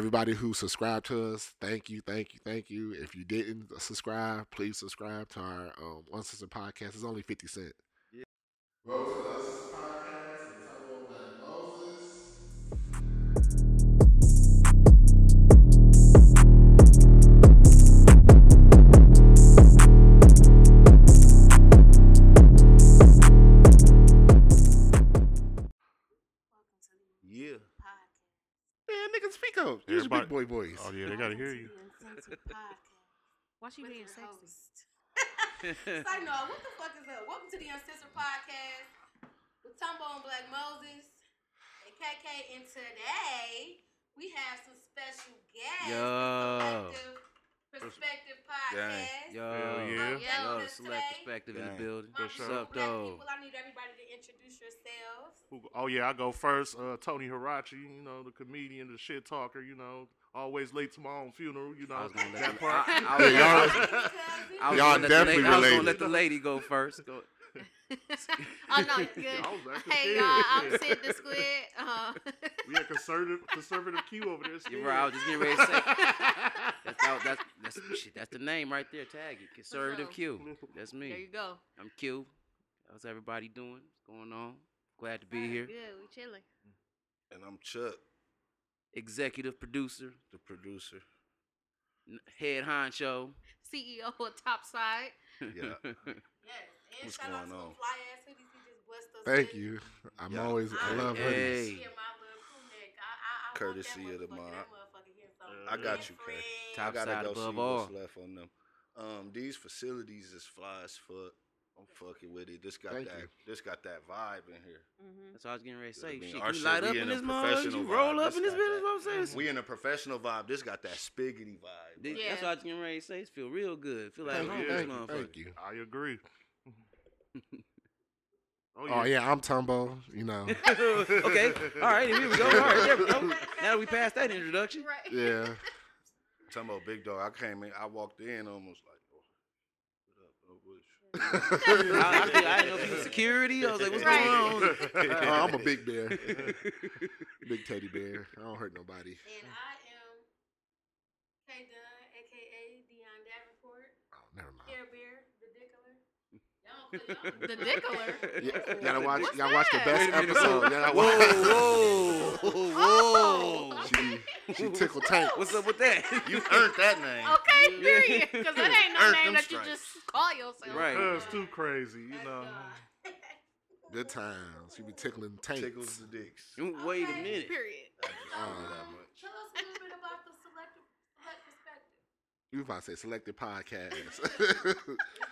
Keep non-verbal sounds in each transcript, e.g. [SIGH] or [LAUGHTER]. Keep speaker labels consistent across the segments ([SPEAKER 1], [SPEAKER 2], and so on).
[SPEAKER 1] Everybody who subscribed to us, thank you, thank you, thank you. If you didn't subscribe, please subscribe to our um, Uncensored podcast. It's only fifty cent.
[SPEAKER 2] Yeah.
[SPEAKER 1] Man, nigga, speak up. Use your big boy voice.
[SPEAKER 3] Oh yeah, they gotta hear you.
[SPEAKER 4] to the Uncensored podcast.
[SPEAKER 5] Why she being
[SPEAKER 4] your
[SPEAKER 5] sexy?
[SPEAKER 4] host. [LAUGHS] Say no, what the fuck is up? Welcome to the Uncensored podcast with Tumbo and Black Moses and KK. And today we have some special guests.
[SPEAKER 2] Yo.
[SPEAKER 4] Collective Perspective
[SPEAKER 2] Gang.
[SPEAKER 4] podcast.
[SPEAKER 2] Yo,
[SPEAKER 3] Hell yeah.
[SPEAKER 4] My
[SPEAKER 2] yo, select
[SPEAKER 4] today,
[SPEAKER 2] perspective in the building.
[SPEAKER 4] my
[SPEAKER 3] For sure.
[SPEAKER 2] What's up,
[SPEAKER 4] black
[SPEAKER 2] though?
[SPEAKER 4] people. I need everybody to introduce yourselves.
[SPEAKER 3] Oh yeah, I go first. Uh, Tony Hirachi, you know the comedian, the shit talker. You know, always late to my own funeral. You know
[SPEAKER 2] I was gonna let
[SPEAKER 3] that
[SPEAKER 2] the-
[SPEAKER 3] part.
[SPEAKER 2] I- I
[SPEAKER 1] Yeah,
[SPEAKER 2] was
[SPEAKER 1] y'all-
[SPEAKER 2] I was
[SPEAKER 1] Y'all
[SPEAKER 2] gonna let the
[SPEAKER 1] definitely
[SPEAKER 2] lady- I was gonna let the lady go first. Go. [LAUGHS]
[SPEAKER 5] oh no, good. [LAUGHS]
[SPEAKER 3] I was acting
[SPEAKER 5] Hey y'all, I'm Sid the Squid. Uh, [LAUGHS]
[SPEAKER 3] we had conservative conservative Q over there.
[SPEAKER 2] You're right. I was just getting ready to say. That's, that, that's, that's, shit, that's the name right there. Tag it. Conservative
[SPEAKER 5] sure.
[SPEAKER 2] Q. That's me.
[SPEAKER 5] there you go.
[SPEAKER 2] I'm Q. How's everybody doing? What's going on? Glad to be
[SPEAKER 5] Alright,
[SPEAKER 2] here.
[SPEAKER 5] Good, we chilling.
[SPEAKER 6] And I'm Chuck,
[SPEAKER 2] Executive producer,
[SPEAKER 6] the producer.
[SPEAKER 2] head honcho.
[SPEAKER 5] CEO of Topside.
[SPEAKER 6] Yeah.
[SPEAKER 4] Yes. And
[SPEAKER 6] What's
[SPEAKER 4] shout out
[SPEAKER 6] going
[SPEAKER 4] to
[SPEAKER 6] on?
[SPEAKER 4] them fly ass hoodies he just blessed us
[SPEAKER 1] Thank
[SPEAKER 4] with.
[SPEAKER 1] you. I'm
[SPEAKER 6] Yeah.
[SPEAKER 1] always. I love
[SPEAKER 2] Hey.
[SPEAKER 1] hoodies.
[SPEAKER 4] Yeah, my little crew neck. I, I, I
[SPEAKER 6] Courtesy
[SPEAKER 4] want
[SPEAKER 6] of the
[SPEAKER 4] that motherfucker.
[SPEAKER 6] mob.
[SPEAKER 4] That motherfucker here, so
[SPEAKER 3] Yeah.
[SPEAKER 6] I got
[SPEAKER 4] friend,
[SPEAKER 6] you, Kay.
[SPEAKER 4] friend.
[SPEAKER 2] Top
[SPEAKER 6] I gotta
[SPEAKER 2] side
[SPEAKER 6] go
[SPEAKER 2] above
[SPEAKER 6] see what's left on them. Um, these facilities is fly as fuck. I'm fucking with it. This got
[SPEAKER 1] Thank
[SPEAKER 6] that.
[SPEAKER 1] you.
[SPEAKER 6] This got that vibe in here.
[SPEAKER 5] Mm-hmm.
[SPEAKER 2] That's what I was getting ready to
[SPEAKER 6] Yeah, I
[SPEAKER 2] say.
[SPEAKER 6] mean,
[SPEAKER 2] Shit,
[SPEAKER 6] our
[SPEAKER 2] you
[SPEAKER 6] shit,
[SPEAKER 2] light
[SPEAKER 6] we
[SPEAKER 2] up
[SPEAKER 6] in
[SPEAKER 2] in
[SPEAKER 6] a
[SPEAKER 2] this motherfucker.
[SPEAKER 6] professional
[SPEAKER 2] You roll
[SPEAKER 6] vibe.
[SPEAKER 2] up in
[SPEAKER 6] This
[SPEAKER 2] this
[SPEAKER 6] got
[SPEAKER 2] business. What I'm saying.
[SPEAKER 6] We in a professional vibe. This got that spiggity vibe.
[SPEAKER 2] Th-
[SPEAKER 6] bro.
[SPEAKER 5] Yeah.
[SPEAKER 2] That's what I was getting ready to say. It feel real good. Feel like
[SPEAKER 1] Thank
[SPEAKER 2] home
[SPEAKER 1] you.
[SPEAKER 2] this
[SPEAKER 1] Thank you.
[SPEAKER 2] motherfucker.
[SPEAKER 1] Thank you.
[SPEAKER 3] I agree. Oh
[SPEAKER 1] Oh yeah, I'm Tumbo. You know. [LAUGHS]
[SPEAKER 2] okay. All right. Here we go. All right. There we go. Now that we passed that introduction.
[SPEAKER 5] Right.
[SPEAKER 1] Yeah. [LAUGHS]
[SPEAKER 6] Tumbo, big dog. I came in. I walked in almost like. Oh, what up? Oh, what- [LAUGHS]
[SPEAKER 2] I, I, think- I didn't know if you was security. I was like, what's
[SPEAKER 5] Right.
[SPEAKER 2] going on?
[SPEAKER 1] Oh, I'm a big bear. Big teddy bear. I don't hurt nobody.
[SPEAKER 4] And I am K Dunn, aka Dion Davenport,
[SPEAKER 1] Oh, never mind.
[SPEAKER 4] Care Bear, the Dickler. Y'all, y'all,
[SPEAKER 5] The dickler.
[SPEAKER 1] Yeah, [LAUGHS] y'all watch.
[SPEAKER 5] What's
[SPEAKER 1] Y'all watch the best
[SPEAKER 2] minute,
[SPEAKER 1] episode. Y'all
[SPEAKER 2] Whoa,
[SPEAKER 1] watch. [LAUGHS]
[SPEAKER 2] whoa,
[SPEAKER 5] Oh, okay.
[SPEAKER 1] She, she tickle tank.
[SPEAKER 2] What's up with that?
[SPEAKER 6] You earned that name.
[SPEAKER 5] Okay, period. Because that ain't no
[SPEAKER 6] Earned
[SPEAKER 5] name
[SPEAKER 6] them
[SPEAKER 5] that you just call yourself.
[SPEAKER 2] Right.
[SPEAKER 3] Cuz too crazy, you know.
[SPEAKER 1] Good times. She be tickling tanks.
[SPEAKER 6] Tickles the dicks.
[SPEAKER 2] Wait a minute.
[SPEAKER 5] Period.
[SPEAKER 6] I just know that much.
[SPEAKER 4] Tell us a little bit about the selective select perspective.
[SPEAKER 1] You about to say selected podcast. [LAUGHS]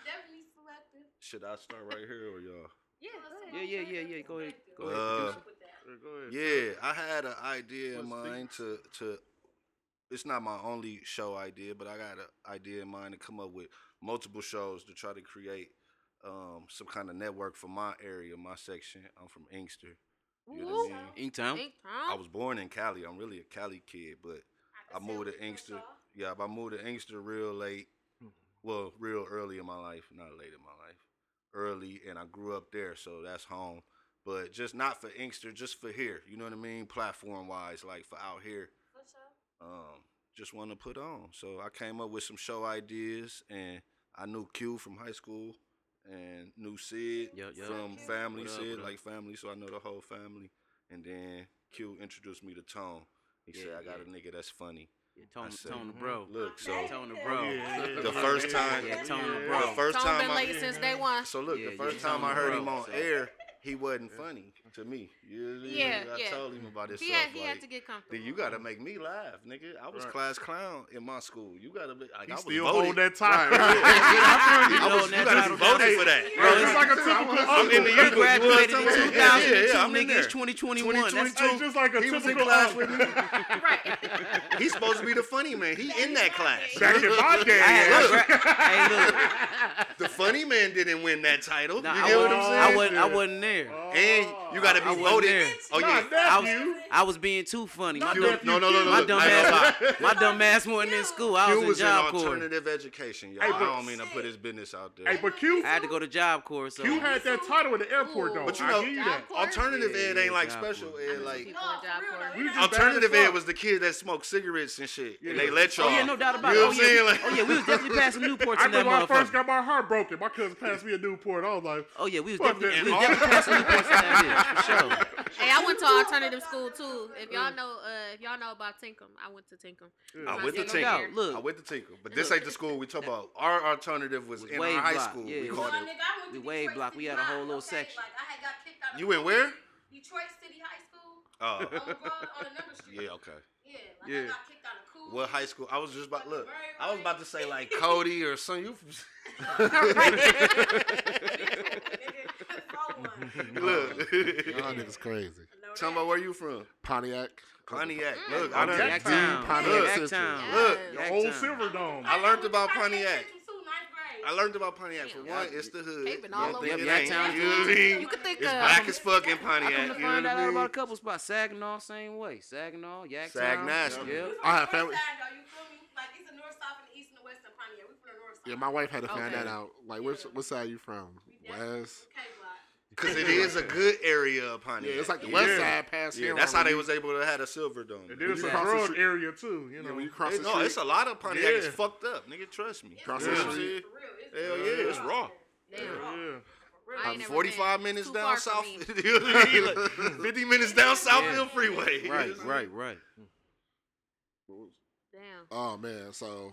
[SPEAKER 4] It's definitely selective.
[SPEAKER 6] Should I start right here or y'all? [LAUGHS]
[SPEAKER 5] Yeah,
[SPEAKER 4] Tell us
[SPEAKER 5] go
[SPEAKER 4] about
[SPEAKER 5] ahead.
[SPEAKER 2] Yeah, yeah, yeah, yeah. Go ahead. Go ahead.
[SPEAKER 6] Uh,
[SPEAKER 2] producer.
[SPEAKER 4] With that.
[SPEAKER 3] Yeah, go ahead.
[SPEAKER 6] Yeah, I had an idea in
[SPEAKER 3] What's
[SPEAKER 6] mind to to. It's not my only show idea, but I got an idea in mind to come up with multiple shows to try to create um, some kind of network for my area, my section. I'm from Inkster. You know what I
[SPEAKER 5] Woo.
[SPEAKER 6] mean?
[SPEAKER 2] Inktown.
[SPEAKER 6] I was born in Cali. I'm really a Cali kid, but I
[SPEAKER 4] can
[SPEAKER 6] moved to
[SPEAKER 4] what you
[SPEAKER 6] Inkster.
[SPEAKER 4] saw.
[SPEAKER 6] Yeah, I moved to Inkster real late. Well, real early in my life, not late in my life. Early, and I grew up there, so that's home. But just not for Inkster, just for here. You know what I mean? Platform wise, like for out here.
[SPEAKER 4] For sure.
[SPEAKER 6] Um, just want to put on. So I came up with some show ideas, and I knew Q from high school, and knew Sid
[SPEAKER 2] Yo, yo.
[SPEAKER 6] from
[SPEAKER 4] Q.
[SPEAKER 6] family.
[SPEAKER 2] What up,
[SPEAKER 6] Sid like family, so I know the whole family. And then Q introduced me to Tone. He said, "I got
[SPEAKER 2] yeah.
[SPEAKER 6] a nigga that's funny."
[SPEAKER 2] Yeah, Tone,
[SPEAKER 6] I said,
[SPEAKER 2] Tone the mm, bro.
[SPEAKER 6] Look, so
[SPEAKER 2] Tone the bro.
[SPEAKER 3] Yeah, yeah,
[SPEAKER 6] The first time-
[SPEAKER 2] Yeah, Tone the
[SPEAKER 3] Yeah.
[SPEAKER 2] bro.
[SPEAKER 6] the first
[SPEAKER 5] Tone
[SPEAKER 6] time
[SPEAKER 5] been
[SPEAKER 6] I,
[SPEAKER 5] late since day one.
[SPEAKER 6] so look,
[SPEAKER 2] Yeah,
[SPEAKER 6] the first
[SPEAKER 2] yeah,
[SPEAKER 6] time I heard
[SPEAKER 2] bro,
[SPEAKER 6] him on
[SPEAKER 2] so-
[SPEAKER 6] air, he wasn't funny to me. You, you-
[SPEAKER 5] Yeah,
[SPEAKER 6] I
[SPEAKER 5] yeah.
[SPEAKER 6] told him about this
[SPEAKER 5] He
[SPEAKER 6] stuff.
[SPEAKER 5] had, he
[SPEAKER 6] like,
[SPEAKER 5] had to get comfortable.
[SPEAKER 6] then you gotta make me laugh, nigga. I was
[SPEAKER 3] Right.
[SPEAKER 6] class clown in my school. You gotta be. Like,
[SPEAKER 3] He
[SPEAKER 6] I was
[SPEAKER 3] still
[SPEAKER 6] voted.
[SPEAKER 3] hold that title.
[SPEAKER 6] Right, [LAUGHS] right.
[SPEAKER 2] I
[SPEAKER 6] I was,
[SPEAKER 2] on
[SPEAKER 6] you
[SPEAKER 2] that
[SPEAKER 6] gotta voted for that.
[SPEAKER 2] Bro,
[SPEAKER 3] It's
[SPEAKER 2] it's
[SPEAKER 3] like a typical
[SPEAKER 6] I'm in the
[SPEAKER 3] uncle.
[SPEAKER 6] year
[SPEAKER 2] graduated in
[SPEAKER 6] Yeah, yeah,
[SPEAKER 2] 2002,
[SPEAKER 6] yeah, yeah, I'm in
[SPEAKER 2] nigga. It's 2021. That's
[SPEAKER 6] 2022.
[SPEAKER 3] Just like a
[SPEAKER 6] He was in
[SPEAKER 3] typical
[SPEAKER 6] class
[SPEAKER 3] uncle.
[SPEAKER 6] with me.
[SPEAKER 5] right.
[SPEAKER 6] He's supposed to be the funny man. He in that class.
[SPEAKER 3] Back in my [LAUGHS] day,
[SPEAKER 2] I
[SPEAKER 6] Look.
[SPEAKER 2] hey, look.
[SPEAKER 6] The funny man didn't win that title.
[SPEAKER 2] Nah,
[SPEAKER 6] you
[SPEAKER 2] I,
[SPEAKER 6] get what I'm saying?
[SPEAKER 2] I wasn't. I wasn't there.
[SPEAKER 3] Oh, Oh,
[SPEAKER 6] and you got to be
[SPEAKER 2] wasn't
[SPEAKER 6] voted.
[SPEAKER 2] there.
[SPEAKER 6] Oh yeah,
[SPEAKER 3] Not
[SPEAKER 2] I was. I was being too funny. My dumb,
[SPEAKER 6] no, no, no, no.
[SPEAKER 2] my
[SPEAKER 6] look,
[SPEAKER 2] dumb
[SPEAKER 6] I ain't gonna lie.
[SPEAKER 2] ass, my dumb ass wasn't in school. I was in
[SPEAKER 6] was in
[SPEAKER 2] job corps.
[SPEAKER 6] alternative education, y'all.
[SPEAKER 3] Hey,
[SPEAKER 6] I don't mean to put his business out there.
[SPEAKER 3] Hey, but Q,
[SPEAKER 2] I had to go to job corps. So
[SPEAKER 3] Q had that title at the airport though.
[SPEAKER 6] But you know,
[SPEAKER 3] you
[SPEAKER 5] Job
[SPEAKER 3] that.
[SPEAKER 5] Corps?
[SPEAKER 6] alternative ed ain't like special ed. Like
[SPEAKER 5] people
[SPEAKER 4] No,
[SPEAKER 5] in job
[SPEAKER 4] for real,
[SPEAKER 5] corps.
[SPEAKER 4] though.
[SPEAKER 3] We
[SPEAKER 4] We
[SPEAKER 3] just
[SPEAKER 4] not-
[SPEAKER 3] bad
[SPEAKER 6] alternative ed was the kids that smoked cigarettes and shit, and they let y'all.
[SPEAKER 2] Oh yeah, no doubt about
[SPEAKER 6] You
[SPEAKER 2] it.
[SPEAKER 6] know
[SPEAKER 2] Oh
[SPEAKER 6] what I'm saying?
[SPEAKER 2] yeah, oh yeah, we was definitely [LAUGHS] passing Newports
[SPEAKER 3] I
[SPEAKER 2] in that
[SPEAKER 3] remember when I first got my heart broken. My cousin passed me a Newport. I was like,
[SPEAKER 2] Oh yeah, we was definitely,
[SPEAKER 3] that.
[SPEAKER 2] we was
[SPEAKER 6] And
[SPEAKER 2] definitely passing [LAUGHS] Newports in for sure.
[SPEAKER 5] Hey, I went to alternative school too. If y'all know, uh, if y'all know about Tinkham, I went to Tinkham.
[SPEAKER 6] I
[SPEAKER 5] My
[SPEAKER 6] went to Tinkham.
[SPEAKER 5] year.
[SPEAKER 2] Look.
[SPEAKER 6] I went to Tinker, but this ain't the school we talk [LAUGHS] about. Our alternative was,
[SPEAKER 2] Was
[SPEAKER 6] in our high
[SPEAKER 2] Block,
[SPEAKER 6] school.
[SPEAKER 2] yeah,
[SPEAKER 6] we called
[SPEAKER 4] Well,
[SPEAKER 6] it.
[SPEAKER 4] nigga, I went
[SPEAKER 2] The Wave
[SPEAKER 4] Detroit
[SPEAKER 2] Block, we had a whole little
[SPEAKER 4] okay?
[SPEAKER 2] section.
[SPEAKER 4] Like, I had got kicked out of
[SPEAKER 6] You went where?
[SPEAKER 4] City- Detroit City High School
[SPEAKER 6] Oh,
[SPEAKER 4] on the road on another [LAUGHS] street.
[SPEAKER 6] yeah, okay.
[SPEAKER 4] Yeah, like
[SPEAKER 6] Yeah.
[SPEAKER 4] I got kicked out of Cool.
[SPEAKER 6] What high school? I was just about look.
[SPEAKER 4] Very
[SPEAKER 6] I was about to say like Cody or something. [LAUGHS] You look.
[SPEAKER 1] Y'all [LAUGHS] niggas crazy.
[SPEAKER 6] Tell me where you from?
[SPEAKER 1] Pontiac.
[SPEAKER 6] Pontiac.
[SPEAKER 5] Mm.
[SPEAKER 6] Look, I done,
[SPEAKER 3] Pontiac
[SPEAKER 2] Yak Town,
[SPEAKER 1] Pontiac
[SPEAKER 2] Yak
[SPEAKER 1] Central.
[SPEAKER 2] Town.
[SPEAKER 6] Look,
[SPEAKER 3] the
[SPEAKER 2] Yak
[SPEAKER 3] old
[SPEAKER 2] Town.
[SPEAKER 3] Silver Dome.
[SPEAKER 6] I learned about Pontiac. I
[SPEAKER 4] I
[SPEAKER 6] learned about Pontiac. For one, it's the hood.
[SPEAKER 5] They've been all over
[SPEAKER 6] thing
[SPEAKER 2] the Yak Town
[SPEAKER 6] You know what I mean?
[SPEAKER 5] You could think
[SPEAKER 6] It's
[SPEAKER 5] of
[SPEAKER 6] black as fuck in
[SPEAKER 2] I come
[SPEAKER 6] Pontiac.
[SPEAKER 2] to
[SPEAKER 6] You
[SPEAKER 2] find
[SPEAKER 6] what
[SPEAKER 2] out
[SPEAKER 6] I
[SPEAKER 2] about a couple spots. Saginaw, same way. Saginaw, Yak
[SPEAKER 6] Sag
[SPEAKER 2] Town.
[SPEAKER 6] National.
[SPEAKER 2] Yep.
[SPEAKER 1] I have family.
[SPEAKER 4] Like it's the north, south, and east and the west of Pontiac. We from the north side.
[SPEAKER 1] Yeah, my wife had to find that out. Like, which what side are you from? West.
[SPEAKER 4] K block.
[SPEAKER 6] Cause it is a good area of Pontiac.
[SPEAKER 1] Yeah, it's like the
[SPEAKER 6] Yeah.
[SPEAKER 1] west side past
[SPEAKER 6] Yeah,
[SPEAKER 1] here.
[SPEAKER 6] that's how they was able to have a silver dome.
[SPEAKER 3] And there's a
[SPEAKER 1] cross
[SPEAKER 3] drug
[SPEAKER 1] street-
[SPEAKER 3] area too. You
[SPEAKER 1] Yeah,
[SPEAKER 3] know.
[SPEAKER 1] when you cross
[SPEAKER 6] Hey,
[SPEAKER 1] the
[SPEAKER 6] no,
[SPEAKER 1] street.
[SPEAKER 6] it's a lot of Pontiac is
[SPEAKER 3] Yeah.
[SPEAKER 6] fucked up, nigga. Trust me.
[SPEAKER 1] Cross
[SPEAKER 3] the
[SPEAKER 6] You know what I'm
[SPEAKER 1] street.
[SPEAKER 6] saying?
[SPEAKER 4] For real. It's
[SPEAKER 6] Hell yeah, it's raw.
[SPEAKER 5] Damn.
[SPEAKER 3] Yeah.
[SPEAKER 5] I ain't never
[SPEAKER 6] 45
[SPEAKER 5] been.
[SPEAKER 6] minutes
[SPEAKER 5] Too
[SPEAKER 6] down
[SPEAKER 5] far from
[SPEAKER 6] south.
[SPEAKER 5] me. [LAUGHS]
[SPEAKER 6] you know what I mean? Like, 50 minutes down Southfield Freeway.
[SPEAKER 2] Right, right, [LAUGHS] right.
[SPEAKER 5] Damn.
[SPEAKER 1] Oh man, so.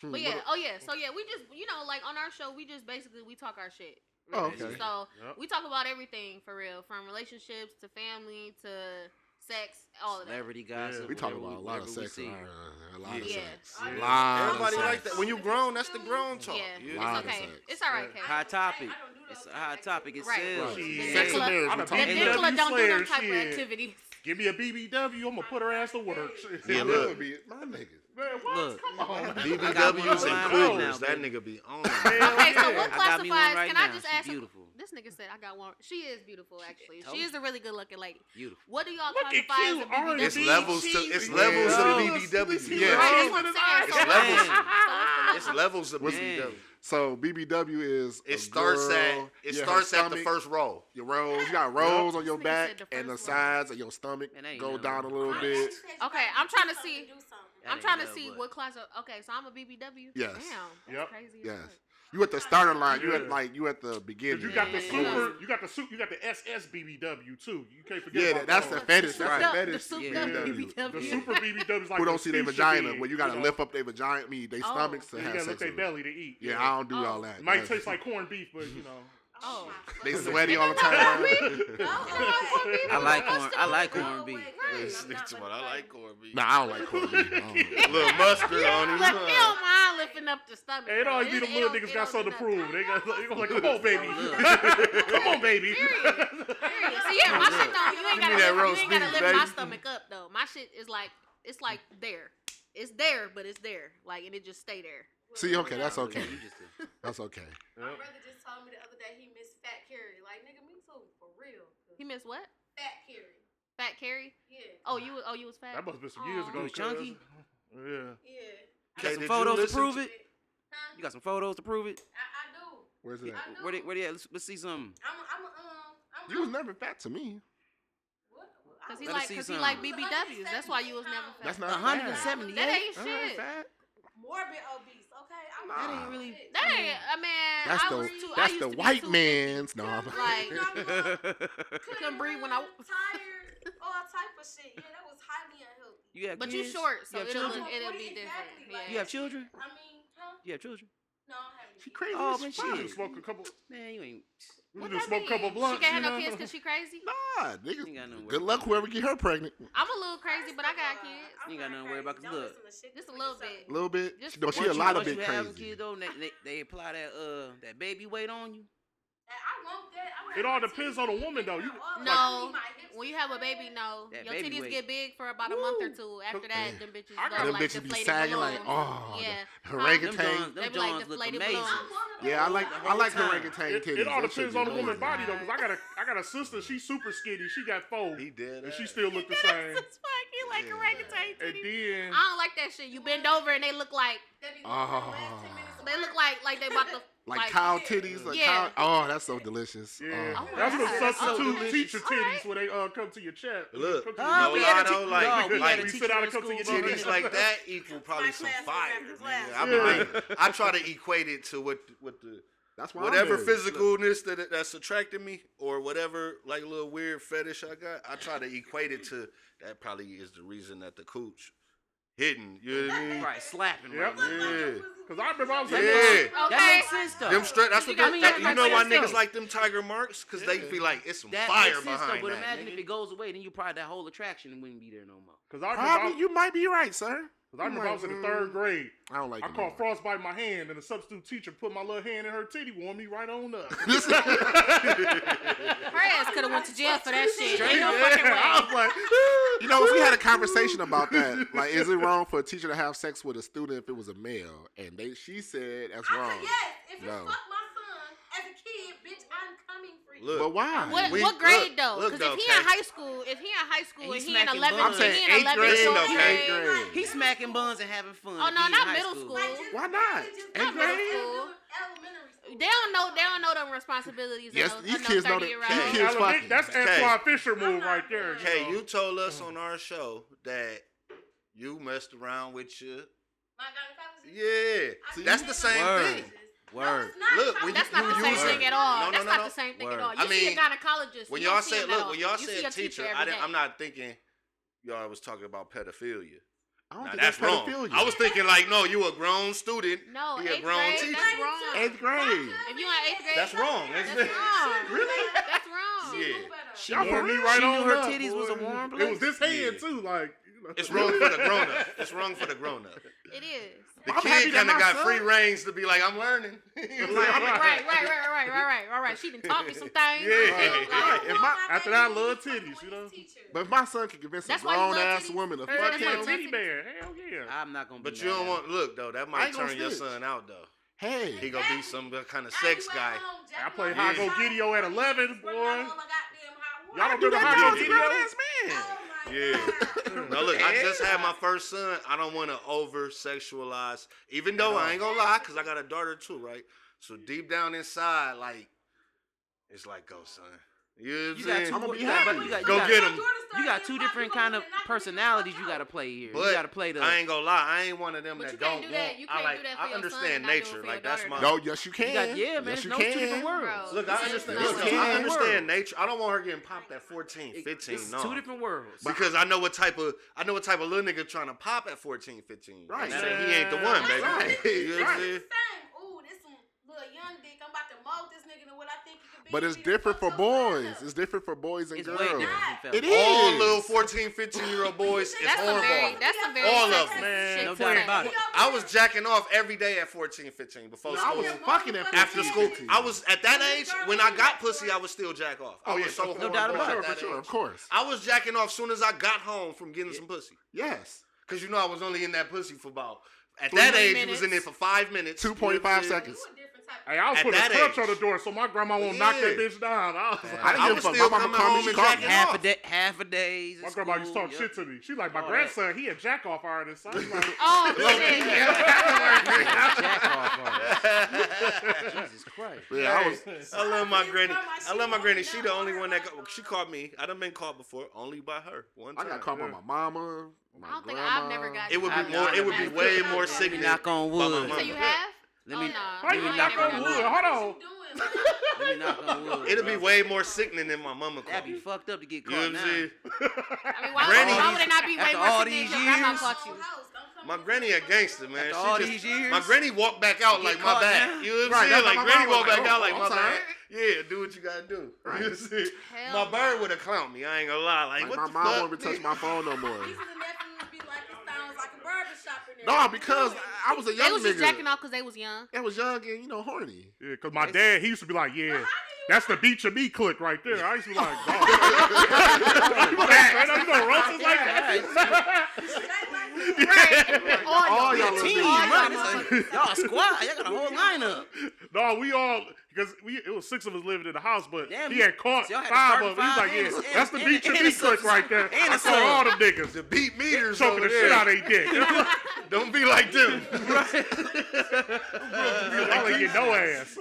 [SPEAKER 1] hmm,
[SPEAKER 5] But yeah,
[SPEAKER 1] what-
[SPEAKER 5] oh yeah, so yeah, we just you know like on our show we just basically we talk our shit.
[SPEAKER 1] Oh, okay.
[SPEAKER 5] So
[SPEAKER 3] Yep.
[SPEAKER 5] we talk about everything for real, from relationships to family to sex, all of that.
[SPEAKER 2] Celebrity gossip.
[SPEAKER 1] we talk about a lot of sex.
[SPEAKER 2] see.
[SPEAKER 1] in our, a lot of
[SPEAKER 5] Yeah.
[SPEAKER 1] sex.
[SPEAKER 4] Yeah.
[SPEAKER 1] Lot
[SPEAKER 6] Everybody
[SPEAKER 1] sex.
[SPEAKER 6] like that. When you grown, that's the grown talk.
[SPEAKER 5] Yeah,
[SPEAKER 6] You
[SPEAKER 5] it's
[SPEAKER 6] know?
[SPEAKER 1] Of
[SPEAKER 5] okay.
[SPEAKER 1] sex.
[SPEAKER 5] It's all right,
[SPEAKER 4] I
[SPEAKER 5] Kay.
[SPEAKER 2] Hot topic.
[SPEAKER 4] I don't do
[SPEAKER 2] It's a hot topic. It
[SPEAKER 1] Right.
[SPEAKER 2] sells.
[SPEAKER 5] The
[SPEAKER 3] Shit.
[SPEAKER 1] Sex and
[SPEAKER 5] Nicola-
[SPEAKER 1] marriage.
[SPEAKER 3] I'm
[SPEAKER 1] we
[SPEAKER 3] a
[SPEAKER 5] The
[SPEAKER 1] talk about.
[SPEAKER 5] Nicola don't do them
[SPEAKER 3] Slayer,
[SPEAKER 5] type of
[SPEAKER 3] shit.
[SPEAKER 5] activities.
[SPEAKER 3] Give me a BBW, I'm gonna put her ass to work.
[SPEAKER 6] Yeah,
[SPEAKER 1] That
[SPEAKER 6] look.
[SPEAKER 1] would my niggas.
[SPEAKER 3] Man, what?
[SPEAKER 2] Look.
[SPEAKER 3] Come on.
[SPEAKER 2] I got [LAUGHS]
[SPEAKER 6] BBWs and
[SPEAKER 2] up
[SPEAKER 6] Cougars,
[SPEAKER 2] now,
[SPEAKER 6] that nigga be on.
[SPEAKER 3] Hell
[SPEAKER 5] Okay, so what
[SPEAKER 2] I got me one
[SPEAKER 5] classifies?
[SPEAKER 2] right
[SPEAKER 5] Can I just ask? some-
[SPEAKER 2] beautiful.
[SPEAKER 5] This nigga said I got one. She is beautiful, actually.
[SPEAKER 2] told
[SPEAKER 5] She is a really good looking lady.
[SPEAKER 2] Beautiful.
[SPEAKER 5] What do y'all
[SPEAKER 3] Look at
[SPEAKER 5] classify as a BBW?
[SPEAKER 6] It's levels to it's levels of
[SPEAKER 2] Yeah.
[SPEAKER 6] BBW.
[SPEAKER 1] Yeah.
[SPEAKER 5] Right, that's
[SPEAKER 3] Look
[SPEAKER 5] what I'm
[SPEAKER 3] at.
[SPEAKER 6] It's
[SPEAKER 5] So what's
[SPEAKER 6] levels.
[SPEAKER 5] the- so what's the
[SPEAKER 6] It's levels of BBW.
[SPEAKER 1] So BBW is.
[SPEAKER 6] It
[SPEAKER 1] a
[SPEAKER 6] starts
[SPEAKER 1] girl,
[SPEAKER 6] at it
[SPEAKER 1] yeah, her
[SPEAKER 6] starts at the first row.
[SPEAKER 1] Your rolls. You got rolls on your back
[SPEAKER 5] the
[SPEAKER 1] and the
[SPEAKER 5] first row.
[SPEAKER 1] sides of your stomach
[SPEAKER 2] Man,
[SPEAKER 1] go
[SPEAKER 2] nothing
[SPEAKER 1] down a little bit.
[SPEAKER 4] she said she
[SPEAKER 5] Okay, I'm trying to see-
[SPEAKER 4] do something.
[SPEAKER 2] That
[SPEAKER 5] I'm trying to
[SPEAKER 2] love,
[SPEAKER 5] see
[SPEAKER 2] but-
[SPEAKER 5] what class of. Okay, so I'm a BBW.
[SPEAKER 1] Yes.
[SPEAKER 5] Damn, that's
[SPEAKER 3] Yep.
[SPEAKER 5] crazy. as
[SPEAKER 1] Yes.
[SPEAKER 5] fuck.
[SPEAKER 1] You at the starter line. You at
[SPEAKER 3] Yeah.
[SPEAKER 1] like you at the
[SPEAKER 3] Cause
[SPEAKER 1] beginning.
[SPEAKER 3] you got the
[SPEAKER 5] Yeah.
[SPEAKER 3] super, you got the suit, you got the SS BBW too. You can't forget. That.
[SPEAKER 1] Yeah,
[SPEAKER 3] about
[SPEAKER 1] that's the
[SPEAKER 3] those.
[SPEAKER 1] Uh, fetish. That's
[SPEAKER 2] Right.
[SPEAKER 1] the
[SPEAKER 5] The
[SPEAKER 1] fetish.
[SPEAKER 5] souped
[SPEAKER 2] Yeah.
[SPEAKER 5] up
[SPEAKER 3] The
[SPEAKER 5] BBW.
[SPEAKER 3] super BBW is like
[SPEAKER 1] Who don't see their vagina?
[SPEAKER 3] big,
[SPEAKER 1] Where you gotta
[SPEAKER 3] know?
[SPEAKER 1] lift up their vagina, me, they
[SPEAKER 5] Oh.
[SPEAKER 1] stomachs to
[SPEAKER 3] You
[SPEAKER 1] have
[SPEAKER 3] gotta
[SPEAKER 1] sex
[SPEAKER 3] lift their
[SPEAKER 1] with.
[SPEAKER 3] belly to eat.
[SPEAKER 1] Yeah, I don't do
[SPEAKER 5] Oh.
[SPEAKER 1] all that.
[SPEAKER 3] It might
[SPEAKER 1] That's-
[SPEAKER 3] taste like corned beef, but you know.
[SPEAKER 5] Oh. oh.
[SPEAKER 1] They sweaty all the time. [LAUGHS]
[SPEAKER 2] I like corn. I like corned beef.
[SPEAKER 6] This nigga I like corned beef.
[SPEAKER 1] Nah, I don't like corned beef. I don't. [LAUGHS]
[SPEAKER 6] Little mustard on it.
[SPEAKER 5] Look, he don't mind lifting up the stomach.
[SPEAKER 3] Hey, it
[SPEAKER 5] bro.
[SPEAKER 3] always be the little niggas got something to prove. They got, like, [LAUGHS] come on, baby, come on, baby.
[SPEAKER 5] Period. See, yeah, my shit don't. You ain't
[SPEAKER 6] Give me
[SPEAKER 5] gotta, lift, you ain't gotta lift my stomach up though. My shit is like it's like there. It's there, but it's there. Like and it just stay there.
[SPEAKER 1] See, okay, that's okay.
[SPEAKER 2] you just [LAUGHS]
[SPEAKER 1] That's okay.
[SPEAKER 4] My brother just told me the other day he missed Fat Carrie. Like, nigga, me too, for real.
[SPEAKER 5] He missed what?
[SPEAKER 4] Fat Carrie.
[SPEAKER 5] Fat Carrie?
[SPEAKER 4] Yeah.
[SPEAKER 5] Oh, you was oh you was fat.
[SPEAKER 3] That must have been some years
[SPEAKER 5] Aw.
[SPEAKER 3] ago.
[SPEAKER 2] You was chunky?
[SPEAKER 3] cuz. Yeah.
[SPEAKER 4] Yeah.
[SPEAKER 2] You
[SPEAKER 6] Okay,
[SPEAKER 2] got some
[SPEAKER 6] you
[SPEAKER 2] photos to
[SPEAKER 6] listen
[SPEAKER 2] prove it.
[SPEAKER 4] Huh?
[SPEAKER 2] You got some photos to prove it.
[SPEAKER 4] I, I do.
[SPEAKER 1] Where's it at?
[SPEAKER 4] I do.
[SPEAKER 2] Where they, where they at? Let's, let's see something.
[SPEAKER 4] I'm, a, I'm, a, um, I'm,
[SPEAKER 1] You was
[SPEAKER 4] I'm-
[SPEAKER 1] never fat to me.
[SPEAKER 4] What?
[SPEAKER 5] Cause he
[SPEAKER 2] Let
[SPEAKER 5] like
[SPEAKER 2] see
[SPEAKER 5] cause he
[SPEAKER 2] some.
[SPEAKER 5] like BBWs. That's why you was never fat.
[SPEAKER 1] That's not fat.
[SPEAKER 2] 178.
[SPEAKER 5] that ain't
[SPEAKER 1] That ain't
[SPEAKER 5] shit.
[SPEAKER 1] fat.
[SPEAKER 4] morbid obese. Okay, I'm
[SPEAKER 1] That
[SPEAKER 2] ain't really-
[SPEAKER 4] fit.
[SPEAKER 5] That ain't. I mean,
[SPEAKER 1] That's
[SPEAKER 5] I
[SPEAKER 1] the
[SPEAKER 5] was too. I
[SPEAKER 1] that's
[SPEAKER 5] used
[SPEAKER 1] the
[SPEAKER 5] to be
[SPEAKER 1] white
[SPEAKER 5] 250.
[SPEAKER 1] man's. No, I'm-
[SPEAKER 5] Like- [LAUGHS]
[SPEAKER 4] Couldn't
[SPEAKER 5] Couldn't breathe when I-
[SPEAKER 4] run, tired, [LAUGHS] all type of shit. Yeah, that was highly unhealthy.
[SPEAKER 2] you got
[SPEAKER 5] But you
[SPEAKER 2] kids?
[SPEAKER 5] short, so
[SPEAKER 2] you have
[SPEAKER 5] it'll
[SPEAKER 2] children?
[SPEAKER 5] look, it'll be
[SPEAKER 4] Exactly,
[SPEAKER 5] different.
[SPEAKER 4] like-
[SPEAKER 5] Yeah.
[SPEAKER 2] You have children?
[SPEAKER 4] I mean, huh?
[SPEAKER 2] You have children?
[SPEAKER 4] No, I haven't.
[SPEAKER 1] She crazy.
[SPEAKER 2] Oh, man,
[SPEAKER 1] fuck.
[SPEAKER 3] You
[SPEAKER 2] shit.
[SPEAKER 3] just smoke a couple.
[SPEAKER 2] Man, you ain't.
[SPEAKER 3] We
[SPEAKER 5] What
[SPEAKER 3] just
[SPEAKER 5] that
[SPEAKER 3] smoke a couple blunts.
[SPEAKER 5] She can't have
[SPEAKER 3] you
[SPEAKER 5] no
[SPEAKER 3] know?
[SPEAKER 5] kids because she crazy.
[SPEAKER 1] Nah,
[SPEAKER 2] Ain't got
[SPEAKER 1] nigga.
[SPEAKER 2] nothing to worry
[SPEAKER 1] Good luck whoever get her pregnant.
[SPEAKER 5] I'm a little crazy, but I got kids.
[SPEAKER 2] You ain't got nothing to worry about, 'cause look.
[SPEAKER 5] Just a little bit.
[SPEAKER 1] A little bit.
[SPEAKER 5] Just-
[SPEAKER 1] no, she
[SPEAKER 2] Once
[SPEAKER 1] a
[SPEAKER 2] you-
[SPEAKER 1] lot of
[SPEAKER 2] once
[SPEAKER 1] bit
[SPEAKER 2] you have them
[SPEAKER 1] crazy.
[SPEAKER 2] kids though, they, they, they apply that uh that baby weight on you.
[SPEAKER 3] It all depends on the woman, though. You
[SPEAKER 5] no,
[SPEAKER 4] like,
[SPEAKER 5] when you have a baby, no, your
[SPEAKER 2] baby
[SPEAKER 5] titties
[SPEAKER 2] weight.
[SPEAKER 5] get big for about a Woo. month or two. After that, them bitches
[SPEAKER 3] I got
[SPEAKER 1] them
[SPEAKER 5] like
[SPEAKER 1] bitches be sagging like oh,
[SPEAKER 5] yeah,
[SPEAKER 1] the, orangutan.
[SPEAKER 5] Them,
[SPEAKER 2] them,
[SPEAKER 5] them like deflated
[SPEAKER 2] amazing.
[SPEAKER 1] Yeah, I like I like orangutan titties.
[SPEAKER 3] It,
[SPEAKER 1] it all
[SPEAKER 3] depends on the woman's body though, because I got a I got a sister. She's super skinny. She got four.
[SPEAKER 6] He did,
[SPEAKER 3] and she still look [LAUGHS] the same.
[SPEAKER 5] You like orangutan titties?
[SPEAKER 3] And then
[SPEAKER 5] I don't like that shit. You bend over and they look like.
[SPEAKER 1] Oh.
[SPEAKER 5] They look like like they about to
[SPEAKER 1] like, like
[SPEAKER 4] cow
[SPEAKER 1] titties, like
[SPEAKER 5] yeah.
[SPEAKER 1] cow. Oh, that's so delicious.
[SPEAKER 3] Yeah,
[SPEAKER 1] oh,
[SPEAKER 3] that's
[SPEAKER 5] what
[SPEAKER 3] substitute
[SPEAKER 2] oh,
[SPEAKER 3] teacher titties
[SPEAKER 5] right.
[SPEAKER 3] when they uh, come to your chat.
[SPEAKER 6] Look,
[SPEAKER 2] you
[SPEAKER 3] no,
[SPEAKER 2] we had
[SPEAKER 6] like,
[SPEAKER 2] no,
[SPEAKER 6] like
[SPEAKER 3] we sit
[SPEAKER 2] out
[SPEAKER 3] and come to your
[SPEAKER 6] titties like [LAUGHS] that equal probably some fire. I mean, I try to equate it to what what the
[SPEAKER 1] that's why
[SPEAKER 6] whatever physicalness that that's attracting me, or whatever like little weird fetish I got, I try to equate it to that. Probably is the reason that the cooch hitting. You know what I mean?
[SPEAKER 2] Right, slapping.
[SPEAKER 3] Yep.
[SPEAKER 2] Right.
[SPEAKER 6] Yeah.
[SPEAKER 3] Cause I remember I was like,
[SPEAKER 2] yeah,
[SPEAKER 5] okay.
[SPEAKER 2] that makes sense though.
[SPEAKER 6] Them straight. That's what that,
[SPEAKER 5] that,
[SPEAKER 6] you know why niggas like them tiger marks, cause
[SPEAKER 3] yeah.
[SPEAKER 6] they feel like it's some
[SPEAKER 2] that
[SPEAKER 6] fire
[SPEAKER 2] makes sense
[SPEAKER 6] behind though,
[SPEAKER 2] But
[SPEAKER 6] that,
[SPEAKER 2] imagine
[SPEAKER 6] nigga.
[SPEAKER 2] if it goes away, then you probably that whole attraction wouldn't be there no more.
[SPEAKER 3] Cause I probably I,
[SPEAKER 1] you might be right, sir.
[SPEAKER 3] Cause I remember like, I was in the third mm, grade.
[SPEAKER 1] I don't like.
[SPEAKER 3] I caught frostbite in my hand, and the substitute teacher put my little hand in her titty, warmed me right on up. [LAUGHS] [LAUGHS]
[SPEAKER 5] her ass could have went to jail for that shit.
[SPEAKER 2] Straight,
[SPEAKER 5] no yeah,
[SPEAKER 3] I was like, [LAUGHS]
[SPEAKER 1] you know, if we had a conversation about that, like, is it wrong for a teacher to have sex with a student if it was a male? And they, she said that's wrong.
[SPEAKER 4] I, yes, if you
[SPEAKER 1] no.
[SPEAKER 4] fuck my son as a kid, bitch, I'm coming
[SPEAKER 6] Look,
[SPEAKER 1] but why?
[SPEAKER 5] What,
[SPEAKER 6] we,
[SPEAKER 5] what grade
[SPEAKER 6] look,
[SPEAKER 5] though? Because if he
[SPEAKER 6] okay.
[SPEAKER 5] in high school, if he in high school
[SPEAKER 2] and,
[SPEAKER 5] and
[SPEAKER 2] he
[SPEAKER 5] in 11th, he in
[SPEAKER 6] 11th grade,
[SPEAKER 5] so okay.
[SPEAKER 1] grade.
[SPEAKER 2] He's smacking buns and having fun.
[SPEAKER 5] Oh no, not middle
[SPEAKER 2] school.
[SPEAKER 5] school.
[SPEAKER 1] Why not? Eighth grade.
[SPEAKER 5] They don't know. They don't know the responsibilities.
[SPEAKER 1] Yes,
[SPEAKER 5] of those,
[SPEAKER 1] these kids know that.
[SPEAKER 3] Hey,
[SPEAKER 1] kids.
[SPEAKER 3] That's Antwone Fisher move right there. Hey,
[SPEAKER 6] you told us mm. on our show that you messed around with your yeah, that's the same
[SPEAKER 2] Word.
[SPEAKER 6] thing.
[SPEAKER 2] Word.
[SPEAKER 4] No,
[SPEAKER 6] look, when
[SPEAKER 5] that's
[SPEAKER 6] you,
[SPEAKER 5] not
[SPEAKER 6] you
[SPEAKER 5] the
[SPEAKER 6] same
[SPEAKER 5] thing at all.
[SPEAKER 6] No,
[SPEAKER 5] that's
[SPEAKER 6] no,
[SPEAKER 5] not the same thing
[SPEAKER 2] Word.
[SPEAKER 5] at all. You
[SPEAKER 6] I
[SPEAKER 5] see
[SPEAKER 6] mean, a
[SPEAKER 5] gynecologist.
[SPEAKER 6] When y'all said, look, when y'all
[SPEAKER 5] you
[SPEAKER 6] said teacher,
[SPEAKER 5] teacher
[SPEAKER 6] I didn't, I'm not thinking y'all was talking about pedophilia.
[SPEAKER 1] I don't
[SPEAKER 6] now,
[SPEAKER 1] think
[SPEAKER 6] that's,
[SPEAKER 1] that's
[SPEAKER 6] wrong.
[SPEAKER 1] Pedophilia.
[SPEAKER 6] I was thinking like, no, you a grown student.
[SPEAKER 5] No,
[SPEAKER 6] you a grown
[SPEAKER 5] grade,
[SPEAKER 6] teacher.
[SPEAKER 5] That's wrong.
[SPEAKER 1] Eighth grade.
[SPEAKER 5] If you in eighth grade,
[SPEAKER 6] that's wrong.
[SPEAKER 5] That's,
[SPEAKER 6] that's
[SPEAKER 5] wrong.
[SPEAKER 6] really?
[SPEAKER 5] That's wrong.
[SPEAKER 4] She
[SPEAKER 6] yeah.
[SPEAKER 2] She
[SPEAKER 3] y'all me right
[SPEAKER 2] she
[SPEAKER 3] on.
[SPEAKER 2] Knew her
[SPEAKER 3] up,
[SPEAKER 2] titties boy. was a warm place.
[SPEAKER 3] It was this hand
[SPEAKER 6] yeah.
[SPEAKER 3] too. Like
[SPEAKER 6] it's wrong for the grown up. It's wrong for the grown up.
[SPEAKER 5] It is.
[SPEAKER 6] The
[SPEAKER 1] I'm
[SPEAKER 6] kid kind of got
[SPEAKER 1] son.
[SPEAKER 6] free reigns to be like, I'm learning. [LAUGHS]
[SPEAKER 5] right, right, right, right, right, right, right, right. She done taught me some [LAUGHS] things.
[SPEAKER 6] Yeah.
[SPEAKER 5] Right.
[SPEAKER 1] right. If my,
[SPEAKER 3] after that, I love titties, you know.
[SPEAKER 1] But if my son can convince
[SPEAKER 5] that's
[SPEAKER 1] a grown ass woman to
[SPEAKER 3] hey,
[SPEAKER 1] fuck him,
[SPEAKER 3] titty bear, hell yeah.
[SPEAKER 2] I'm not gonna.
[SPEAKER 6] But you don't want look though. That might turn your son out though.
[SPEAKER 1] Hey,
[SPEAKER 6] he gonna be some uh, kind of sex guy.
[SPEAKER 3] I play High Go Gideo at 11, boy. Y'all don't remember High Go
[SPEAKER 1] Gideon.
[SPEAKER 6] Yeah. now look, I just had my first son. I don't want to over sexualize, even though I ain't gonna lie, cause I got a daughter too, right? So deep down inside, like, it's like, go son. You, know what
[SPEAKER 2] you I'm
[SPEAKER 1] gonna be happy.
[SPEAKER 2] You got, you Go got,
[SPEAKER 6] get him.
[SPEAKER 2] You got two different kind of personalities you gotta play here.
[SPEAKER 6] But
[SPEAKER 2] you gotta play the.
[SPEAKER 6] I ain't gonna lie, I ain't one of them that don't want. I like. I understand nature. Like that's my.
[SPEAKER 1] No, yes you can.
[SPEAKER 2] Yeah, man.
[SPEAKER 1] Yes,
[SPEAKER 2] no
[SPEAKER 1] can.
[SPEAKER 2] two different worlds.
[SPEAKER 6] Look, I understand. I understand nature. I don't want her getting popped at 14, 15.
[SPEAKER 2] It's
[SPEAKER 6] no,
[SPEAKER 2] two different worlds.
[SPEAKER 6] Because I know what type of I know what type of little nigga trying to pop at 14, 15.
[SPEAKER 1] Right.
[SPEAKER 6] He ain't the one, baby.
[SPEAKER 1] Right. [LAUGHS]
[SPEAKER 4] Ooh, this one little young dick this nigga to what I think he could be.
[SPEAKER 1] But it's different for boys. It's different for boys and
[SPEAKER 2] it's
[SPEAKER 1] girls. It is.
[SPEAKER 6] All little 14, 15 year old boys is
[SPEAKER 5] horrible. Very, that's a very
[SPEAKER 6] All of them.
[SPEAKER 3] Man,
[SPEAKER 2] no doubt about it.
[SPEAKER 6] I was jacking off every day at 14, 15 before
[SPEAKER 1] no,
[SPEAKER 6] school.
[SPEAKER 1] I was fucking at
[SPEAKER 6] after school. I was at that age when I got pussy, I was still jack off. I
[SPEAKER 1] oh,
[SPEAKER 6] was
[SPEAKER 1] yeah,
[SPEAKER 2] no doubt about it.
[SPEAKER 1] For sure, of course.
[SPEAKER 6] I was jacking off soon as I got home from getting some pussy.
[SPEAKER 1] Yes.
[SPEAKER 6] Because you know I was only in that pussy for about at
[SPEAKER 1] Three
[SPEAKER 6] that age, minutes. he
[SPEAKER 5] was
[SPEAKER 6] in there for five minutes. 2.5
[SPEAKER 1] seconds.
[SPEAKER 3] Hey, I was putting a crutch on the door so my grandma won't yeah. knock that bitch down. I was like,
[SPEAKER 6] I didn't
[SPEAKER 1] give a fuck. My mama
[SPEAKER 2] half
[SPEAKER 6] off.
[SPEAKER 2] a day, half a day.
[SPEAKER 3] My grandma used to talk
[SPEAKER 2] yep.
[SPEAKER 3] shit to me. She like, my
[SPEAKER 2] All
[SPEAKER 3] grandson, right. he a jack off artist. So I'm [LAUGHS] like,
[SPEAKER 5] oh [LAUGHS] shit,
[SPEAKER 2] jack off artist. Jesus Christ.
[SPEAKER 1] Yeah, I was.
[SPEAKER 6] I love my granny. I love my granny. She the only one that got, she caught me. I done been caught before, only by her. One time.
[SPEAKER 1] I got caught by my mama. My
[SPEAKER 5] I don't
[SPEAKER 1] grandma.
[SPEAKER 5] think I've never got.
[SPEAKER 6] It would be more. It would be way more sickening.
[SPEAKER 2] Knock on wood.
[SPEAKER 5] So you have.
[SPEAKER 2] Let me.
[SPEAKER 5] Oh, no.
[SPEAKER 2] Knock on
[SPEAKER 3] wood? Hold on. [LAUGHS]
[SPEAKER 2] Let me knock on wood.
[SPEAKER 6] It'll be way more sickening than my mama.
[SPEAKER 2] That'd be fucked up to get caught.
[SPEAKER 6] You know what I'm saying? [LAUGHS]
[SPEAKER 5] I mean, why,
[SPEAKER 6] granny,
[SPEAKER 5] why would it not be way more sickening
[SPEAKER 2] than
[SPEAKER 5] your grandma caught you?
[SPEAKER 6] My granny a gangster, man.
[SPEAKER 2] After
[SPEAKER 6] she
[SPEAKER 2] all
[SPEAKER 6] just,
[SPEAKER 2] these years,
[SPEAKER 6] my granny walked back out like my
[SPEAKER 2] back.
[SPEAKER 6] You know what I'm
[SPEAKER 1] right,
[SPEAKER 6] saying? Like granny walked back out like my back. Yeah, do what you gotta do.
[SPEAKER 1] Right.
[SPEAKER 6] You? My bird would have clowned me. I ain't gonna lie. Like,
[SPEAKER 1] like
[SPEAKER 6] what
[SPEAKER 1] my
[SPEAKER 6] the
[SPEAKER 1] mom won't touch my phone no more. [LAUGHS]
[SPEAKER 4] barbershop in there.
[SPEAKER 1] No, because? I was a young.
[SPEAKER 5] They was just
[SPEAKER 1] nigga.
[SPEAKER 5] jacking off because they was young.
[SPEAKER 1] I was young and you know horny.
[SPEAKER 3] Yeah, cause my dad he used to be like, yeah,
[SPEAKER 4] how can you
[SPEAKER 3] That's the beach of me click right there. I used to be like, dog. you gonna, you gonna roast us like that?
[SPEAKER 5] Right. [LAUGHS] All
[SPEAKER 1] All
[SPEAKER 5] y'all.
[SPEAKER 1] y'all
[SPEAKER 2] Team,
[SPEAKER 1] little
[SPEAKER 5] All
[SPEAKER 1] niggas.
[SPEAKER 2] right?
[SPEAKER 5] y'all
[SPEAKER 2] y'all a squad. Y'all got a whole [LAUGHS] lineup.
[SPEAKER 3] No, we all because we it was six of us living in the house, but
[SPEAKER 2] Damn,
[SPEAKER 3] he had caught
[SPEAKER 2] so had to
[SPEAKER 3] five of them. He's like, yeah,
[SPEAKER 2] and- and-
[SPEAKER 3] that's the
[SPEAKER 2] and-
[SPEAKER 3] beach of
[SPEAKER 2] and
[SPEAKER 3] me
[SPEAKER 2] a
[SPEAKER 3] click right [LAUGHS] there.
[SPEAKER 2] and
[SPEAKER 3] I
[SPEAKER 2] a
[SPEAKER 3] saw
[SPEAKER 2] sub.
[SPEAKER 3] all them niggas
[SPEAKER 6] The beat meters
[SPEAKER 3] choking
[SPEAKER 6] over
[SPEAKER 3] the shit out of their dick. [LAUGHS]
[SPEAKER 6] Don't be like them. [LAUGHS]
[SPEAKER 3] Y'all ain't get no ass.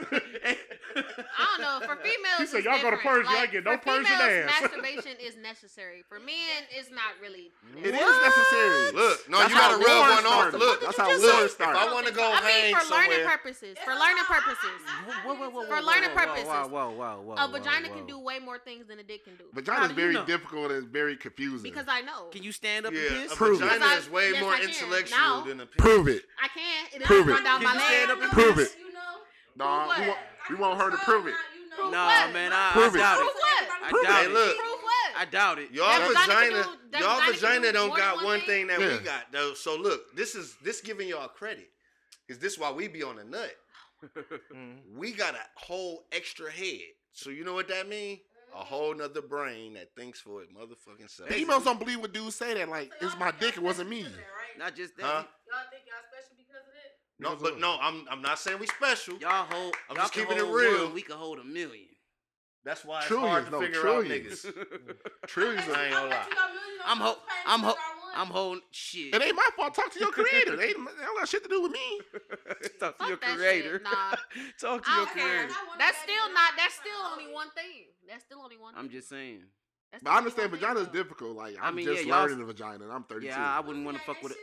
[SPEAKER 5] I don't know. For females,
[SPEAKER 3] He said, y'all go to
[SPEAKER 5] different.
[SPEAKER 3] Persia, I get no
[SPEAKER 5] for
[SPEAKER 3] Persian
[SPEAKER 5] females,
[SPEAKER 3] ass.
[SPEAKER 5] Masturbation is necessary. For men, it's not really.
[SPEAKER 1] It It is necessary.
[SPEAKER 6] Look, no,
[SPEAKER 1] That's
[SPEAKER 6] you gotta
[SPEAKER 1] how
[SPEAKER 6] rub
[SPEAKER 1] war
[SPEAKER 6] one off.
[SPEAKER 1] started.
[SPEAKER 6] Look,
[SPEAKER 1] That's how
[SPEAKER 5] just
[SPEAKER 1] war
[SPEAKER 5] say?
[SPEAKER 6] if
[SPEAKER 1] started.
[SPEAKER 6] I want to go
[SPEAKER 5] I
[SPEAKER 6] hang
[SPEAKER 5] mean, for learning purposes. For learning purposes.
[SPEAKER 2] Whoa, whoa, whoa,
[SPEAKER 5] For learning
[SPEAKER 2] whoa,
[SPEAKER 5] purposes.
[SPEAKER 2] Whoa, whoa, whoa, whoa,
[SPEAKER 5] A vagina
[SPEAKER 2] whoa.
[SPEAKER 5] can do way more things than a dick can do.
[SPEAKER 2] How
[SPEAKER 1] Vagina's
[SPEAKER 2] do
[SPEAKER 1] very
[SPEAKER 2] know?
[SPEAKER 1] difficult and very confusing.
[SPEAKER 5] Because I know.
[SPEAKER 2] Can you stand up
[SPEAKER 6] yeah,
[SPEAKER 2] and
[SPEAKER 6] a
[SPEAKER 2] piss?
[SPEAKER 1] Prove it.
[SPEAKER 6] vagina
[SPEAKER 5] Because
[SPEAKER 6] is
[SPEAKER 5] I-
[SPEAKER 6] way
[SPEAKER 5] yes,
[SPEAKER 6] more
[SPEAKER 5] can.
[SPEAKER 6] intellectual
[SPEAKER 5] Now.
[SPEAKER 6] than a penis.
[SPEAKER 1] Prove it.
[SPEAKER 5] I can't. It
[SPEAKER 1] Prove it.
[SPEAKER 5] run down
[SPEAKER 2] Can
[SPEAKER 5] my
[SPEAKER 2] you stand up and
[SPEAKER 1] Prove it.
[SPEAKER 4] You know?
[SPEAKER 1] Nah, we want, we want her to prove it.
[SPEAKER 5] Prove
[SPEAKER 2] Nah,
[SPEAKER 5] what?
[SPEAKER 2] man, I,
[SPEAKER 1] Prove
[SPEAKER 2] I
[SPEAKER 1] it.
[SPEAKER 2] doubt
[SPEAKER 5] Prove
[SPEAKER 2] it.
[SPEAKER 5] what?
[SPEAKER 2] I
[SPEAKER 5] Prove
[SPEAKER 2] doubt
[SPEAKER 6] Hey,
[SPEAKER 2] it.
[SPEAKER 6] look.
[SPEAKER 5] Prove what?
[SPEAKER 2] I doubt it.
[SPEAKER 6] Y'all
[SPEAKER 5] That vagina do-
[SPEAKER 6] y'all
[SPEAKER 5] vagina do
[SPEAKER 6] don't got
[SPEAKER 5] than
[SPEAKER 6] one
[SPEAKER 5] one
[SPEAKER 6] thing that
[SPEAKER 1] Yeah.
[SPEAKER 6] we got though. So look, this is this giving y'all credit, cause this why we be on the nut. Mm-hmm. [LAUGHS] We got a whole extra head. So you know what that mean? A whole nother brain that thinks for it, motherfucking self.
[SPEAKER 1] Females don't believe what dudes say that. Like, it's my dick, it wasn't me.
[SPEAKER 2] Not just that.
[SPEAKER 6] Huh?
[SPEAKER 4] Y'all think y'all special because of that?
[SPEAKER 6] No, but no, I'm I'm not saying we special.
[SPEAKER 2] Y'all hold.
[SPEAKER 6] I'm
[SPEAKER 2] y'all
[SPEAKER 6] just
[SPEAKER 2] can
[SPEAKER 6] keeping it
[SPEAKER 2] hold
[SPEAKER 6] real.
[SPEAKER 2] One, we can hold a million.
[SPEAKER 6] That's why it's
[SPEAKER 1] Trillions,
[SPEAKER 6] hard to
[SPEAKER 1] no,
[SPEAKER 6] figure
[SPEAKER 1] trillions.
[SPEAKER 6] out niggas. [LAUGHS]
[SPEAKER 1] Trillions.
[SPEAKER 6] I ain't gonna lie.
[SPEAKER 2] I'm ho- I'm ho- I'm holding shit.
[SPEAKER 1] It ain't my fault. Talk to your creator. They ain't, they don't got shit to do with me. [LAUGHS]
[SPEAKER 2] Talk to
[SPEAKER 5] Fuck
[SPEAKER 2] your
[SPEAKER 5] that
[SPEAKER 2] creator.
[SPEAKER 5] shit, nah. [LAUGHS]
[SPEAKER 2] Talk to
[SPEAKER 5] I
[SPEAKER 2] your
[SPEAKER 5] don't care.
[SPEAKER 2] creator.
[SPEAKER 5] That's still not. That's still only one thing. That's still only one.
[SPEAKER 2] I'm
[SPEAKER 5] thing.
[SPEAKER 2] just saying.
[SPEAKER 5] That's
[SPEAKER 1] But I understand vagina
[SPEAKER 5] is
[SPEAKER 1] difficult. Like,
[SPEAKER 2] I
[SPEAKER 1] I'm
[SPEAKER 2] mean,
[SPEAKER 1] just
[SPEAKER 2] yeah, y'all-
[SPEAKER 1] learning the vagina, and I'm 32.
[SPEAKER 2] Yeah, I wouldn't want to fuck with it.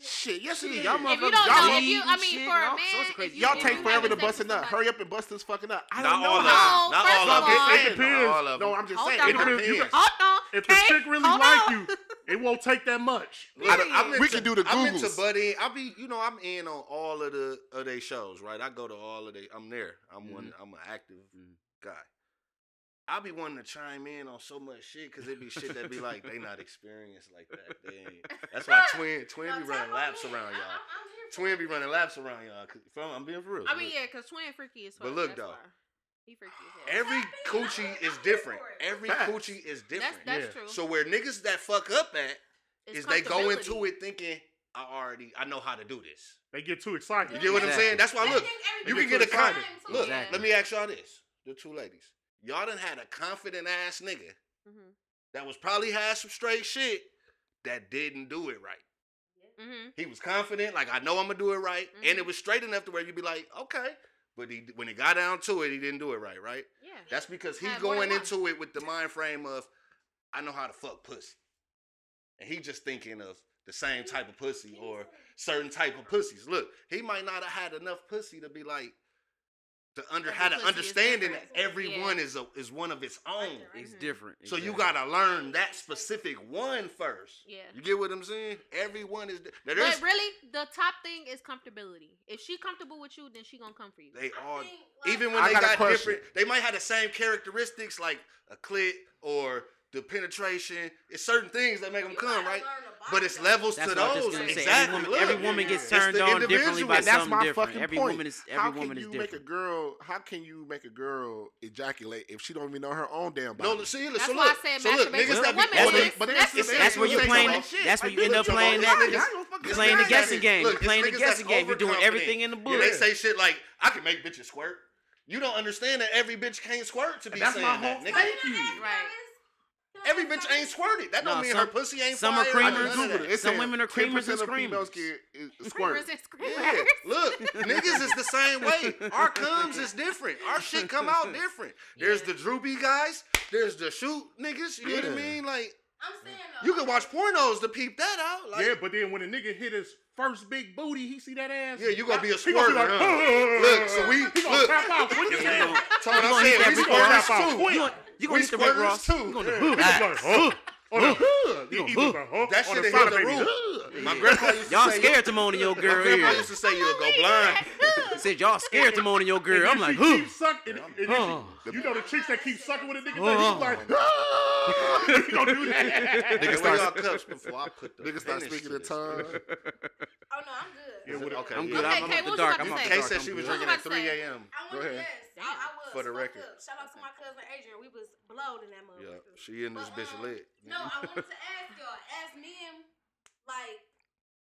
[SPEAKER 1] Shit, yes it
[SPEAKER 2] Shit, y'all
[SPEAKER 5] though. If you
[SPEAKER 2] motherfuckers
[SPEAKER 5] don't know, if you, I
[SPEAKER 2] and
[SPEAKER 5] mean,
[SPEAKER 2] shit
[SPEAKER 5] for
[SPEAKER 2] and
[SPEAKER 5] a
[SPEAKER 2] all sorts
[SPEAKER 5] man,
[SPEAKER 2] of
[SPEAKER 5] if
[SPEAKER 2] crazy
[SPEAKER 5] you
[SPEAKER 1] Y'all
[SPEAKER 2] shit.
[SPEAKER 1] take
[SPEAKER 5] if
[SPEAKER 1] forever to
[SPEAKER 5] having
[SPEAKER 1] bust a
[SPEAKER 5] sex with
[SPEAKER 1] nut.
[SPEAKER 5] somebody-
[SPEAKER 1] Hurry up and bust this fucking nut. I
[SPEAKER 6] Not
[SPEAKER 1] don't know
[SPEAKER 6] all of
[SPEAKER 1] how.
[SPEAKER 6] them.
[SPEAKER 5] No,
[SPEAKER 6] Not
[SPEAKER 5] first
[SPEAKER 6] all
[SPEAKER 5] of
[SPEAKER 6] of them.
[SPEAKER 5] all-
[SPEAKER 1] It
[SPEAKER 3] It depends.
[SPEAKER 6] Not all of
[SPEAKER 1] No. I'm just
[SPEAKER 5] Hold
[SPEAKER 1] saying.
[SPEAKER 5] on.
[SPEAKER 1] It depends.
[SPEAKER 6] depends.
[SPEAKER 5] Hold on.
[SPEAKER 3] If the chick really
[SPEAKER 5] Hold
[SPEAKER 3] like
[SPEAKER 5] on.
[SPEAKER 3] you, it won't take that much.
[SPEAKER 6] I, I'm
[SPEAKER 1] We
[SPEAKER 6] into,
[SPEAKER 1] can do the
[SPEAKER 6] I'm into
[SPEAKER 1] Googles.
[SPEAKER 6] Buddy. I'll be, you know, I'm in on all of the of their shows, right? I go to all of they. I'm there. I'm one. Mm-hmm. I'm an active guy. I'll be wanting to chime in on so much shit because it be shit that be like they not experienced like that. They ain't. That's why [LAUGHS] Twin Twin be running laps around y'all. Twin be running laps around y'all. 'cause- From, I'm being for real.
[SPEAKER 5] I mean, yeah, because twin freaky is.
[SPEAKER 6] But look, though.
[SPEAKER 5] He freaky as hell.
[SPEAKER 6] Every coochie is different. Every
[SPEAKER 1] Facts.
[SPEAKER 6] coochie is different.
[SPEAKER 5] that's
[SPEAKER 3] Yeah.
[SPEAKER 5] true.
[SPEAKER 6] So where niggas that fuck up at
[SPEAKER 5] It's
[SPEAKER 6] is they go into
[SPEAKER 5] comfortability.
[SPEAKER 6] it thinking I already I know how to do this.
[SPEAKER 3] They get too excited.
[SPEAKER 6] You get what I'm saying? That's why look, you can get a con. Look,
[SPEAKER 2] Exactly.
[SPEAKER 6] let me ask y'all this: the two ladies, y'all done had a confident ass nigga
[SPEAKER 5] Mhm.
[SPEAKER 6] that was probably had some straight shit that didn't do it right.
[SPEAKER 5] Mhm.
[SPEAKER 6] He was confident, like I know I'm gonna do it right, and it was straight enough to where you'd be like, okay. But he, when it got down to it, he didn't do it right, right?
[SPEAKER 5] Yeah.
[SPEAKER 6] That's because he
[SPEAKER 5] Had
[SPEAKER 6] going into it with the mind frame of, I know how to fuck pussy, and he just thinking of the same type of pussy or certain type of pussies. Look, he might not have had enough pussy to be like to under
[SPEAKER 5] Every
[SPEAKER 6] had an
[SPEAKER 5] pussy is
[SPEAKER 6] that everyone
[SPEAKER 5] Yeah.
[SPEAKER 6] is a, is one of its own.
[SPEAKER 2] It's
[SPEAKER 5] Mhm.
[SPEAKER 2] different.
[SPEAKER 6] So you gotta learn that specific one first.
[SPEAKER 5] Yeah.
[SPEAKER 6] You get what I'm saying? Everyone is. di- Now
[SPEAKER 5] But really, the top thing is comfortability. If she comfortable with you, then she gonna come for you.
[SPEAKER 6] they are
[SPEAKER 4] think,
[SPEAKER 6] even when
[SPEAKER 1] I
[SPEAKER 6] they
[SPEAKER 1] got
[SPEAKER 6] got different. They might have the same characteristics like a clit or the penetration. It's certain things that make them
[SPEAKER 4] You
[SPEAKER 6] come
[SPEAKER 4] gotta
[SPEAKER 6] right.
[SPEAKER 4] Learn the
[SPEAKER 6] But it's levels
[SPEAKER 2] That's
[SPEAKER 6] to
[SPEAKER 2] what I was
[SPEAKER 6] those.
[SPEAKER 2] just gonna say.
[SPEAKER 6] exactly.
[SPEAKER 2] Every woman,
[SPEAKER 6] Look,
[SPEAKER 2] every woman gets turned on differently by
[SPEAKER 1] And that's
[SPEAKER 2] something
[SPEAKER 1] my
[SPEAKER 2] different.
[SPEAKER 1] fucking
[SPEAKER 2] Every
[SPEAKER 1] point.
[SPEAKER 2] woman is every
[SPEAKER 1] how
[SPEAKER 2] woman
[SPEAKER 1] can
[SPEAKER 2] is
[SPEAKER 1] you make a girl? How can you make a girl ejaculate if she don't even know her own damn body?
[SPEAKER 6] No, see,
[SPEAKER 5] That's
[SPEAKER 6] so
[SPEAKER 5] why I said
[SPEAKER 6] so look, niggas that be
[SPEAKER 5] women
[SPEAKER 2] That's
[SPEAKER 6] older,
[SPEAKER 2] what-
[SPEAKER 5] is
[SPEAKER 1] but that's-
[SPEAKER 5] necessary.
[SPEAKER 2] That's where you
[SPEAKER 1] Say
[SPEAKER 2] playing.
[SPEAKER 1] some shit.
[SPEAKER 2] That's where you end up playing that.
[SPEAKER 1] y'all don't fucking
[SPEAKER 2] You're playing the guessing game. You're playing the guessing game. You're doing everything in the
[SPEAKER 6] Yeah,
[SPEAKER 2] book.
[SPEAKER 6] they say shit like, I can make bitches squirt. You don't understand that every bitch can't squirt to be
[SPEAKER 1] That's
[SPEAKER 6] saying
[SPEAKER 1] my
[SPEAKER 6] that,
[SPEAKER 1] whole
[SPEAKER 6] nigga.
[SPEAKER 1] Thank you.
[SPEAKER 5] Right.
[SPEAKER 6] Every bitch ain't squirted. That don't
[SPEAKER 2] No,
[SPEAKER 6] mean
[SPEAKER 2] some-
[SPEAKER 6] her pussy ain't
[SPEAKER 2] some are
[SPEAKER 6] fire.
[SPEAKER 1] I
[SPEAKER 2] creamers.
[SPEAKER 6] none
[SPEAKER 1] just
[SPEAKER 6] of
[SPEAKER 1] googled
[SPEAKER 6] that.
[SPEAKER 1] it. It
[SPEAKER 2] Some
[SPEAKER 1] said
[SPEAKER 2] women are creamers and
[SPEAKER 1] females
[SPEAKER 2] screamers.
[SPEAKER 1] get is-
[SPEAKER 5] Screamers
[SPEAKER 1] squirt.
[SPEAKER 6] Yeah, look, niggas is the same way. Our comes is different. Our shit come out [LAUGHS] different. There's the droopy guys. There's the shoot niggas. You know what I mean? Like
[SPEAKER 4] I'm saying though.
[SPEAKER 6] you can watch pornos to peep that out. Like,
[SPEAKER 3] yeah, but then when a nigga hit his first big booty, he see that ass.
[SPEAKER 6] Yeah, you gonna be a
[SPEAKER 3] he
[SPEAKER 6] squirter,
[SPEAKER 3] like,
[SPEAKER 6] huh? Look, so we-
[SPEAKER 3] he gonna
[SPEAKER 6] look.
[SPEAKER 3] tap out quick as hell.
[SPEAKER 6] Tell me
[SPEAKER 2] You
[SPEAKER 6] I
[SPEAKER 2] gonna hit
[SPEAKER 6] said
[SPEAKER 2] that
[SPEAKER 6] we
[SPEAKER 2] Rick
[SPEAKER 6] squirters
[SPEAKER 3] out
[SPEAKER 6] too.
[SPEAKER 2] You gonna, you
[SPEAKER 6] We
[SPEAKER 2] gonna hit
[SPEAKER 6] squirters too.
[SPEAKER 2] You gonna
[SPEAKER 6] Yeah.
[SPEAKER 2] do
[SPEAKER 3] He gonna be like, huh? On the hood.
[SPEAKER 2] You
[SPEAKER 3] he
[SPEAKER 2] gonna
[SPEAKER 3] was like, huh?
[SPEAKER 6] That
[SPEAKER 3] On
[SPEAKER 6] shit
[SPEAKER 3] the
[SPEAKER 6] hit
[SPEAKER 3] side
[SPEAKER 6] the
[SPEAKER 3] of baby.
[SPEAKER 6] roof.
[SPEAKER 3] Huh.
[SPEAKER 6] My grandpa used to
[SPEAKER 2] Y'all
[SPEAKER 6] say,
[SPEAKER 2] scared to moan in your [LAUGHS]
[SPEAKER 6] My
[SPEAKER 2] girl
[SPEAKER 6] grandpa
[SPEAKER 2] ear.
[SPEAKER 6] used to say you'll go blind. [LAUGHS]
[SPEAKER 2] Said y'all scared to moan in your girl. I'm like,
[SPEAKER 3] then she
[SPEAKER 2] huh?
[SPEAKER 3] keep sucking. And, and then she, you know the chicks that keep sucking with a nigga,
[SPEAKER 2] Huh.
[SPEAKER 3] he's like, he gonna do that.
[SPEAKER 6] Nigga,
[SPEAKER 1] start-
[SPEAKER 6] y'all cups before I put the
[SPEAKER 1] Niggas start
[SPEAKER 6] finish
[SPEAKER 1] speaking in
[SPEAKER 6] this.
[SPEAKER 1] tongues.
[SPEAKER 4] Oh no, I'm good.
[SPEAKER 3] Yeah, it,
[SPEAKER 6] okay.
[SPEAKER 2] I'm good.
[SPEAKER 5] Okay,
[SPEAKER 2] I'm, I'm
[SPEAKER 5] Kay,
[SPEAKER 2] the dark. I'm
[SPEAKER 6] Kay said she was drinking at 3 a.m.
[SPEAKER 1] Go ahead.
[SPEAKER 4] Yes, I, was.
[SPEAKER 6] For the record.
[SPEAKER 4] Shout out to my cousin Adrian. We was blowed in that
[SPEAKER 6] moment.
[SPEAKER 4] Yeah,
[SPEAKER 6] she in this bitch
[SPEAKER 4] um,
[SPEAKER 6] lit.
[SPEAKER 4] No, I wanted to ask y'all, as men, like,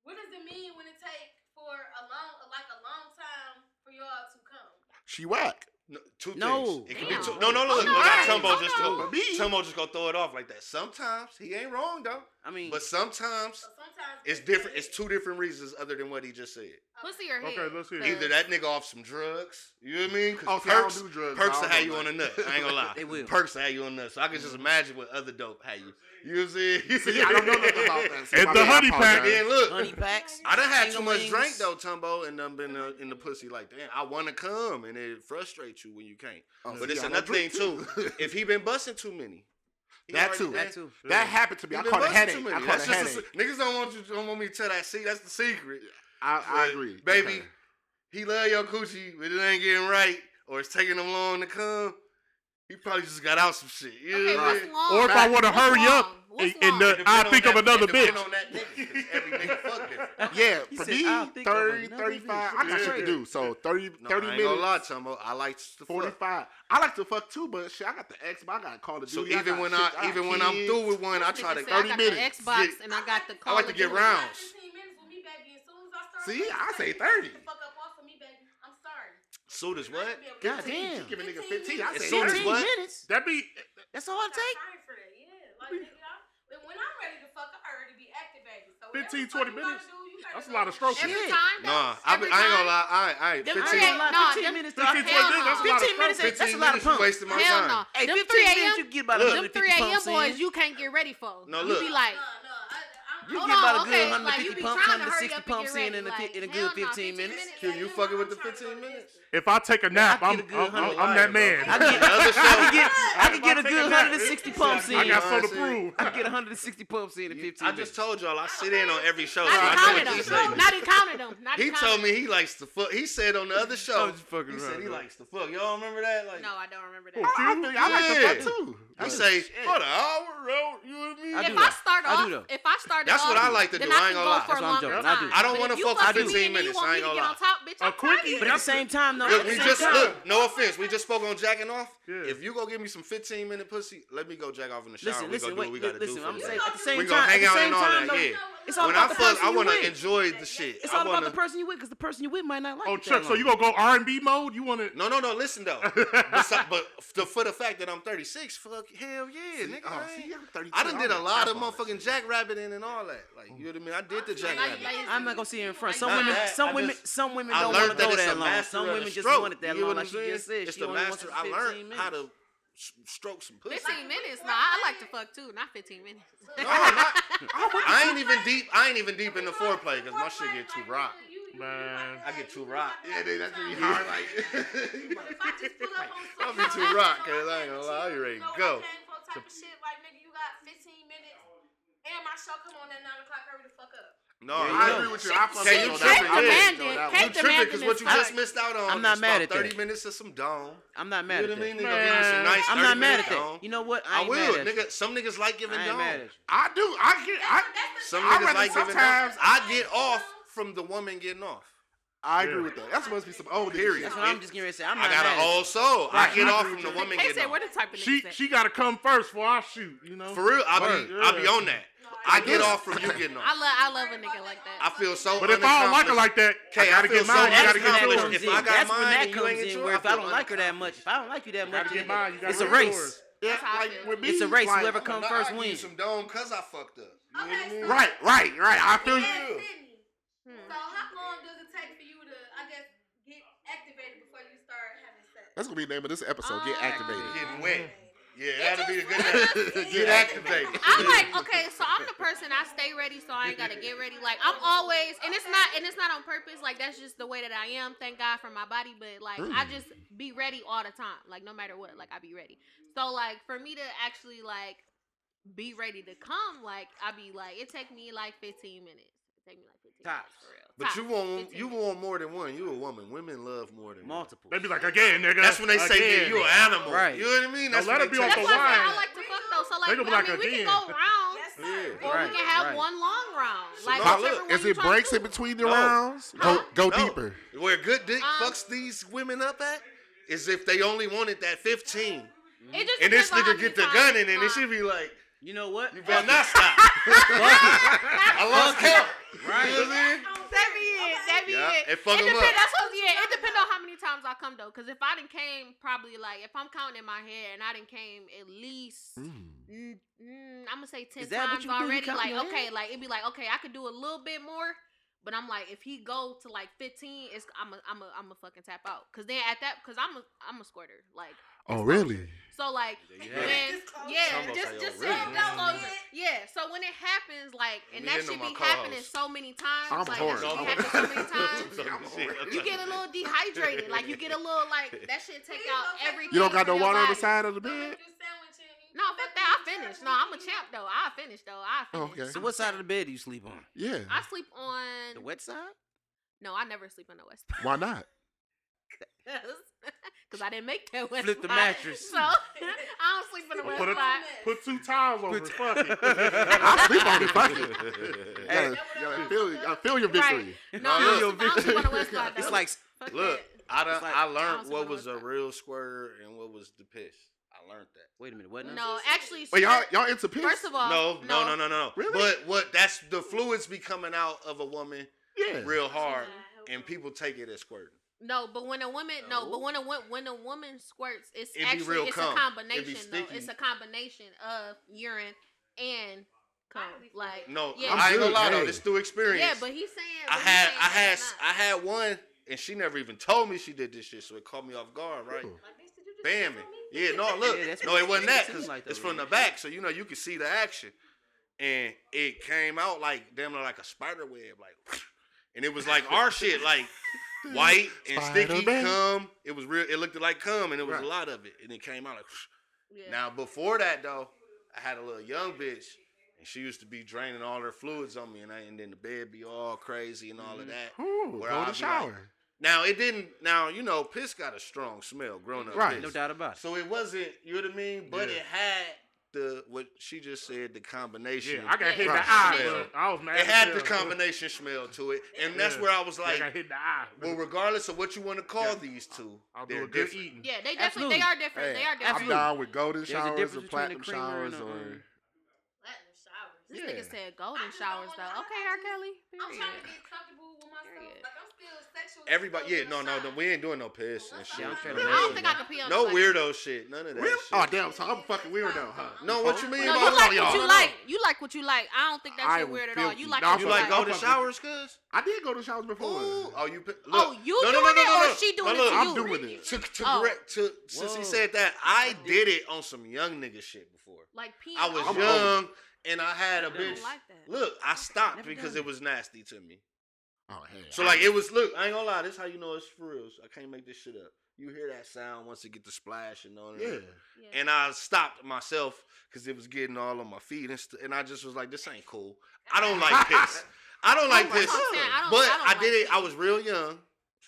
[SPEAKER 4] what does it mean when it take for a long, like a long time for y'all to come?
[SPEAKER 1] She whack.
[SPEAKER 6] No, two
[SPEAKER 2] no.
[SPEAKER 6] things. It could be two. No, no, no. Look, oh,
[SPEAKER 5] no,
[SPEAKER 6] Tumbo just go, Tumbo just gonna throw it off like that. Sometimes he ain't wrong though.
[SPEAKER 2] I mean,
[SPEAKER 6] but sometimes,
[SPEAKER 4] so sometimes
[SPEAKER 6] it's different. It's two different reasons other than what he just said.
[SPEAKER 5] Pussy or head.
[SPEAKER 3] Okay, let's hear.
[SPEAKER 6] Either that nigga off some drugs. You know what I mean? Cause
[SPEAKER 1] oh, okay,
[SPEAKER 6] perks, I
[SPEAKER 1] do drugs.
[SPEAKER 6] Perks will have you on
[SPEAKER 1] the
[SPEAKER 6] nut. I ain't gonna lie. [LAUGHS]
[SPEAKER 2] they will.
[SPEAKER 6] Perks will have you on the nut. So I can just mm-hmm. imagine what other dope had you. You know?
[SPEAKER 1] See, I don't [LAUGHS] know nothing about that. So
[SPEAKER 3] and the honey pack.
[SPEAKER 6] Yeah, look.
[SPEAKER 2] Honey packs.
[SPEAKER 6] I done had too much drink though, Tumbo, and done been uh, in the pussy like, damn, I want to come, and it frustrates with you when you can't.
[SPEAKER 1] Oh,
[SPEAKER 6] but it's another thing [LAUGHS] too. if he been busting too many,
[SPEAKER 1] that too.
[SPEAKER 2] that too.
[SPEAKER 1] That yeah. happened to me. I caught a headache. I caught a headache.
[SPEAKER 6] A, niggas don't want you. Don't want me to tell that. See, that's the secret.
[SPEAKER 1] I, I agree,
[SPEAKER 6] baby.
[SPEAKER 1] Okay.
[SPEAKER 6] He love your coochie, but it ain't getting right, or it's taking him long to come. He probably just got out some shit. Yeah.
[SPEAKER 5] Okay, right.
[SPEAKER 3] Or if I want to hurry
[SPEAKER 5] long?
[SPEAKER 3] up, and, and the, I think of another bitch.
[SPEAKER 1] yeah, for me, 30, 35. I got shit to do. So [LAUGHS] 30,
[SPEAKER 6] no,
[SPEAKER 1] 30
[SPEAKER 6] I
[SPEAKER 1] minutes.
[SPEAKER 6] Gonna lie, Chumbo. I like to
[SPEAKER 1] 45. Fuck. I like to fuck too, but shit, I got the Xbox. I got to call the.
[SPEAKER 6] So even when I,
[SPEAKER 1] I
[SPEAKER 6] even when I'm through with one, I try to
[SPEAKER 1] 30 minutes.
[SPEAKER 5] Xbox
[SPEAKER 6] box,
[SPEAKER 5] and I got the
[SPEAKER 6] I like to get rounds.
[SPEAKER 1] See, I say 30.
[SPEAKER 6] Soon as what?
[SPEAKER 2] God damn.
[SPEAKER 1] Give a nigga 15. I say
[SPEAKER 6] 15
[SPEAKER 2] minutes.
[SPEAKER 3] That be.
[SPEAKER 2] That's all
[SPEAKER 4] I'm. Like, when I'm ready to fuck, I already be activated. So
[SPEAKER 3] 15, 20 minutes.
[SPEAKER 4] Do,
[SPEAKER 3] that's a lot of strokes.
[SPEAKER 5] Every time,
[SPEAKER 6] nah, I, be, I ain't gonna lie. I, I ain't. 15,
[SPEAKER 2] okay,
[SPEAKER 5] no,
[SPEAKER 2] 15 minutes.
[SPEAKER 3] 15, 20 minutes. That's a lot of
[SPEAKER 2] 15 minutes. That's a lot of pump.
[SPEAKER 6] wasting my
[SPEAKER 5] Hell
[SPEAKER 6] time.
[SPEAKER 5] No.
[SPEAKER 2] Hey, 15 minutes you get about
[SPEAKER 6] look,
[SPEAKER 5] Them 3 a.m. boys you can't get ready for.
[SPEAKER 6] No, look.
[SPEAKER 5] You be like.
[SPEAKER 4] No, no.
[SPEAKER 2] You
[SPEAKER 5] Hold
[SPEAKER 2] get about a good
[SPEAKER 5] okay.
[SPEAKER 2] 150
[SPEAKER 5] like,
[SPEAKER 2] pumps, 160 pumps in in,
[SPEAKER 5] like,
[SPEAKER 2] a, in a good
[SPEAKER 5] 15,
[SPEAKER 2] 15 minutes.
[SPEAKER 6] Can you fucking with the 15 minutes?
[SPEAKER 3] If I take a nap, I'm, I'm, I'm, I'm that man.
[SPEAKER 2] I get, I get, I can get a good 160 pumps in.
[SPEAKER 3] I got so to prove.
[SPEAKER 2] I get 160 pumps in in 15 minutes.
[SPEAKER 6] I just told y'all, I sit in on every show.
[SPEAKER 5] Not counted them. Not counted them.
[SPEAKER 6] He told me he likes to fuck. He said on the [LAUGHS] other show, he said he likes to fuck. Y'all remember that?
[SPEAKER 5] No, I don't remember that.
[SPEAKER 1] I like to fuck too.
[SPEAKER 2] I
[SPEAKER 6] say, what an hour, you know what I mean?
[SPEAKER 5] If I start off, if I start
[SPEAKER 6] that's what I like to do.
[SPEAKER 5] Then
[SPEAKER 6] I ain't gonna lie.
[SPEAKER 2] That's what I'm joking. I do.
[SPEAKER 6] I don't
[SPEAKER 5] want to
[SPEAKER 6] fuck for 15 minutes. I ain't gonna lie.
[SPEAKER 3] A quickie.
[SPEAKER 2] But at the same time, though.
[SPEAKER 6] Look, we just look. No offense. We just spoke on jacking off. If you go give me some 15 minute pussy, let me go jack off in the shower.
[SPEAKER 2] Listen, listen, wait. Listen, I'm saying at the same time.
[SPEAKER 6] We
[SPEAKER 2] gonna
[SPEAKER 6] hang out and all that. Yeah.
[SPEAKER 2] It's all
[SPEAKER 6] when
[SPEAKER 2] about
[SPEAKER 6] I
[SPEAKER 2] the
[SPEAKER 6] fuck,
[SPEAKER 2] person
[SPEAKER 6] I want
[SPEAKER 2] to
[SPEAKER 6] enjoy the shit.
[SPEAKER 2] It's all I
[SPEAKER 6] wanna...
[SPEAKER 2] about the person you with, because the person you with might not like.
[SPEAKER 3] Oh, Chuck, so you gonna go R and B mode? You want to?
[SPEAKER 6] No, no, no. Listen though, [LAUGHS] but for the fact that I'm 36, fuck hell yeah, see, nigga.
[SPEAKER 1] Oh,
[SPEAKER 6] I,
[SPEAKER 1] see, I'm 32.
[SPEAKER 6] I done did a lot of motherfucking jackrabbiting and all that. Like you know what I mean? I did the
[SPEAKER 5] jackrabbit.
[SPEAKER 2] I'm not gonna see it in front. Some women, some women, some women don't want to go that long. Some women just wanted that long. Like she just said, she only wants 15 minutes.
[SPEAKER 6] how to stroke some pussy.
[SPEAKER 5] 15 minutes? No, I like to fuck too, not 15 minutes.
[SPEAKER 6] no, not, I ain't even deep. I ain't even deep in the foreplay because my shit get too rock.
[SPEAKER 3] Man.
[SPEAKER 6] I get too rock.
[SPEAKER 1] Yeah, dude, gonna be hard like. [LAUGHS]
[SPEAKER 6] I'll be too rock because I ain't gonna lie. You ready to go.
[SPEAKER 4] Type of shit, like nigga, you got 15 minutes, and my show come on at nine o'clock. Hurry the fuck up.
[SPEAKER 6] No,
[SPEAKER 2] yeah,
[SPEAKER 1] I agree with you. I fucking
[SPEAKER 6] you
[SPEAKER 1] know
[SPEAKER 5] it?
[SPEAKER 1] Can
[SPEAKER 6] you Kate it?
[SPEAKER 5] because
[SPEAKER 6] what you just missed out on.
[SPEAKER 2] I'm not mad at that.
[SPEAKER 6] Thirty minutes of some dome.
[SPEAKER 2] I'm not mad at that.
[SPEAKER 6] You know what I mean? Nigga, some nice.
[SPEAKER 2] I'm not mad at that. You know what? I,
[SPEAKER 6] I will, nigga. Some niggas like giving dome.
[SPEAKER 1] I do. I get. I,
[SPEAKER 6] some niggas like giving dome. I get off from the woman getting off.
[SPEAKER 1] I agree with that. That must be some old
[SPEAKER 6] period.
[SPEAKER 2] That's what I'm just getting ready to say. I'm not
[SPEAKER 6] I
[SPEAKER 2] got
[SPEAKER 6] an old soul.
[SPEAKER 3] Right. I
[SPEAKER 6] get
[SPEAKER 3] off
[SPEAKER 6] from the woman. They
[SPEAKER 5] said
[SPEAKER 6] we're
[SPEAKER 5] the type of
[SPEAKER 3] she she got to come first before I shoot. You know,
[SPEAKER 6] for real.
[SPEAKER 3] I'll
[SPEAKER 6] be I'll be on that. I get off from you getting off. [LAUGHS]
[SPEAKER 5] I love, I love a nigga like that.
[SPEAKER 6] I feel so.
[SPEAKER 3] But if I don't like her like that,
[SPEAKER 6] okay, I
[SPEAKER 3] gotta get mine. You gotta get yours.
[SPEAKER 6] If I got
[SPEAKER 2] that's
[SPEAKER 6] mine, when that
[SPEAKER 2] comes in. Where if I don't like her that much, if I don't like you that much, you
[SPEAKER 3] gotta get mine.
[SPEAKER 2] it's a race.
[SPEAKER 1] Yeah, like with me,
[SPEAKER 2] it's a race.
[SPEAKER 1] Like,
[SPEAKER 2] Whoever
[SPEAKER 6] comes
[SPEAKER 2] first wins.
[SPEAKER 6] Some dome, cause I fucked up.
[SPEAKER 4] Okay, so
[SPEAKER 1] right, right, right. I feel you.
[SPEAKER 5] Hmm.
[SPEAKER 4] So how long does it take for you to, I guess, get activated before you start having sex?
[SPEAKER 1] That's gonna be the name of this episode. Get
[SPEAKER 5] ah.
[SPEAKER 1] activated.
[SPEAKER 6] Getting wet. Yeah, that'll be a good
[SPEAKER 4] day. [LAUGHS]
[SPEAKER 6] Get activated.
[SPEAKER 5] I'm like, okay, so I'm the person I stay ready, so I ain't gotta get ready. Like I'm always, and it's not, and it's not on purpose. Like that's just the way that I am. Thank God for my body, but like I
[SPEAKER 1] mm.
[SPEAKER 5] just be ready all the time. Like no matter what, like I be ready. So like for me to actually like be ready to come, like I be like, it take me like 15 minutes. It take me like 15
[SPEAKER 2] Tops.
[SPEAKER 5] minutes for real.
[SPEAKER 6] But you want you want more than one. You a woman. Women love more than.
[SPEAKER 2] Multiple.
[SPEAKER 3] They be like again, nigga.
[SPEAKER 6] That's when they say that
[SPEAKER 3] again.
[SPEAKER 6] you an animal.
[SPEAKER 2] Right.
[SPEAKER 6] You know what I mean?
[SPEAKER 3] Now
[SPEAKER 6] That's
[SPEAKER 3] let
[SPEAKER 6] when
[SPEAKER 3] it be
[SPEAKER 6] they
[SPEAKER 3] off
[SPEAKER 5] That's
[SPEAKER 6] take
[SPEAKER 3] the
[SPEAKER 5] why I said
[SPEAKER 3] wine.
[SPEAKER 5] I like to fuck though. So like,
[SPEAKER 3] They gonna
[SPEAKER 5] I
[SPEAKER 3] like,
[SPEAKER 5] mean, we
[SPEAKER 3] again.
[SPEAKER 5] can go round,
[SPEAKER 4] Yes,
[SPEAKER 6] Yeah.
[SPEAKER 4] sir.
[SPEAKER 5] or
[SPEAKER 2] Right,
[SPEAKER 5] we can have
[SPEAKER 2] right.
[SPEAKER 5] one long round.
[SPEAKER 6] So
[SPEAKER 5] Like
[SPEAKER 6] now
[SPEAKER 5] whichever
[SPEAKER 6] look,
[SPEAKER 5] one
[SPEAKER 1] Is
[SPEAKER 5] you
[SPEAKER 1] it breaks in between the
[SPEAKER 6] No.
[SPEAKER 1] rounds?
[SPEAKER 5] Huh?
[SPEAKER 1] Go go
[SPEAKER 6] No.
[SPEAKER 1] deeper.
[SPEAKER 6] Where good dick
[SPEAKER 5] Um,
[SPEAKER 6] fucks these women up at is if they only wanted that 15.
[SPEAKER 5] It just
[SPEAKER 6] And this
[SPEAKER 5] depends on how
[SPEAKER 6] nigga get the gun in and it
[SPEAKER 5] lie.
[SPEAKER 6] should be like,
[SPEAKER 2] You know what?
[SPEAKER 6] you better not stop. [LAUGHS] I lost count.
[SPEAKER 2] Right.
[SPEAKER 6] You know what I mean?
[SPEAKER 5] That be it. That be
[SPEAKER 6] Yeah,
[SPEAKER 5] it.
[SPEAKER 6] and fuck
[SPEAKER 5] it
[SPEAKER 6] 'em
[SPEAKER 5] depend,
[SPEAKER 6] up.
[SPEAKER 5] That's what, yeah, it depends on how many times I come though. Cause if I didn't came, probably like if I'm counting in my head and I didn't came at least,
[SPEAKER 1] Mm.
[SPEAKER 5] mm, mm, I'm gonna say ten
[SPEAKER 2] Is that what
[SPEAKER 5] times
[SPEAKER 2] you do? You
[SPEAKER 5] already. Like okay,
[SPEAKER 2] head?
[SPEAKER 5] like it'd be like okay, I could do a little bit more. But I'm like, if he go to like 15, it's I'm a I'm a I'm a fucking tap out. Cause then at that, cause I'm a I'm a squirter. Like
[SPEAKER 1] Oh,
[SPEAKER 5] disclosure.
[SPEAKER 1] really?
[SPEAKER 5] So like
[SPEAKER 2] There you have it.
[SPEAKER 5] when yeah, just just say
[SPEAKER 6] really?
[SPEAKER 5] disclosure. Yeah. So when it happens, like, and that should be
[SPEAKER 6] co-host.
[SPEAKER 5] happening so many times.
[SPEAKER 1] I'm
[SPEAKER 5] like
[SPEAKER 1] horny.
[SPEAKER 5] that shit
[SPEAKER 1] I'm
[SPEAKER 5] happens so many [LAUGHS] times. You get a little dehydrated. Like you get a little like that shit take out
[SPEAKER 4] don't
[SPEAKER 5] everything.
[SPEAKER 1] You don't got no water on the side of the bed?
[SPEAKER 4] make you sandwich and-
[SPEAKER 5] No, fuck that. I finished. No, I'm a champ though. I finished though. I
[SPEAKER 1] Oh,
[SPEAKER 5] finished.
[SPEAKER 1] okay.
[SPEAKER 2] So what side of the bed do you sleep on?
[SPEAKER 1] Yeah.
[SPEAKER 5] I sleep on.
[SPEAKER 2] The wet side?
[SPEAKER 5] No, I never sleep on the west. Side.
[SPEAKER 1] Why not? [LAUGHS]
[SPEAKER 5] Because I didn't make that west.
[SPEAKER 2] Flip the
[SPEAKER 5] side.
[SPEAKER 2] mattress.
[SPEAKER 5] So [LAUGHS] I don't sleep on the west
[SPEAKER 3] Put, a,
[SPEAKER 5] side.
[SPEAKER 3] put two towels over it. Fuck it. [LAUGHS]
[SPEAKER 1] I sleep on it. Fuck it. You
[SPEAKER 2] Hey.
[SPEAKER 1] gotta, you gotta feel, you feel your victory.
[SPEAKER 5] No,
[SPEAKER 6] No,
[SPEAKER 5] I don't sleep- I don't sleep on the west side.
[SPEAKER 2] It's like
[SPEAKER 5] Fuck
[SPEAKER 6] Look,
[SPEAKER 5] that.
[SPEAKER 6] I done,
[SPEAKER 2] like-
[SPEAKER 6] I
[SPEAKER 5] I
[SPEAKER 6] learned
[SPEAKER 5] see
[SPEAKER 6] what
[SPEAKER 5] what
[SPEAKER 6] was a real squirter and what was the piss. I learned that.
[SPEAKER 2] wait a minute, what now?
[SPEAKER 5] No, actually,
[SPEAKER 1] Wait, y'all, y'all into piss?
[SPEAKER 5] First of all,
[SPEAKER 6] No, no, no, no, no.
[SPEAKER 1] Really?
[SPEAKER 6] But what? That's the fluids be coming out of a woman
[SPEAKER 1] yeah.
[SPEAKER 6] real hard, and people take it as squirting.
[SPEAKER 5] No, but when a woman no,
[SPEAKER 6] No.
[SPEAKER 5] but when a wo- when a woman squirts, it's
[SPEAKER 6] It be
[SPEAKER 5] actually
[SPEAKER 6] real
[SPEAKER 5] it's
[SPEAKER 6] cum.
[SPEAKER 5] a combination though. It's a combination of urine and cum. Like
[SPEAKER 6] No,
[SPEAKER 5] Yeah.
[SPEAKER 6] I ain't gonna lie though.
[SPEAKER 1] hey.
[SPEAKER 6] This through experience.
[SPEAKER 5] yeah, but he's saying
[SPEAKER 6] I had,
[SPEAKER 5] saying
[SPEAKER 6] I had. I had one, and she never even told me she did this shit, so it caught me off guard, right?
[SPEAKER 1] Ooh.
[SPEAKER 4] Like, bitch, did you just
[SPEAKER 6] Bam it. Yeah, no, look,
[SPEAKER 2] Yeah,
[SPEAKER 6] no, it wasn't that because
[SPEAKER 2] like,
[SPEAKER 6] it's from the back, so you know you can see the action, and it came out like damn like a spider web, like, [LAUGHS] and it was like our shit, like white and sticky
[SPEAKER 1] Spider-Man.
[SPEAKER 6] cum. It was real. It looked like cum, and it was
[SPEAKER 1] Right.
[SPEAKER 6] a lot of it, and it came out like.
[SPEAKER 5] Yeah.
[SPEAKER 6] Now before that though, I had a little young bitch, and she used to be draining all her fluids on me, and I, and then the bed be all crazy and all of mm-hmm. that.
[SPEAKER 1] Ooh,
[SPEAKER 6] Where
[SPEAKER 1] go
[SPEAKER 6] I'll
[SPEAKER 1] to
[SPEAKER 6] be
[SPEAKER 1] shower.
[SPEAKER 6] Now it didn't. Now you know, piss got a strong smell, grown up
[SPEAKER 1] Right.
[SPEAKER 6] piss.
[SPEAKER 2] No doubt about it.
[SPEAKER 6] So it wasn't. You know what I mean? But
[SPEAKER 3] Yeah.
[SPEAKER 6] it had the what she just said, the combination.
[SPEAKER 3] Yeah, I got hit in
[SPEAKER 1] Right.
[SPEAKER 3] the eye, I was mad.
[SPEAKER 6] it had the combination smell to it, and that's
[SPEAKER 3] Yeah.
[SPEAKER 6] where I was
[SPEAKER 3] I
[SPEAKER 6] like,
[SPEAKER 3] got hit in the eye.
[SPEAKER 6] well, regardless of what you want to call
[SPEAKER 3] Yeah.
[SPEAKER 6] these two,
[SPEAKER 3] I'll
[SPEAKER 6] they're
[SPEAKER 3] do a good
[SPEAKER 6] different.
[SPEAKER 3] eating.
[SPEAKER 5] Yeah, they definitely
[SPEAKER 2] Absolutely.
[SPEAKER 5] they are different.
[SPEAKER 1] Hey,
[SPEAKER 5] they are different.
[SPEAKER 1] I'm
[SPEAKER 5] different.
[SPEAKER 2] Absolutely.
[SPEAKER 1] down with golden
[SPEAKER 2] There's a
[SPEAKER 1] showers
[SPEAKER 2] difference
[SPEAKER 1] or platinum showers or.
[SPEAKER 4] Platinum.
[SPEAKER 5] This
[SPEAKER 1] Yeah.
[SPEAKER 5] nigga said golden showers though.
[SPEAKER 4] wanna-
[SPEAKER 5] Okay, R.
[SPEAKER 4] just-
[SPEAKER 5] Kelly.
[SPEAKER 4] I'm trying to
[SPEAKER 5] Period.
[SPEAKER 4] get comfortable with myself.
[SPEAKER 5] Period.
[SPEAKER 4] Like I'm still sexual.
[SPEAKER 6] Everybody, yeah, no, no, no, we ain't doing no piss and shit.
[SPEAKER 2] Yeah, I'm
[SPEAKER 4] not-
[SPEAKER 2] trying
[SPEAKER 5] I don't think I can pee on
[SPEAKER 6] No
[SPEAKER 5] the
[SPEAKER 6] weirdo shit, none of that
[SPEAKER 1] Really?
[SPEAKER 6] shit.
[SPEAKER 1] Oh damn! So I'm a fucking weirdo, huh?
[SPEAKER 6] No, what you mean
[SPEAKER 5] No,
[SPEAKER 6] by
[SPEAKER 5] you
[SPEAKER 6] no,
[SPEAKER 5] like
[SPEAKER 6] y'all?
[SPEAKER 5] what you
[SPEAKER 1] No, no.
[SPEAKER 5] like. You like what you like. I don't think
[SPEAKER 1] that's
[SPEAKER 5] shit weird at all. You like
[SPEAKER 1] No,
[SPEAKER 5] what
[SPEAKER 6] You
[SPEAKER 5] you
[SPEAKER 6] like
[SPEAKER 5] like.
[SPEAKER 6] golden showers, cuz?
[SPEAKER 1] I did go to showers before.
[SPEAKER 6] Ooh, oh, you. pi- oh, Look,
[SPEAKER 5] Oh, you
[SPEAKER 6] no, no,
[SPEAKER 5] doing
[SPEAKER 6] no, no,
[SPEAKER 5] it
[SPEAKER 6] no,
[SPEAKER 5] or
[SPEAKER 6] no.
[SPEAKER 5] she doing
[SPEAKER 6] no,
[SPEAKER 5] it to
[SPEAKER 1] I'm
[SPEAKER 5] you?
[SPEAKER 1] doing it.
[SPEAKER 6] To, to
[SPEAKER 5] Oh.
[SPEAKER 6] correct, to since he said that, I did it on some young nigga shit before.
[SPEAKER 5] Like peeing.
[SPEAKER 6] I was
[SPEAKER 1] I'm
[SPEAKER 6] young and I had a
[SPEAKER 5] I don't
[SPEAKER 6] bitch.
[SPEAKER 5] like that.
[SPEAKER 6] Look, I stopped
[SPEAKER 2] Never
[SPEAKER 6] because it was nasty to me.
[SPEAKER 1] Oh hey.
[SPEAKER 6] So like it was. Look, I ain't gonna lie. This how you know it's for real. I can't make this shit up. You hear that sound once it get the splash and all that.
[SPEAKER 1] Yeah.
[SPEAKER 5] Yeah.
[SPEAKER 6] And I stopped myself because it was getting all on my feet and, st- and I just was like, this ain't cool. [LAUGHS] I don't like piss. I don't like
[SPEAKER 5] That's
[SPEAKER 6] piss.
[SPEAKER 5] what I'm. I don't-
[SPEAKER 6] But
[SPEAKER 5] I don't
[SPEAKER 6] I,
[SPEAKER 5] like
[SPEAKER 6] did it.
[SPEAKER 5] piss.
[SPEAKER 6] I was real young.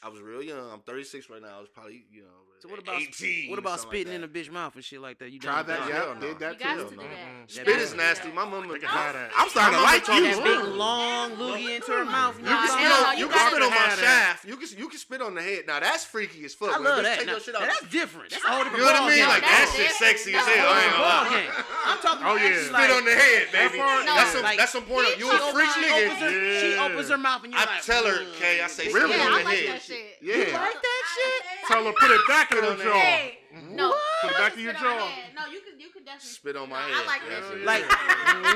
[SPEAKER 6] I was real young. I'm 36 right now. I was probably you know.
[SPEAKER 2] So what about
[SPEAKER 6] 18?
[SPEAKER 2] what about
[SPEAKER 6] something like
[SPEAKER 2] spitting in a bitch mouth and shit like that? You
[SPEAKER 1] Tried that? Yeah,
[SPEAKER 6] hell no.
[SPEAKER 1] did that
[SPEAKER 5] You
[SPEAKER 1] too.
[SPEAKER 5] to that. You
[SPEAKER 6] Spit is nasty. My mama.
[SPEAKER 3] They can have that.
[SPEAKER 1] I'm starting to like
[SPEAKER 6] mama
[SPEAKER 1] you.
[SPEAKER 6] told
[SPEAKER 2] That big long loogie into her mouth. You
[SPEAKER 6] You can spit on, you
[SPEAKER 5] you
[SPEAKER 6] can spit on my shaft. You can you can spit on the head. Now that's freaky as fuck.
[SPEAKER 2] I love
[SPEAKER 6] bitch
[SPEAKER 2] that.
[SPEAKER 6] Take
[SPEAKER 2] Now,
[SPEAKER 6] your shit
[SPEAKER 2] now that's different. That's a whole
[SPEAKER 6] You know what I mean? Like that
[SPEAKER 5] that's
[SPEAKER 6] shit sexy as hell. I ain't gonna lie.
[SPEAKER 2] I'm talking
[SPEAKER 3] Oh,
[SPEAKER 2] about
[SPEAKER 3] yeah.
[SPEAKER 6] Spit on the head, baby. That's some
[SPEAKER 2] Like-
[SPEAKER 6] that's some porno.
[SPEAKER 5] He
[SPEAKER 6] You a
[SPEAKER 5] talking
[SPEAKER 6] freak nigga.
[SPEAKER 2] opens, she opens her mouth and you're
[SPEAKER 6] I tell her,
[SPEAKER 2] "Ugh."
[SPEAKER 6] Kay, I say, spit
[SPEAKER 1] Really?
[SPEAKER 2] shit-
[SPEAKER 5] Yeah, I
[SPEAKER 6] on the head.
[SPEAKER 5] that shit.
[SPEAKER 1] Yeah.
[SPEAKER 2] like that shit?
[SPEAKER 3] Tell her put it back in
[SPEAKER 6] Spit
[SPEAKER 3] her jaw.
[SPEAKER 5] Hey, no.
[SPEAKER 3] Put it back in your jaw.
[SPEAKER 5] No, you could you could definitely
[SPEAKER 6] Spit on my
[SPEAKER 5] no,
[SPEAKER 6] head.
[SPEAKER 5] I like
[SPEAKER 6] Yeah.
[SPEAKER 5] that.
[SPEAKER 2] Like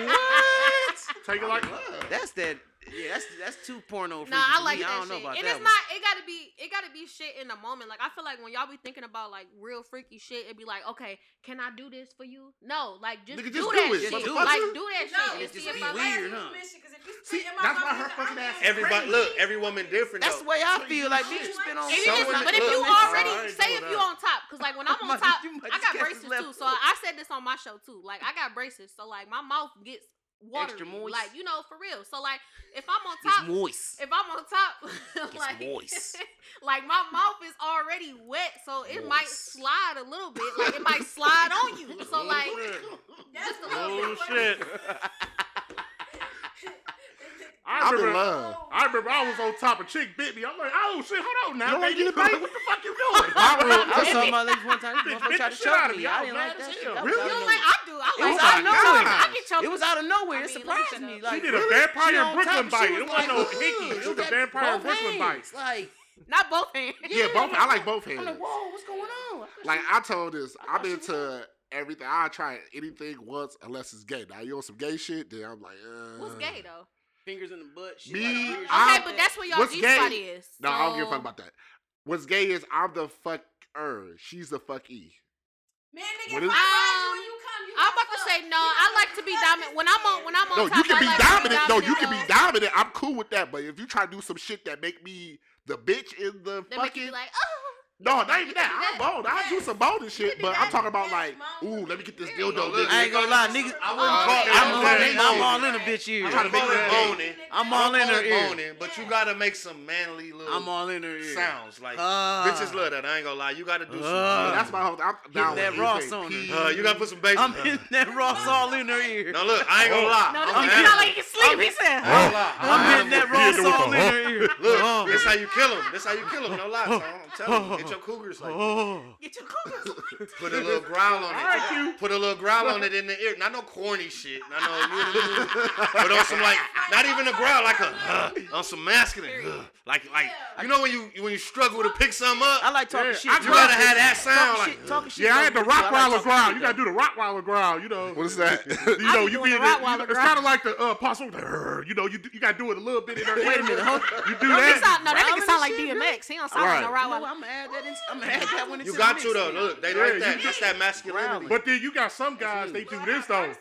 [SPEAKER 2] what?
[SPEAKER 3] Take it like
[SPEAKER 2] That's that. Yeah, that's that's too porno.
[SPEAKER 5] Nah, I like
[SPEAKER 2] me.
[SPEAKER 5] that
[SPEAKER 2] I don't know
[SPEAKER 5] shit.
[SPEAKER 2] about
[SPEAKER 5] and
[SPEAKER 2] that
[SPEAKER 5] it's
[SPEAKER 2] one.
[SPEAKER 5] not. It gotta be. It gotta be shit in the moment. Like I feel like when y'all be thinking about like real freaky shit, it'd be like, okay, can I do this for you? No, like just,
[SPEAKER 1] Nigga,
[SPEAKER 5] do,
[SPEAKER 1] just
[SPEAKER 5] that
[SPEAKER 1] do it,
[SPEAKER 5] shit.
[SPEAKER 2] motherfucker.
[SPEAKER 5] Like do that
[SPEAKER 4] No,
[SPEAKER 5] shit. and
[SPEAKER 2] It
[SPEAKER 5] see
[SPEAKER 2] just
[SPEAKER 5] if
[SPEAKER 2] be
[SPEAKER 5] I like
[SPEAKER 2] weird, huh?
[SPEAKER 4] You
[SPEAKER 1] See,
[SPEAKER 4] spit in my
[SPEAKER 1] that's why her fucking ass is
[SPEAKER 6] Everybody, look, every woman different.
[SPEAKER 2] That's
[SPEAKER 6] though.
[SPEAKER 2] the way I feel. Like
[SPEAKER 4] Shit.
[SPEAKER 2] bitch spit on.
[SPEAKER 5] If you
[SPEAKER 6] Some
[SPEAKER 5] just, but if you already say if you on top, cause like when I'm [LAUGHS] on top, I got braces too. So. I said this on my show too. Like I got braces, so like my mouth gets watery,
[SPEAKER 2] Extra moist.
[SPEAKER 5] like you know for real. So like if I'm on top, It's
[SPEAKER 2] moist.
[SPEAKER 5] if I'm on top, [LAUGHS] like
[SPEAKER 2] moist. [LAUGHS]
[SPEAKER 5] like my mouth is already wet, so it might slide a little bit. Like it might [LAUGHS] slide on you. So
[SPEAKER 3] Oh,
[SPEAKER 5] like.
[SPEAKER 4] That's
[SPEAKER 5] a
[SPEAKER 4] the
[SPEAKER 5] little
[SPEAKER 3] Oh
[SPEAKER 4] bit.
[SPEAKER 3] shit. I
[SPEAKER 1] I'm
[SPEAKER 3] remember, I remember I was on top of chick bit me. I'm like, oh shit, hold on now, baby. What the fuck you doing? [LAUGHS]
[SPEAKER 1] I remember
[SPEAKER 2] I saw my legs one time.
[SPEAKER 3] Bitch, bitch
[SPEAKER 2] tried to choke me.
[SPEAKER 3] I
[SPEAKER 2] didn't like that shit. Really?
[SPEAKER 5] You like? I do. I like.
[SPEAKER 2] It was out of nowhere.
[SPEAKER 5] I get choked.
[SPEAKER 2] It was out of nowhere. It surprised me. Like
[SPEAKER 3] she did a vampire Brooklyn bite. It wasn't no hickey. It was a vampire Brooklyn bite.
[SPEAKER 2] Like.
[SPEAKER 5] Not both hands.
[SPEAKER 1] Yeah, both. I like both hands.
[SPEAKER 2] I'm like, whoa, what's going on?
[SPEAKER 1] Like I told this,
[SPEAKER 2] I've been
[SPEAKER 1] to everything. I try anything once unless it's gay. Now you on some gay shit, then I'm like, uh,
[SPEAKER 5] what's gay though?
[SPEAKER 2] fingers in the butt.
[SPEAKER 1] Me,
[SPEAKER 2] like,
[SPEAKER 5] okay, but that's what y'all G spot is.
[SPEAKER 1] No. I don't give a fuck about that. What's gay is I'm the fucker. She's the fucky.
[SPEAKER 4] Man, nigga, what
[SPEAKER 1] is,
[SPEAKER 5] um, I'm about to say no. I like to be dominant when I'm on when I'm on.
[SPEAKER 1] No,
[SPEAKER 5] top,
[SPEAKER 1] you can be,
[SPEAKER 5] like dominant.
[SPEAKER 1] dominant. No, you can be dominant. I'm cool with that. But if you try to do some shit that make me the bitch in the
[SPEAKER 5] that
[SPEAKER 1] fucking,
[SPEAKER 5] like, oh.
[SPEAKER 1] No, not even that. I'm bold. I do some bold shit, but I'm talking about like, ooh, let me get this dildo. Bitch.
[SPEAKER 2] I ain't gonna lie, niggas.
[SPEAKER 6] I wouldn't call.
[SPEAKER 2] I'm, all, I'm all in a bitch ear.
[SPEAKER 6] I'm
[SPEAKER 1] trying to make her
[SPEAKER 6] boning.
[SPEAKER 2] I'm all in her ear.
[SPEAKER 6] But you gotta make some manly little.
[SPEAKER 2] I'm all in her ear.
[SPEAKER 6] Sounds like
[SPEAKER 2] uh,
[SPEAKER 6] bitches love that. I ain't gonna lie. You gotta do uh,
[SPEAKER 2] some.
[SPEAKER 1] Uh, that's my whole. I'm down
[SPEAKER 2] that Ross on her.
[SPEAKER 6] Uh, you gotta put some bass.
[SPEAKER 2] I'm [LAUGHS] in that Ross all in her ear.
[SPEAKER 6] No, look, I ain't gonna oh. lie.
[SPEAKER 5] No,
[SPEAKER 6] it's
[SPEAKER 5] not like you sleep. He said.
[SPEAKER 2] I'm in that Ross all in her ear.
[SPEAKER 6] Look, that's how you kill him. That's how you kill him. No lie. [LAUGHS] Oh. I'm telling you your cougars like
[SPEAKER 2] oh.
[SPEAKER 5] Get your cougars like [LAUGHS]
[SPEAKER 6] Put a little growl on it. Put a little growl on it in the ear. Not no corny shit. Not no, but on some like, not even a growl, like a uh, on some masculine, uh, like like you know when you when you struggle to pick something up.
[SPEAKER 2] I like talking
[SPEAKER 1] yeah,
[SPEAKER 2] shit.
[SPEAKER 6] You gotta have that sound.
[SPEAKER 2] Talking
[SPEAKER 6] like,
[SPEAKER 2] talking shit,
[SPEAKER 3] yeah, I had the
[SPEAKER 2] Rockweiler like
[SPEAKER 3] growl. You gotta do the Rockweiler growl. You know.
[SPEAKER 1] What is that?
[SPEAKER 3] you know, you be
[SPEAKER 5] the,
[SPEAKER 3] it's kind of like the uh, possible. You know, you you gotta do it a little bit in. [LAUGHS]
[SPEAKER 2] Wait a minute, huh?
[SPEAKER 3] You do that.
[SPEAKER 5] No, that nigga sound like DMX. He don't sound like
[SPEAKER 2] a
[SPEAKER 5] Rockweiler.
[SPEAKER 2] I'm that in. I'm gonna add that one. Into
[SPEAKER 6] you
[SPEAKER 2] got
[SPEAKER 6] to though. Look, they
[SPEAKER 3] yeah,
[SPEAKER 6] like that. That's that masculinity.
[SPEAKER 3] But then you got some guys. They do this though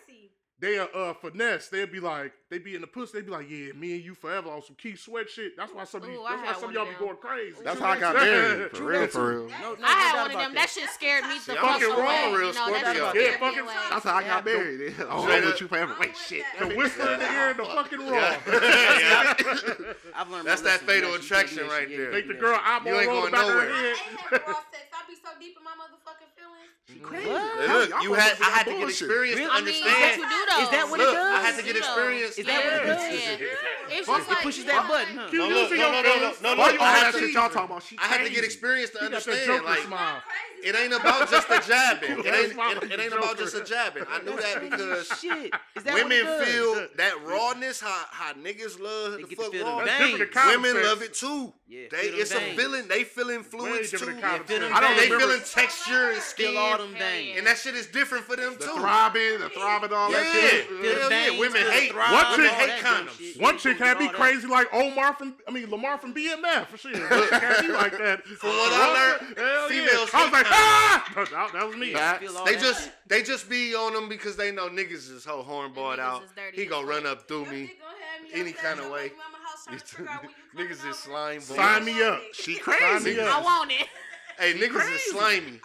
[SPEAKER 3] they are uh, finesse. They'd be like, they'd be in the pussy. They'd be like, yeah, me and you forever on some Keith Sweat shit. That's why some of you,
[SPEAKER 5] Ooh, I
[SPEAKER 3] that's why some of y'all
[SPEAKER 5] one
[SPEAKER 3] be going crazy.
[SPEAKER 1] That's how I got married. [LAUGHS] For real, for real.
[SPEAKER 2] No, no,
[SPEAKER 5] I had one of them. That shit scared me the fuck
[SPEAKER 6] Fucking
[SPEAKER 5] away.
[SPEAKER 6] wrong, real
[SPEAKER 5] no, that shit
[SPEAKER 6] Scorpio.
[SPEAKER 5] scared Yeah, me
[SPEAKER 3] fucking-
[SPEAKER 5] away.
[SPEAKER 1] That's how I got married. I'm
[SPEAKER 6] Straight
[SPEAKER 1] with you forever. Wait, shit.
[SPEAKER 3] The whisper in the ear and the fucking wrong.
[SPEAKER 6] Yeah. [LAUGHS] [LAUGHS]
[SPEAKER 2] I've learned my
[SPEAKER 6] That's
[SPEAKER 2] that
[SPEAKER 6] fatal attraction right there.
[SPEAKER 3] Make the girl
[SPEAKER 2] shit.
[SPEAKER 3] eyeball roll back her
[SPEAKER 6] head.
[SPEAKER 4] I ain't never raw sex. I be so deep in my motherfucking feelings.
[SPEAKER 6] She
[SPEAKER 1] crazy.
[SPEAKER 6] Look,
[SPEAKER 1] you
[SPEAKER 6] you had I had to get experience to understand.
[SPEAKER 2] Is that what it Look, does?
[SPEAKER 6] I had to get experience.
[SPEAKER 2] Is that what it does?
[SPEAKER 3] Fuck,
[SPEAKER 2] it pushes that button.
[SPEAKER 6] No, no, no, no, no, no.
[SPEAKER 1] All that shit y'all talking about.
[SPEAKER 6] I had to get experience to understand. Like, it ain't about just the jabbing. [LAUGHS] It ain't, it, it ain't about just the jabbing. I knew that because
[SPEAKER 2] shit. Is that
[SPEAKER 6] women feel that rawness. How how niggas love the fuck raw. Women love it too.
[SPEAKER 2] Yeah,
[SPEAKER 6] they it's a feeling. They
[SPEAKER 3] feeling
[SPEAKER 6] fluids too.
[SPEAKER 1] I don't.
[SPEAKER 6] They feeling texture and skin
[SPEAKER 2] them
[SPEAKER 5] things.
[SPEAKER 6] And that shit is different for them
[SPEAKER 1] the
[SPEAKER 6] too.
[SPEAKER 1] Throbbing, the throbbing, all
[SPEAKER 6] yeah.
[SPEAKER 1] that shit.
[SPEAKER 2] Yeah,
[SPEAKER 6] Hell yeah.
[SPEAKER 2] Bangs,
[SPEAKER 6] Women hate
[SPEAKER 3] one chick
[SPEAKER 6] hate condoms.
[SPEAKER 3] One chick had
[SPEAKER 2] be
[SPEAKER 3] crazy like Omar from I mean Lamar from BMF for sure. Can't be like that. [LAUGHS]
[SPEAKER 6] From what I learned, [LAUGHS]
[SPEAKER 3] Hell
[SPEAKER 6] females.
[SPEAKER 3] Yeah. I was like, ah, that, was me.
[SPEAKER 6] They just they just be on them because they know niggas is whole hornballed out. He gonna run up through me any kind
[SPEAKER 4] of
[SPEAKER 6] way. [LAUGHS] Niggas is slimy.
[SPEAKER 3] Sign me up.
[SPEAKER 1] She crazy.
[SPEAKER 5] I want it.
[SPEAKER 6] Hey, niggas is slimy.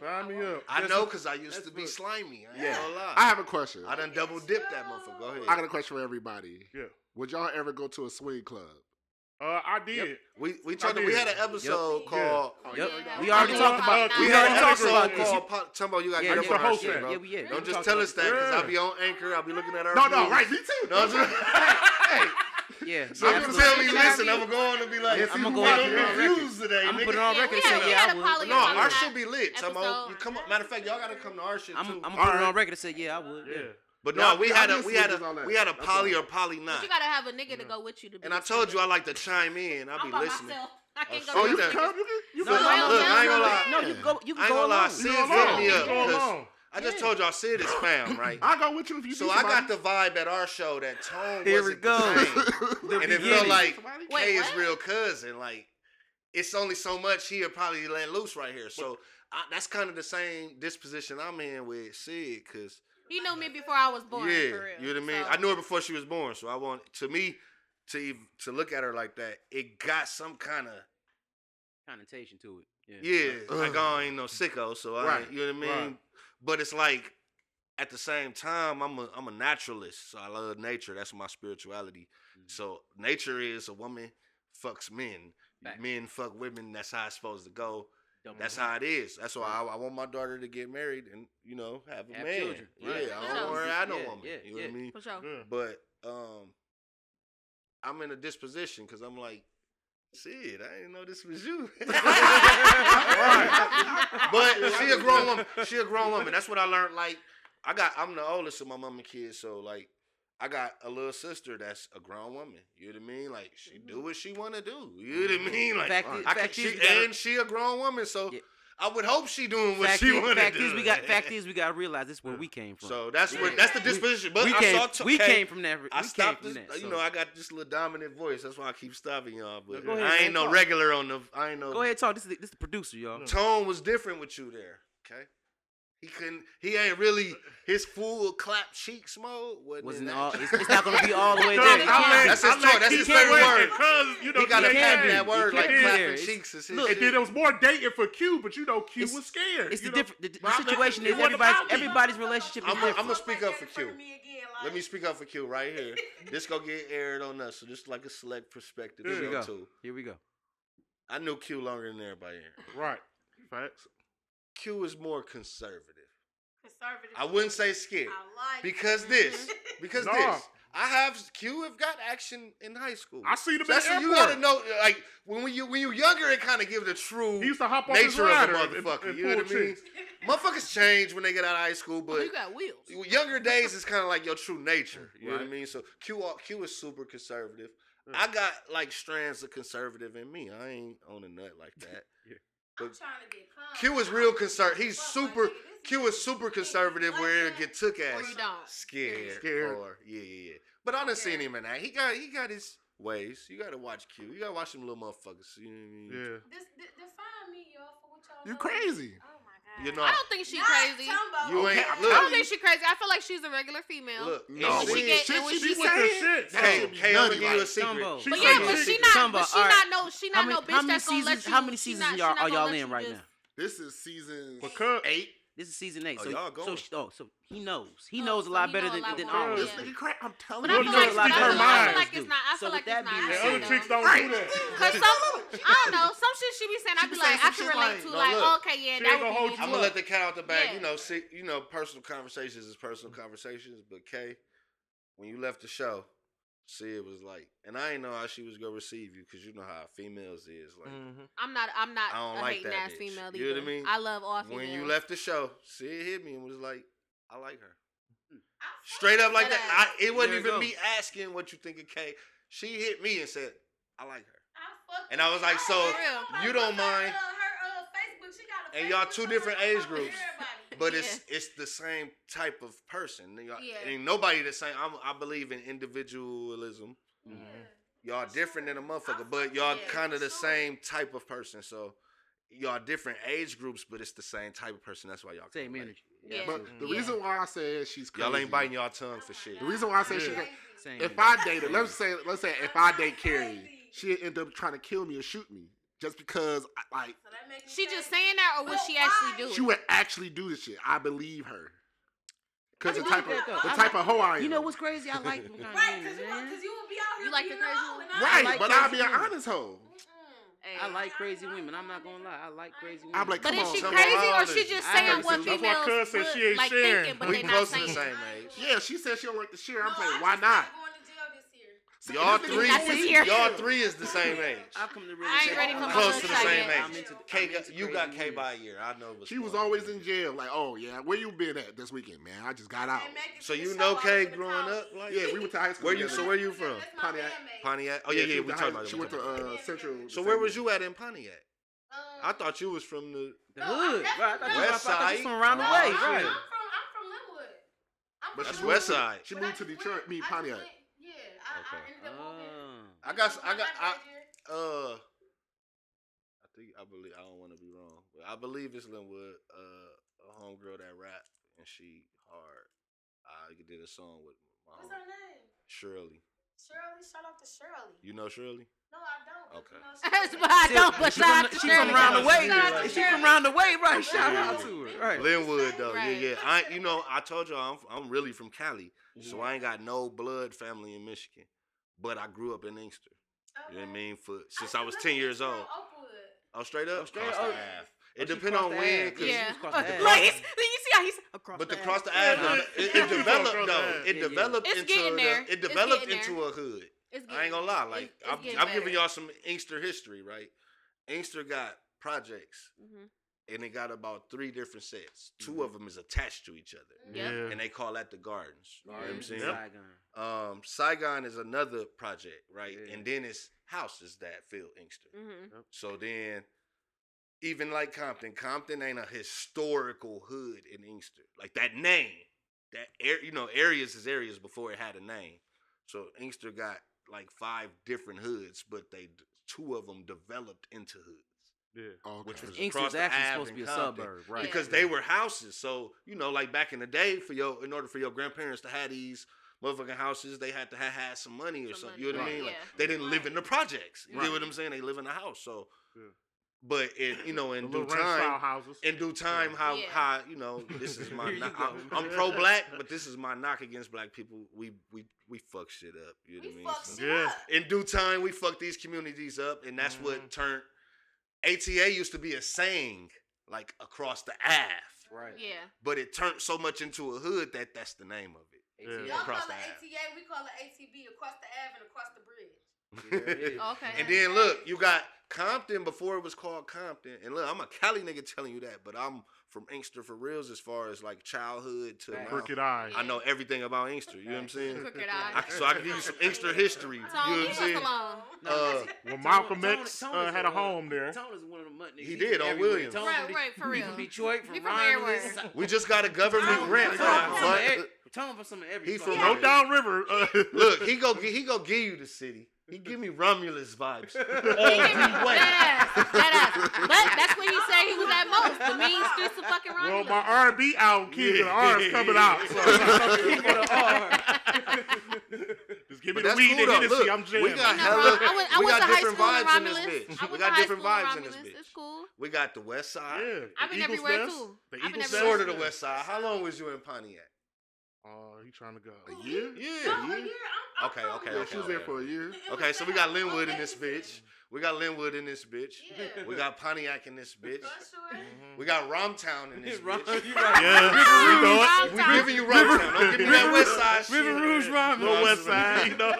[SPEAKER 3] Sign me up.
[SPEAKER 6] I know because I used to be slimy. I
[SPEAKER 1] yeah. I have a question.
[SPEAKER 6] I done double dipped that motherfucker. Go ahead.
[SPEAKER 1] I got a question for everybody.
[SPEAKER 3] Yeah.
[SPEAKER 1] Would y'all ever go to a swing club?
[SPEAKER 3] Uh, I did. Yep.
[SPEAKER 6] We we talked. we had an episode
[SPEAKER 2] yep.
[SPEAKER 6] called. Yeah.
[SPEAKER 1] Oh,
[SPEAKER 2] yep.
[SPEAKER 1] yeah,
[SPEAKER 2] we already talked about.
[SPEAKER 6] We had an episode called. Po- Tumbo, you got
[SPEAKER 2] yeah,
[SPEAKER 6] your
[SPEAKER 2] yeah,
[SPEAKER 6] host,
[SPEAKER 2] yeah,
[SPEAKER 6] bro.
[SPEAKER 2] Yeah, yeah.
[SPEAKER 6] Don't just tell us that because I'll be on anchor. I'll be looking at our.
[SPEAKER 1] No, no, right? Me too.
[SPEAKER 6] No, [LAUGHS] hey,
[SPEAKER 2] yeah. [LAUGHS]
[SPEAKER 6] I'm
[SPEAKER 2] gonna
[SPEAKER 6] tell me, listen, I'm going to go on and be like,
[SPEAKER 1] I'm,
[SPEAKER 6] I'm
[SPEAKER 2] going
[SPEAKER 6] to
[SPEAKER 2] go
[SPEAKER 6] reviews today.
[SPEAKER 2] I'm putting on record. Yeah, say, yeah, I would.
[SPEAKER 6] No, our should be lit.
[SPEAKER 5] Episode.
[SPEAKER 6] I'm on, come on. Matter of fact, y'all got to come to our shit
[SPEAKER 2] I'm,
[SPEAKER 6] too.
[SPEAKER 2] I'm
[SPEAKER 1] putting
[SPEAKER 2] on record and say, yeah, I would.
[SPEAKER 3] Yeah.
[SPEAKER 6] But
[SPEAKER 1] no,
[SPEAKER 6] no we, had a, we had
[SPEAKER 1] a we
[SPEAKER 6] had
[SPEAKER 1] a
[SPEAKER 6] we had a poly or poly not.
[SPEAKER 5] But you gotta have a nigga to go with you. To
[SPEAKER 6] and I told you I like to chime in. I'll be listening. [LAUGHS]
[SPEAKER 5] I oh, can't
[SPEAKER 6] oh,
[SPEAKER 1] go.
[SPEAKER 5] Oh,
[SPEAKER 1] you can come. You can. You can.
[SPEAKER 2] No,
[SPEAKER 6] look, I ain't gonna lie.
[SPEAKER 2] No, you go. You can I
[SPEAKER 6] ain't
[SPEAKER 2] go
[SPEAKER 6] gonna lie.
[SPEAKER 3] Sis
[SPEAKER 6] hit me up. I just yeah. told y'all Sid is fam, [CLEARS THROAT] right?
[SPEAKER 1] I go with you if you.
[SPEAKER 6] So I got the vibe at our show that tone
[SPEAKER 2] Here
[SPEAKER 6] wasn't the [LAUGHS] and beginning. it felt like
[SPEAKER 5] Wait,
[SPEAKER 6] K is real cousin. Like it's only so much he'll probably let loose right here. So I, that's kind of the same disposition I'm in with Sid because
[SPEAKER 5] he knew me before I was born.
[SPEAKER 6] Yeah,
[SPEAKER 5] real,
[SPEAKER 6] you know what I mean.
[SPEAKER 5] So.
[SPEAKER 6] I knew her before she was born, so I want to me to to look at her like that. It got some kind of
[SPEAKER 2] connotation to it. Yeah,
[SPEAKER 6] yeah like I ain't no sicko, so I
[SPEAKER 1] right.
[SPEAKER 6] you know what I mean.
[SPEAKER 1] Right.
[SPEAKER 6] But it's like at the same time, I'm a I'm a naturalist, so I love nature. That's my spirituality.
[SPEAKER 2] Mm-hmm.
[SPEAKER 6] So nature is a woman fucks men,
[SPEAKER 2] Back.
[SPEAKER 6] men fuck women. That's how it's supposed to go.
[SPEAKER 2] Double
[SPEAKER 6] that's how it is. That's why I, I, want my daughter to get married and you know have a
[SPEAKER 2] have
[SPEAKER 6] man.
[SPEAKER 2] Children. Right.
[SPEAKER 6] Yeah,
[SPEAKER 5] I
[SPEAKER 6] don't
[SPEAKER 5] no.
[SPEAKER 6] worry. I know
[SPEAKER 2] yeah,
[SPEAKER 6] woman.
[SPEAKER 2] Yeah,
[SPEAKER 6] you know yeah. what I mean?
[SPEAKER 5] Sure.
[SPEAKER 6] But um, I'm in a disposition because I'm like Shit, I didn't know this was you. [LAUGHS] [LAUGHS] But she a grown woman. She a grown woman. That's what I learned. Like, I got I'm the oldest of my mom and kids, so like I got a little sister that's a grown woman. You know what I mean? Like she do what she want to do. You know what I mean? Like
[SPEAKER 2] fact,
[SPEAKER 6] I,
[SPEAKER 2] fact
[SPEAKER 6] can, she, and she a grown woman, so
[SPEAKER 2] yeah.
[SPEAKER 6] I would hope she doing what
[SPEAKER 2] fact
[SPEAKER 6] she wanted. to do.
[SPEAKER 2] Is we got, fact is, we got to realize this is where we came from.
[SPEAKER 6] So that's
[SPEAKER 4] yeah.
[SPEAKER 6] that's the disposition. But
[SPEAKER 2] we, we
[SPEAKER 6] I
[SPEAKER 2] came,
[SPEAKER 6] t-
[SPEAKER 2] we
[SPEAKER 6] okay,
[SPEAKER 2] came from that.
[SPEAKER 6] I stopped this.
[SPEAKER 2] That, so.
[SPEAKER 6] You know, I got this little dominant voice. That's why I keep stopping y'all. But
[SPEAKER 3] ahead,
[SPEAKER 6] I ain't no
[SPEAKER 3] talk.
[SPEAKER 6] regular on the. I ain't no.
[SPEAKER 2] Go ahead, talk. This is the, this the producer, y'all.
[SPEAKER 6] Tone was different with you there. Okay. He couldn't. He ain't really his full clap cheeks mode. Wasn't, was
[SPEAKER 2] all. It's, it's, not gonna be all the way [LAUGHS] there. Like,
[SPEAKER 6] that's his,
[SPEAKER 3] like,
[SPEAKER 6] talk, that's his favorite word.
[SPEAKER 3] Because you know,
[SPEAKER 6] he gotta
[SPEAKER 2] have
[SPEAKER 6] that word like
[SPEAKER 2] clap
[SPEAKER 6] cheeks and shit.
[SPEAKER 2] Look,
[SPEAKER 3] and then it was more dating for Q, but you know, Q
[SPEAKER 2] it's,
[SPEAKER 3] was scared.
[SPEAKER 2] It's the
[SPEAKER 3] know?
[SPEAKER 2] different. The, the situation is everybody's everybody's relationship is
[SPEAKER 6] I'm
[SPEAKER 2] different.
[SPEAKER 6] I'm gonna speak up for Q. Let me speak up for Q right here. [LAUGHS] this gonna get aired on us, so just like a select perspective.
[SPEAKER 3] Here we
[SPEAKER 2] go. Here we go.
[SPEAKER 6] I knew Q longer than everybody.
[SPEAKER 3] Right. Facts.
[SPEAKER 6] Q is more conservative.
[SPEAKER 4] Conservative.
[SPEAKER 6] I wouldn't say scared.
[SPEAKER 4] I like
[SPEAKER 6] because this. Mm-hmm. [LAUGHS] Because
[SPEAKER 3] nah.
[SPEAKER 6] this. I have Q have got action in high school.
[SPEAKER 3] I see the
[SPEAKER 6] so.
[SPEAKER 3] You
[SPEAKER 6] gotta know, like when you when you younger, it kind of gives the true
[SPEAKER 3] he used to hop on
[SPEAKER 6] nature of the
[SPEAKER 3] motherfucker. And, and
[SPEAKER 6] you know what I mean? [LAUGHS] Motherfuckers change when they get out of high school,
[SPEAKER 5] oh,
[SPEAKER 6] but oh,
[SPEAKER 5] you got wheels.
[SPEAKER 6] Younger days is kind of like your true nature. [LAUGHS] You right. know what I mean? So Q Q is super conservative.
[SPEAKER 3] Mm.
[SPEAKER 6] I got like strands of conservative in me. I ain't on a nut like that.
[SPEAKER 4] yeah. But
[SPEAKER 6] Q is real concerned. He's super. Q is super conservative where it get took ass.
[SPEAKER 5] Or you don't.
[SPEAKER 6] Scared.
[SPEAKER 3] Scared.
[SPEAKER 6] Or, yeah, yeah, yeah. But I done
[SPEAKER 4] okay.
[SPEAKER 6] seen him in that. He got he got his ways. You gotta watch Q. You gotta watch them little motherfuckers. You know what I mean?
[SPEAKER 3] Yeah.
[SPEAKER 4] This, this, define me, y'all, for what y'all
[SPEAKER 1] You crazy.
[SPEAKER 4] I
[SPEAKER 6] you're. Mm.
[SPEAKER 5] I don't think she's crazy.
[SPEAKER 6] You ain't. Look,
[SPEAKER 5] I don't think she's crazy. I feel like she's a regular female.
[SPEAKER 6] Look,
[SPEAKER 1] no,
[SPEAKER 5] she,
[SPEAKER 6] she,
[SPEAKER 5] get,
[SPEAKER 1] shit, she,
[SPEAKER 5] she
[SPEAKER 1] be
[SPEAKER 3] with
[SPEAKER 1] her
[SPEAKER 3] shit.
[SPEAKER 6] Hey, hey, I'm gonna you a secret.
[SPEAKER 5] But yeah, but she not. But she not no. She not no bitch that's gonna let you.
[SPEAKER 2] How many seasons are y'all in right now?
[SPEAKER 1] This is season eight.
[SPEAKER 2] This is season eight.
[SPEAKER 6] Oh,
[SPEAKER 2] so,
[SPEAKER 6] y'all going.
[SPEAKER 2] so, oh, so he knows. He
[SPEAKER 5] oh,
[SPEAKER 2] knows
[SPEAKER 5] so
[SPEAKER 2] a
[SPEAKER 5] lot
[SPEAKER 2] better than, than all of us.
[SPEAKER 1] This nigga I'm telling
[SPEAKER 5] but
[SPEAKER 1] you.
[SPEAKER 5] He. I feel like it's not. I feel
[SPEAKER 2] so
[SPEAKER 5] like it's not.
[SPEAKER 2] Said,
[SPEAKER 3] other chicks don't do that.
[SPEAKER 5] Because some, I don't know, some shit she be saying, I be like, I can relate to, like, okay, yeah, that would be
[SPEAKER 6] I'm
[SPEAKER 5] going
[SPEAKER 6] to let the cat out the bag. You know, see, you know, personal conversations is personal conversations, but Kay, when you left the show, Sid was like, and I didn't know how she was gonna receive you because you know how females is like.
[SPEAKER 3] Mm-hmm.
[SPEAKER 5] I'm not. I'm not.
[SPEAKER 6] I don't
[SPEAKER 5] a
[SPEAKER 6] like
[SPEAKER 5] hating
[SPEAKER 6] that
[SPEAKER 5] ass
[SPEAKER 6] bitch.
[SPEAKER 5] female.
[SPEAKER 6] You know what I mean?
[SPEAKER 5] I love all females.
[SPEAKER 6] When you left the show, Sid hit me and was like, "I like her."
[SPEAKER 4] I
[SPEAKER 6] Straight up like that. I, it wasn't even me asking what you think of Kay. She hit me and said, "I like her."
[SPEAKER 4] I
[SPEAKER 6] and I was like, "So you don't mind?"
[SPEAKER 4] Her, uh, Facebook,
[SPEAKER 6] and y'all two different age groups but yeah. it's it's the same type of person. Y'all,
[SPEAKER 5] yeah.
[SPEAKER 6] Ain't nobody the same. I'm, i believe in individualism. Mm-hmm.
[SPEAKER 4] Yeah.
[SPEAKER 6] Y'all different than a motherfucker, but y'all kind of the same type of person. So y'all different age groups, but it's the same type of person. That's why y'all
[SPEAKER 2] same energy.
[SPEAKER 5] Yeah.
[SPEAKER 1] But the
[SPEAKER 5] yeah.
[SPEAKER 1] reason why I say she's crazy,
[SPEAKER 6] y'all ain't biting y'all tongue for shit.
[SPEAKER 1] The reason why I say
[SPEAKER 3] yeah.
[SPEAKER 2] she's
[SPEAKER 1] if I dated, let's say let's say if I date Carrie, she end up trying to kill me or shoot me just because like
[SPEAKER 4] so
[SPEAKER 5] she just saying that, or
[SPEAKER 4] what
[SPEAKER 5] she actually doing?
[SPEAKER 1] She would actually do this shit. I believe her. Cause the type of
[SPEAKER 2] though.
[SPEAKER 1] the
[SPEAKER 2] I
[SPEAKER 1] type
[SPEAKER 2] like,
[SPEAKER 1] of hoe I am.
[SPEAKER 2] You know what's crazy? I like [LAUGHS]
[SPEAKER 4] right, cause you,
[SPEAKER 2] know,
[SPEAKER 4] cause you would be out here.
[SPEAKER 5] You like the crazy women.
[SPEAKER 1] Right,
[SPEAKER 2] like
[SPEAKER 1] but I'll be an honest hoe.
[SPEAKER 5] Hey,
[SPEAKER 2] I like crazy women. I'm not gonna lie. I like crazy women.
[SPEAKER 1] I'm like,
[SPEAKER 5] but is she crazy or she just
[SPEAKER 2] I
[SPEAKER 5] saying what
[SPEAKER 2] females
[SPEAKER 3] That's why Cuz said she ain't
[SPEAKER 5] like
[SPEAKER 3] sharing.
[SPEAKER 5] Thinking, but
[SPEAKER 6] we close to the same age.
[SPEAKER 1] Yeah, she said she don't like to share. I'm
[SPEAKER 4] no, like,
[SPEAKER 1] why not? So
[SPEAKER 6] y'all three, y'all three is the same age.
[SPEAKER 2] I come to really
[SPEAKER 5] I ain't ready for
[SPEAKER 6] close to the same
[SPEAKER 5] yet.
[SPEAKER 6] age. K, you got K by a year. I know.
[SPEAKER 1] She was
[SPEAKER 6] going.
[SPEAKER 1] always in jail. Like, oh yeah, where you been at this weekend, man? I just got out.
[SPEAKER 6] So you know K growing up? Like,
[SPEAKER 1] yeah, we went to high school.
[SPEAKER 6] Where you? So where you from?
[SPEAKER 1] Pontiac.
[SPEAKER 6] Pontiac. Oh yeah, yeah. We talked about.
[SPEAKER 1] She went to uh, Central.
[SPEAKER 6] So where was you at in Pontiac? I thought you was from the,
[SPEAKER 2] hood, right? I
[SPEAKER 6] West
[SPEAKER 2] you,
[SPEAKER 6] Side.
[SPEAKER 2] I from around the way, right?
[SPEAKER 4] I'm from, I'm from Linwood. I'm
[SPEAKER 1] but
[SPEAKER 6] West Side.
[SPEAKER 1] She moved to Detroit. Me, Pontiac
[SPEAKER 4] okay. I ended up.
[SPEAKER 6] I got, I got, I, uh, I think I believe I don't want to be wrong, but I believe it's Linwood, uh, a homegirl that rap and she hard. I did a song with my
[SPEAKER 4] What's her name?
[SPEAKER 6] Shirley.
[SPEAKER 4] Shirley, shout out to Shirley.
[SPEAKER 6] You know Shirley?
[SPEAKER 4] No, I don't.
[SPEAKER 6] Okay. [LAUGHS]
[SPEAKER 4] That's
[SPEAKER 5] why I don't. But
[SPEAKER 2] she
[SPEAKER 5] shout
[SPEAKER 2] from,
[SPEAKER 5] out to
[SPEAKER 2] she from around the way. She from around the way, right? Shout out to her. Right.
[SPEAKER 6] Linwood though,
[SPEAKER 5] right.
[SPEAKER 6] yeah, yeah. I, you know, I told y'all I'm, I'm really from Cali, yeah. so I ain't got no blood family in Michigan but I grew up in Inkster. Okay. You know what I mean? For since I, I was ten years old. Oh, straight up.
[SPEAKER 2] Straight up.
[SPEAKER 6] It
[SPEAKER 2] depends
[SPEAKER 6] on when. Cause
[SPEAKER 2] yeah. [LAUGHS]
[SPEAKER 5] Like, you see how he's across
[SPEAKER 6] But the cross the ass, yeah. it, it [LAUGHS] developed though. It
[SPEAKER 2] yeah,
[SPEAKER 6] developed
[SPEAKER 5] It's
[SPEAKER 6] into
[SPEAKER 5] a,
[SPEAKER 6] it developed into a hood. I ain't gonna lie. Like I'm, I'm, giving y'all some Inkster history, right? Inkster got projects.
[SPEAKER 5] Mm-hmm
[SPEAKER 6] and they got about three different sets. 2
[SPEAKER 2] Mhm.
[SPEAKER 6] of them is attached to each other,
[SPEAKER 5] Yep.
[SPEAKER 3] Yeah.
[SPEAKER 6] and they call that the gardens. You know what I'm saying?
[SPEAKER 3] Yep.
[SPEAKER 2] Saigon.
[SPEAKER 6] Um, Saigon is another project, right?
[SPEAKER 2] Yeah.
[SPEAKER 6] And then it's houses that fill Inkster.
[SPEAKER 5] Mhm.
[SPEAKER 6] So then, even like Compton, Compton ain't a historical hood in Inkster. Like that name, that air, you know, areas is areas before it had a name. So Inkster got like five different hoods, but they two of them developed into hoods,
[SPEAKER 3] Yeah.
[SPEAKER 1] Okay.
[SPEAKER 6] which was
[SPEAKER 2] Inkster's
[SPEAKER 6] across
[SPEAKER 2] actually
[SPEAKER 6] Ave
[SPEAKER 2] supposed to be a
[SPEAKER 6] Compton.
[SPEAKER 2] suburb, right?
[SPEAKER 6] Because they were houses, so you know, like back in the day, for your in order for your grandparents to have these motherfucking houses, they had to have had some money or
[SPEAKER 5] Some
[SPEAKER 6] something.
[SPEAKER 5] money,
[SPEAKER 6] You know what I mean? Like
[SPEAKER 5] yeah.
[SPEAKER 6] they didn't live in the projects. You
[SPEAKER 3] Right.
[SPEAKER 6] know what I'm saying? They live in the house. So,
[SPEAKER 3] Yeah.
[SPEAKER 6] but in you know, [COUGHS] in due
[SPEAKER 3] little ranch style
[SPEAKER 6] time, in due time, how
[SPEAKER 5] Yeah.
[SPEAKER 6] how you know, this is [LAUGHS] my knock. I'm, I'm pro black, but this is my knock against black people. We we we fuck shit up. You know
[SPEAKER 4] We
[SPEAKER 6] what I mean? So-
[SPEAKER 3] Yeah.
[SPEAKER 4] up.
[SPEAKER 6] in due time, we fuck these communities up, and that's
[SPEAKER 3] Mhm.
[SPEAKER 6] what turned. ATA used to be a saying like across the Ave,
[SPEAKER 2] right.
[SPEAKER 5] Yeah.
[SPEAKER 6] but it turned so much into a hood that that's the name of it.
[SPEAKER 3] Yeah.
[SPEAKER 4] Y'all
[SPEAKER 6] Across
[SPEAKER 4] call it
[SPEAKER 6] the
[SPEAKER 4] ATA, we call it ATB, across the Ave and across the bridge.
[SPEAKER 2] Yeah.
[SPEAKER 5] Okay.
[SPEAKER 6] And then look, you got Compton before it was called Compton. And look, I'm a Cali nigga telling you that, but I'm from Inkster for reals as far as like childhood to
[SPEAKER 2] Right.
[SPEAKER 6] now.
[SPEAKER 3] Crooked eye.
[SPEAKER 6] I know everything about Inkster. You know what I'm saying?
[SPEAKER 5] Crooked
[SPEAKER 6] I,
[SPEAKER 5] eye.
[SPEAKER 6] so I can give you some Inkster history. You know what I'm saying? Uh,
[SPEAKER 2] that's-
[SPEAKER 3] Well,
[SPEAKER 2] Tone-
[SPEAKER 3] Malcolm
[SPEAKER 2] Tone-
[SPEAKER 3] X
[SPEAKER 2] Tone
[SPEAKER 3] uh, had a home there.
[SPEAKER 2] Tone is one of the mutt niggas.
[SPEAKER 6] He did, on. Williams.
[SPEAKER 2] Tone
[SPEAKER 5] Right, right, for real.
[SPEAKER 2] from Detroit, from
[SPEAKER 5] from
[SPEAKER 2] Romulus.
[SPEAKER 5] everywhere.
[SPEAKER 6] We just got a government
[SPEAKER 2] Tone
[SPEAKER 6] grant.
[SPEAKER 2] from
[SPEAKER 6] for
[SPEAKER 2] some
[SPEAKER 6] him, but-
[SPEAKER 2] of- Tone from some of every.
[SPEAKER 6] He from
[SPEAKER 2] fucking
[SPEAKER 3] No down river. Uh, [LAUGHS]
[SPEAKER 6] Look, he go he go give you the city. He give me Romulus vibes. [LAUGHS] [LAUGHS]
[SPEAKER 5] He give me that that ass. But that's where he [LAUGHS] said he was at most. The mean streets of fucking Romulus.
[SPEAKER 3] well, my R&B album, King of the R, is coming out. So
[SPEAKER 2] King of the R.
[SPEAKER 3] just give me
[SPEAKER 6] But
[SPEAKER 3] the weed
[SPEAKER 6] cool
[SPEAKER 3] and
[SPEAKER 6] though.
[SPEAKER 3] Hennessy.
[SPEAKER 6] Look,
[SPEAKER 3] I'm jamming.
[SPEAKER 6] we got hella-
[SPEAKER 5] I went, I
[SPEAKER 6] we got different
[SPEAKER 5] school in
[SPEAKER 6] vibes in this bitch. We got different vibes in this bitch.
[SPEAKER 5] It's cool.
[SPEAKER 6] We got the West Side.
[SPEAKER 3] yeah,
[SPEAKER 5] I've
[SPEAKER 3] the
[SPEAKER 5] been
[SPEAKER 3] Eagles
[SPEAKER 5] everywhere,
[SPEAKER 3] Nest,
[SPEAKER 5] too.
[SPEAKER 3] The
[SPEAKER 5] I've been everywhere.
[SPEAKER 6] Sort of the West Side. How long was you in Pontiac?
[SPEAKER 3] Oh, he trying to go.
[SPEAKER 1] A year?
[SPEAKER 6] Yeah,
[SPEAKER 4] No,
[SPEAKER 6] yeah.
[SPEAKER 4] a year. I'm, I'm
[SPEAKER 6] Okay,
[SPEAKER 4] from
[SPEAKER 6] okay,
[SPEAKER 1] Yeah, she was
[SPEAKER 6] okay.
[SPEAKER 1] there for a year.
[SPEAKER 6] Okay, so we got Linwood in this bitch. We got Linwood in this bitch.
[SPEAKER 4] Yeah.
[SPEAKER 6] We got Pontiac in this bitch.
[SPEAKER 4] For sure.
[SPEAKER 3] Mhm.
[SPEAKER 6] We got Romtown in this [LAUGHS]
[SPEAKER 2] Ron-
[SPEAKER 6] bitch.
[SPEAKER 2] you right.
[SPEAKER 3] Yeah,
[SPEAKER 5] River
[SPEAKER 3] you know
[SPEAKER 5] Rouge,
[SPEAKER 3] it.
[SPEAKER 6] We
[SPEAKER 5] Romtown.
[SPEAKER 6] giving you Romtown. Don't give me that West Side shit.
[SPEAKER 2] River Rouge, Romulus. [LAUGHS]
[SPEAKER 3] Little West Side, you know.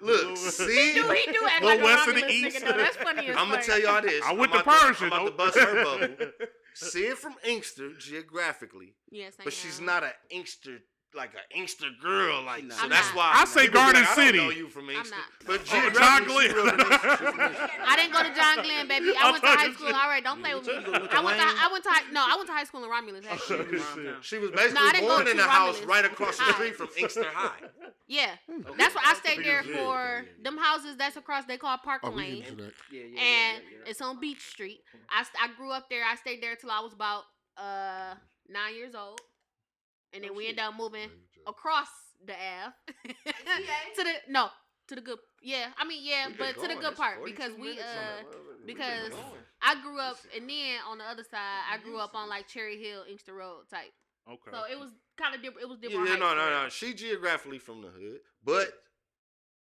[SPEAKER 6] Look,
[SPEAKER 5] He
[SPEAKER 6] see,
[SPEAKER 5] do, he do act
[SPEAKER 3] Little
[SPEAKER 5] like a
[SPEAKER 3] west of the east.
[SPEAKER 5] nigga, though. That's funny as
[SPEAKER 6] I'm gonna tell y'all this.
[SPEAKER 3] I went
[SPEAKER 6] I'm
[SPEAKER 3] to
[SPEAKER 6] about
[SPEAKER 3] Persian.
[SPEAKER 6] I'm about to bust her bubble. [LAUGHS] Seeing from Inkster geographically,
[SPEAKER 5] Yes, I
[SPEAKER 6] but she's not an Inkster like an Inkster girl. Like
[SPEAKER 2] She's
[SPEAKER 6] so
[SPEAKER 2] not.
[SPEAKER 6] that's
[SPEAKER 5] I'm
[SPEAKER 6] why
[SPEAKER 3] I say
[SPEAKER 6] people be
[SPEAKER 3] Garden
[SPEAKER 6] like, I don't
[SPEAKER 3] City.
[SPEAKER 6] know you from
[SPEAKER 5] I'm
[SPEAKER 6] Inkster,
[SPEAKER 5] not.
[SPEAKER 6] but
[SPEAKER 3] Oh, John
[SPEAKER 6] geographically, she
[SPEAKER 3] Glenn.
[SPEAKER 6] real Inkster. [LAUGHS]
[SPEAKER 5] I didn't go to John Glenn, baby. I
[SPEAKER 3] I
[SPEAKER 5] went to high school.
[SPEAKER 3] said-
[SPEAKER 5] All right, don't play with me.
[SPEAKER 2] You go with
[SPEAKER 5] I went to
[SPEAKER 2] Wayne?
[SPEAKER 5] I went to high, no, I went to high school in Romulus actually.
[SPEAKER 3] Oh,
[SPEAKER 2] Romtown.
[SPEAKER 3] shit.
[SPEAKER 6] She was basically
[SPEAKER 5] I didn't go
[SPEAKER 6] born in
[SPEAKER 5] to
[SPEAKER 6] a house
[SPEAKER 5] Romulus.
[SPEAKER 6] right across the
[SPEAKER 5] High.
[SPEAKER 6] street from Inkster High.
[SPEAKER 5] Yeah,
[SPEAKER 2] Okay.
[SPEAKER 5] that's where I stayed
[SPEAKER 3] Pretty
[SPEAKER 5] there
[SPEAKER 3] good.
[SPEAKER 5] for them houses that's across. They call Park
[SPEAKER 1] Oh, we
[SPEAKER 5] Lane.
[SPEAKER 1] can connect.
[SPEAKER 2] Yeah, yeah, yeah,
[SPEAKER 5] and
[SPEAKER 2] yeah, yeah.
[SPEAKER 5] it's on Beach Street. I, st- I grew up there. I stayed there till I was about uh nine years old, and then
[SPEAKER 2] Oh,
[SPEAKER 5] we
[SPEAKER 2] shit.
[SPEAKER 5] ended up moving across the Ave [LAUGHS] to the no to the good. Yeah, I mean yeah, but
[SPEAKER 6] been
[SPEAKER 5] to the good
[SPEAKER 6] It's
[SPEAKER 5] part because we uh
[SPEAKER 6] that motherfucker. We've been
[SPEAKER 5] because. I grew up and then on the other side I grew up on like Cherry Hill, Inkster Road type.
[SPEAKER 3] Okay.
[SPEAKER 5] So it was kind of different. It was different.
[SPEAKER 6] yeah, no,
[SPEAKER 5] heights
[SPEAKER 6] no,
[SPEAKER 5] there.
[SPEAKER 6] no. She geographically from the hood, but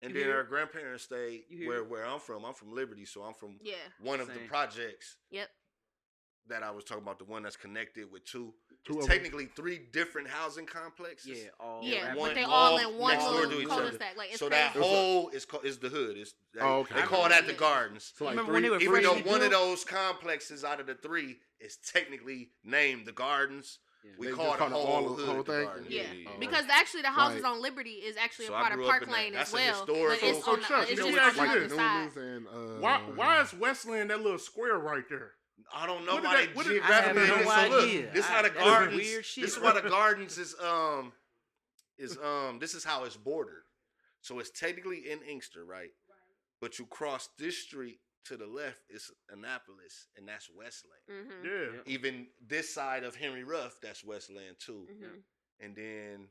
[SPEAKER 6] and
[SPEAKER 2] You
[SPEAKER 6] then
[SPEAKER 2] hear?
[SPEAKER 6] her grandparents stayed where where I'm from. I'm from Liberty, so I'm from
[SPEAKER 5] Yeah.
[SPEAKER 6] one of the projects
[SPEAKER 5] Yep.
[SPEAKER 6] that I was talking about, the one that's connected with two.
[SPEAKER 1] Two
[SPEAKER 6] It's
[SPEAKER 1] of 'em.
[SPEAKER 6] technically three different housing complexes.
[SPEAKER 2] Yeah, all
[SPEAKER 5] Yeah,
[SPEAKER 6] one
[SPEAKER 5] but they
[SPEAKER 6] all
[SPEAKER 5] all in one
[SPEAKER 6] next door to each other.
[SPEAKER 5] cul-de-sac. Like it's
[SPEAKER 6] so
[SPEAKER 5] crazy.
[SPEAKER 6] that whole is called is the hood. It's they,
[SPEAKER 1] Oh, okay.
[SPEAKER 6] they call that the gardens.
[SPEAKER 1] So like
[SPEAKER 2] Remember
[SPEAKER 1] three,
[SPEAKER 2] when they were
[SPEAKER 6] Even though
[SPEAKER 2] freshly
[SPEAKER 6] one of those complexes out of the three is technically named the gardens,
[SPEAKER 2] Yeah.
[SPEAKER 6] we
[SPEAKER 1] They
[SPEAKER 6] call
[SPEAKER 1] it
[SPEAKER 6] the
[SPEAKER 1] call the
[SPEAKER 6] whole
[SPEAKER 1] whole-
[SPEAKER 6] hood
[SPEAKER 1] whole thing?
[SPEAKER 6] gardens.
[SPEAKER 5] Yeah,
[SPEAKER 1] Oh.
[SPEAKER 5] because actually the houses
[SPEAKER 1] Right.
[SPEAKER 5] on Liberty is actually
[SPEAKER 6] So
[SPEAKER 5] a
[SPEAKER 6] I
[SPEAKER 5] part of Park
[SPEAKER 6] in that.
[SPEAKER 5] Lane
[SPEAKER 6] That's
[SPEAKER 5] as
[SPEAKER 6] a
[SPEAKER 5] well.
[SPEAKER 6] historical-
[SPEAKER 5] But it's
[SPEAKER 3] So,
[SPEAKER 5] on the,
[SPEAKER 3] Chuck,
[SPEAKER 5] it's
[SPEAKER 3] you
[SPEAKER 5] just
[SPEAKER 3] know
[SPEAKER 5] on the
[SPEAKER 3] you
[SPEAKER 1] like
[SPEAKER 5] side.
[SPEAKER 1] And uh,
[SPEAKER 3] Why why is Westland that little square right there?
[SPEAKER 6] I don't know
[SPEAKER 3] What did
[SPEAKER 6] why
[SPEAKER 3] they-
[SPEAKER 6] they
[SPEAKER 3] what did-
[SPEAKER 6] geographically.
[SPEAKER 2] I have
[SPEAKER 6] did it.
[SPEAKER 2] no
[SPEAKER 6] so look, this
[SPEAKER 2] I-
[SPEAKER 6] how the
[SPEAKER 2] that's
[SPEAKER 6] gardens.
[SPEAKER 2] weird shit,
[SPEAKER 6] this is why the gardens is um is um this is how it's bordered. So it's technically in Inkster, right? But you cross this street to the left is Annapolis, and that's Westland.
[SPEAKER 5] Mm-hmm.
[SPEAKER 3] Yeah.
[SPEAKER 2] Yep.
[SPEAKER 6] Even this side of Henry Ruff, that's Westland too.
[SPEAKER 5] Mm-hmm.
[SPEAKER 6] And then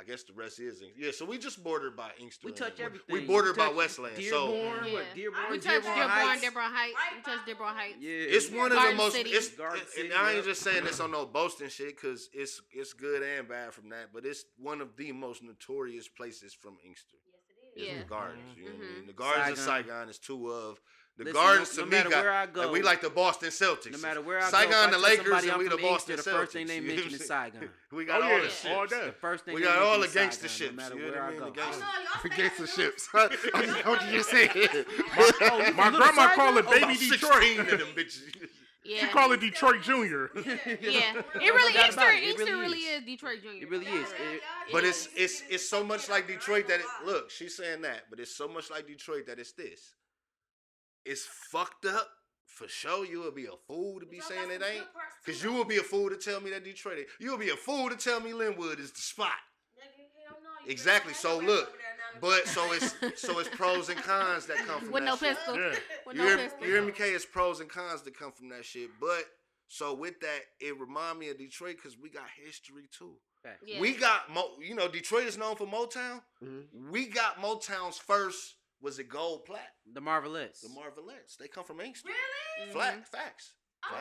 [SPEAKER 6] I guess the rest is Inkster. Yeah, so we just bordered by Inkster.
[SPEAKER 2] We touch everything.
[SPEAKER 6] We bordered by
[SPEAKER 2] touch
[SPEAKER 6] Westland. So
[SPEAKER 2] Dearborn,
[SPEAKER 5] Yeah.
[SPEAKER 2] what? Dearborn,
[SPEAKER 5] We
[SPEAKER 4] touched
[SPEAKER 5] touched
[SPEAKER 2] Dearborn,
[SPEAKER 5] Dearborn,
[SPEAKER 2] Heights.
[SPEAKER 5] Dearborn Heights. We
[SPEAKER 4] by
[SPEAKER 5] touched Dearborn Heights.
[SPEAKER 2] Yeah,
[SPEAKER 6] it's one of the most.
[SPEAKER 5] City.
[SPEAKER 6] It's
[SPEAKER 2] Garden
[SPEAKER 6] and
[SPEAKER 2] City,
[SPEAKER 6] I ain't just saying this on [LAUGHS] no boasting shit because it's it's good and bad from that, but it's one of the most notorious places from Inkster.
[SPEAKER 4] Yes, it
[SPEAKER 6] Is
[SPEAKER 5] Yeah.
[SPEAKER 6] the gardens. Mm-hmm. You know what I mean? Mm-hmm. The gardens of
[SPEAKER 2] Saigon.
[SPEAKER 6] Saigon is two of The
[SPEAKER 2] Listen,
[SPEAKER 6] Gardens
[SPEAKER 2] no-
[SPEAKER 6] to
[SPEAKER 2] no
[SPEAKER 6] me got
[SPEAKER 2] where I
[SPEAKER 6] like,
[SPEAKER 2] go-
[SPEAKER 6] we like the Boston Celtics.
[SPEAKER 2] No matter where I
[SPEAKER 6] Saigon,
[SPEAKER 2] go, if I
[SPEAKER 6] the Lakers, and we
[SPEAKER 2] from
[SPEAKER 6] the Boston Celtics.
[SPEAKER 2] the first thing they mention is Saigon. [LAUGHS]
[SPEAKER 6] we got
[SPEAKER 3] Oh,
[SPEAKER 6] all
[SPEAKER 3] yeah.
[SPEAKER 6] the
[SPEAKER 3] All
[SPEAKER 6] shit.
[SPEAKER 2] The first thing
[SPEAKER 6] We got all the gangster
[SPEAKER 2] Saigon,
[SPEAKER 6] ships,
[SPEAKER 2] No matter
[SPEAKER 6] you
[SPEAKER 2] where [LAUGHS] [LAUGHS]
[SPEAKER 6] what I
[SPEAKER 2] I go.
[SPEAKER 6] The gangster-
[SPEAKER 4] Oh, no, y'all
[SPEAKER 1] Forget
[SPEAKER 4] stay
[SPEAKER 1] the
[SPEAKER 4] on
[SPEAKER 1] ships.
[SPEAKER 4] news.
[SPEAKER 1] what did you say?
[SPEAKER 3] My, oh, my grandma called it
[SPEAKER 6] Oh,
[SPEAKER 3] Baby Detroit.
[SPEAKER 6] 16 them bitches.
[SPEAKER 5] Yeah.
[SPEAKER 3] She call it Detroit Junior.
[SPEAKER 5] yeah. It really
[SPEAKER 2] doubt
[SPEAKER 5] Inkster,
[SPEAKER 2] it. It
[SPEAKER 5] Inkster
[SPEAKER 2] really
[SPEAKER 5] really
[SPEAKER 2] is.
[SPEAKER 5] is Detroit Junior.
[SPEAKER 2] It really is. It-
[SPEAKER 6] But it's it's it's so much like Detroit that it look. She's saying that, but it's so much like Detroit that it's this. It's fucked up for sure. You would be a fool to be saying it ain't. Cause you would be a fool to tell me that Detroit. ain't. You would be a fool to tell me Linwood is the spot. Exactly, so look, But so it's so it's pros and cons that come [LAUGHS] from
[SPEAKER 5] With
[SPEAKER 6] that
[SPEAKER 5] no
[SPEAKER 6] shit.
[SPEAKER 5] pistol.
[SPEAKER 3] Yeah.
[SPEAKER 5] With
[SPEAKER 6] You
[SPEAKER 5] no
[SPEAKER 6] hear,
[SPEAKER 5] pistol.
[SPEAKER 6] you hear me, K? It's pros and cons that come from that shit. But so with that, it remind me of Detroit because we got history too.
[SPEAKER 2] Facts.
[SPEAKER 5] Yeah.
[SPEAKER 6] We got Mo, you know, Detroit is known for Motown.
[SPEAKER 1] Mhm.
[SPEAKER 6] We got Motown's first. Was it gold plat?
[SPEAKER 2] The Marvelettes.
[SPEAKER 6] The Marvelettes. They come from Inkster.
[SPEAKER 4] Really?
[SPEAKER 6] Flat mm-hmm. facts.
[SPEAKER 4] Oh,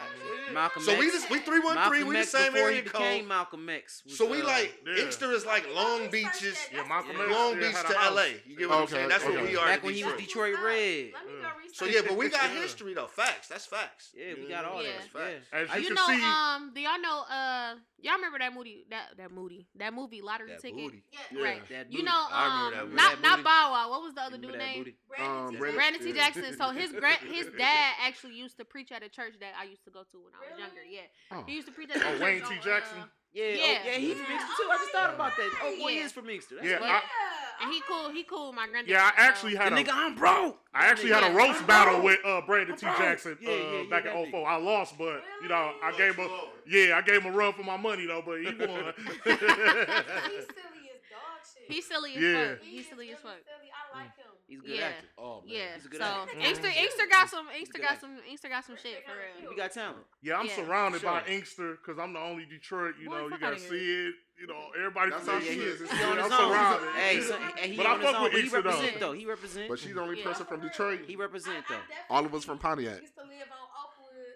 [SPEAKER 6] Yeah.
[SPEAKER 2] Malcolm
[SPEAKER 6] So
[SPEAKER 2] X.
[SPEAKER 6] we just we three one three.
[SPEAKER 2] Malcolm
[SPEAKER 6] We the
[SPEAKER 2] X
[SPEAKER 6] same
[SPEAKER 2] before
[SPEAKER 6] area
[SPEAKER 2] he became
[SPEAKER 6] code.
[SPEAKER 2] Malcolm X. was,
[SPEAKER 6] So we
[SPEAKER 2] uh,
[SPEAKER 6] like
[SPEAKER 3] Yeah.
[SPEAKER 6] Inkster is like Long Beaches,
[SPEAKER 3] Yeah, Malcolm
[SPEAKER 2] Yeah.
[SPEAKER 6] Long
[SPEAKER 3] yeah,
[SPEAKER 6] Beach
[SPEAKER 3] had a
[SPEAKER 6] to. LA. You get what I'm saying? That's what we are.
[SPEAKER 2] Back
[SPEAKER 6] to
[SPEAKER 2] when he was
[SPEAKER 6] Detroit.
[SPEAKER 2] Detroit Red.
[SPEAKER 4] Let me go
[SPEAKER 6] So yeah, but we got
[SPEAKER 3] Yeah.
[SPEAKER 6] history though. Facts. That's facts.
[SPEAKER 2] Yeah, we got all
[SPEAKER 5] Yeah.
[SPEAKER 2] that.
[SPEAKER 6] Facts.
[SPEAKER 2] Yeah.
[SPEAKER 3] As you
[SPEAKER 5] You
[SPEAKER 3] can
[SPEAKER 5] know,
[SPEAKER 3] see,
[SPEAKER 5] um, do y'all know, uh, y'all remember that movie, that that movie, that movie lottery
[SPEAKER 6] That
[SPEAKER 5] ticket?
[SPEAKER 6] booty.
[SPEAKER 4] Yeah.
[SPEAKER 1] Yeah.
[SPEAKER 5] Right.
[SPEAKER 2] That
[SPEAKER 5] You know, um, not not
[SPEAKER 2] booty.
[SPEAKER 5] Bow Wow. What was the other
[SPEAKER 2] Remember
[SPEAKER 5] dude name?
[SPEAKER 1] Um,
[SPEAKER 4] Brandon
[SPEAKER 1] Brandon-
[SPEAKER 5] Brandon T. Jackson. So his grand, his [LAUGHS] dad actually used to preach at a church that I used to go to when I was
[SPEAKER 4] Really?
[SPEAKER 5] younger. Yeah,
[SPEAKER 1] Oh.
[SPEAKER 5] he used to preach at a
[SPEAKER 3] Oh, Wayne T.
[SPEAKER 5] uh,
[SPEAKER 3] Jackson?
[SPEAKER 2] Yeah, yeah,
[SPEAKER 5] Yeah.
[SPEAKER 2] oh, yeah, he from
[SPEAKER 4] Yeah.
[SPEAKER 2] Inkster too. I just thought about that. Oh, boy, he is from Inkster. That's
[SPEAKER 3] Yeah,
[SPEAKER 2] right.
[SPEAKER 3] I-
[SPEAKER 5] and he cool. He cool. with My granddad.
[SPEAKER 3] yeah, I actually had a
[SPEAKER 2] nigga, I'm broke.
[SPEAKER 3] I actually had a
[SPEAKER 5] Yeah.
[SPEAKER 3] roast battle with uh, Brandon T.
[SPEAKER 2] Bro.
[SPEAKER 3] Jackson uh,
[SPEAKER 2] Yeah, yeah, yeah,
[SPEAKER 3] back in
[SPEAKER 2] nigga.
[SPEAKER 3] 04. I lost, but you know I
[SPEAKER 4] Really?
[SPEAKER 3] gave him a yeah I gave him a run for my money though, but he won. [LAUGHS]
[SPEAKER 4] He's silly as dog shit.
[SPEAKER 5] He's silly as
[SPEAKER 3] Yeah.
[SPEAKER 5] fuck.
[SPEAKER 4] He
[SPEAKER 5] He's
[SPEAKER 4] is
[SPEAKER 5] silly as fuck.
[SPEAKER 4] I like him.
[SPEAKER 2] He's a good
[SPEAKER 5] Yeah.
[SPEAKER 2] actor.
[SPEAKER 1] Oh, man.
[SPEAKER 5] Yeah.
[SPEAKER 2] He's a good
[SPEAKER 5] So
[SPEAKER 2] actor.
[SPEAKER 5] Inkster. Inkster got some. Inkster got some. Inkster got some shit for real.
[SPEAKER 2] He got talent.
[SPEAKER 3] yeah, I'm
[SPEAKER 5] Yeah.
[SPEAKER 3] surrounded by Inkster because I'm the only Detroit. You
[SPEAKER 5] Boy,
[SPEAKER 3] know, you gotta see it. You know, everybody
[SPEAKER 1] That's
[SPEAKER 3] from
[SPEAKER 1] how
[SPEAKER 3] South
[SPEAKER 1] she is. It's
[SPEAKER 2] He on
[SPEAKER 3] I'm
[SPEAKER 2] own.
[SPEAKER 3] surrounded.
[SPEAKER 2] Hey, so, and he
[SPEAKER 3] But I
[SPEAKER 2] on his
[SPEAKER 3] fuck with
[SPEAKER 2] But he
[SPEAKER 3] Inkster, though.
[SPEAKER 2] represent though. He represent.
[SPEAKER 1] But she's the only
[SPEAKER 5] Yeah.
[SPEAKER 1] person from Detroit.
[SPEAKER 2] He represent though.
[SPEAKER 1] All of us from Pontiac.
[SPEAKER 4] used to live on Oakwood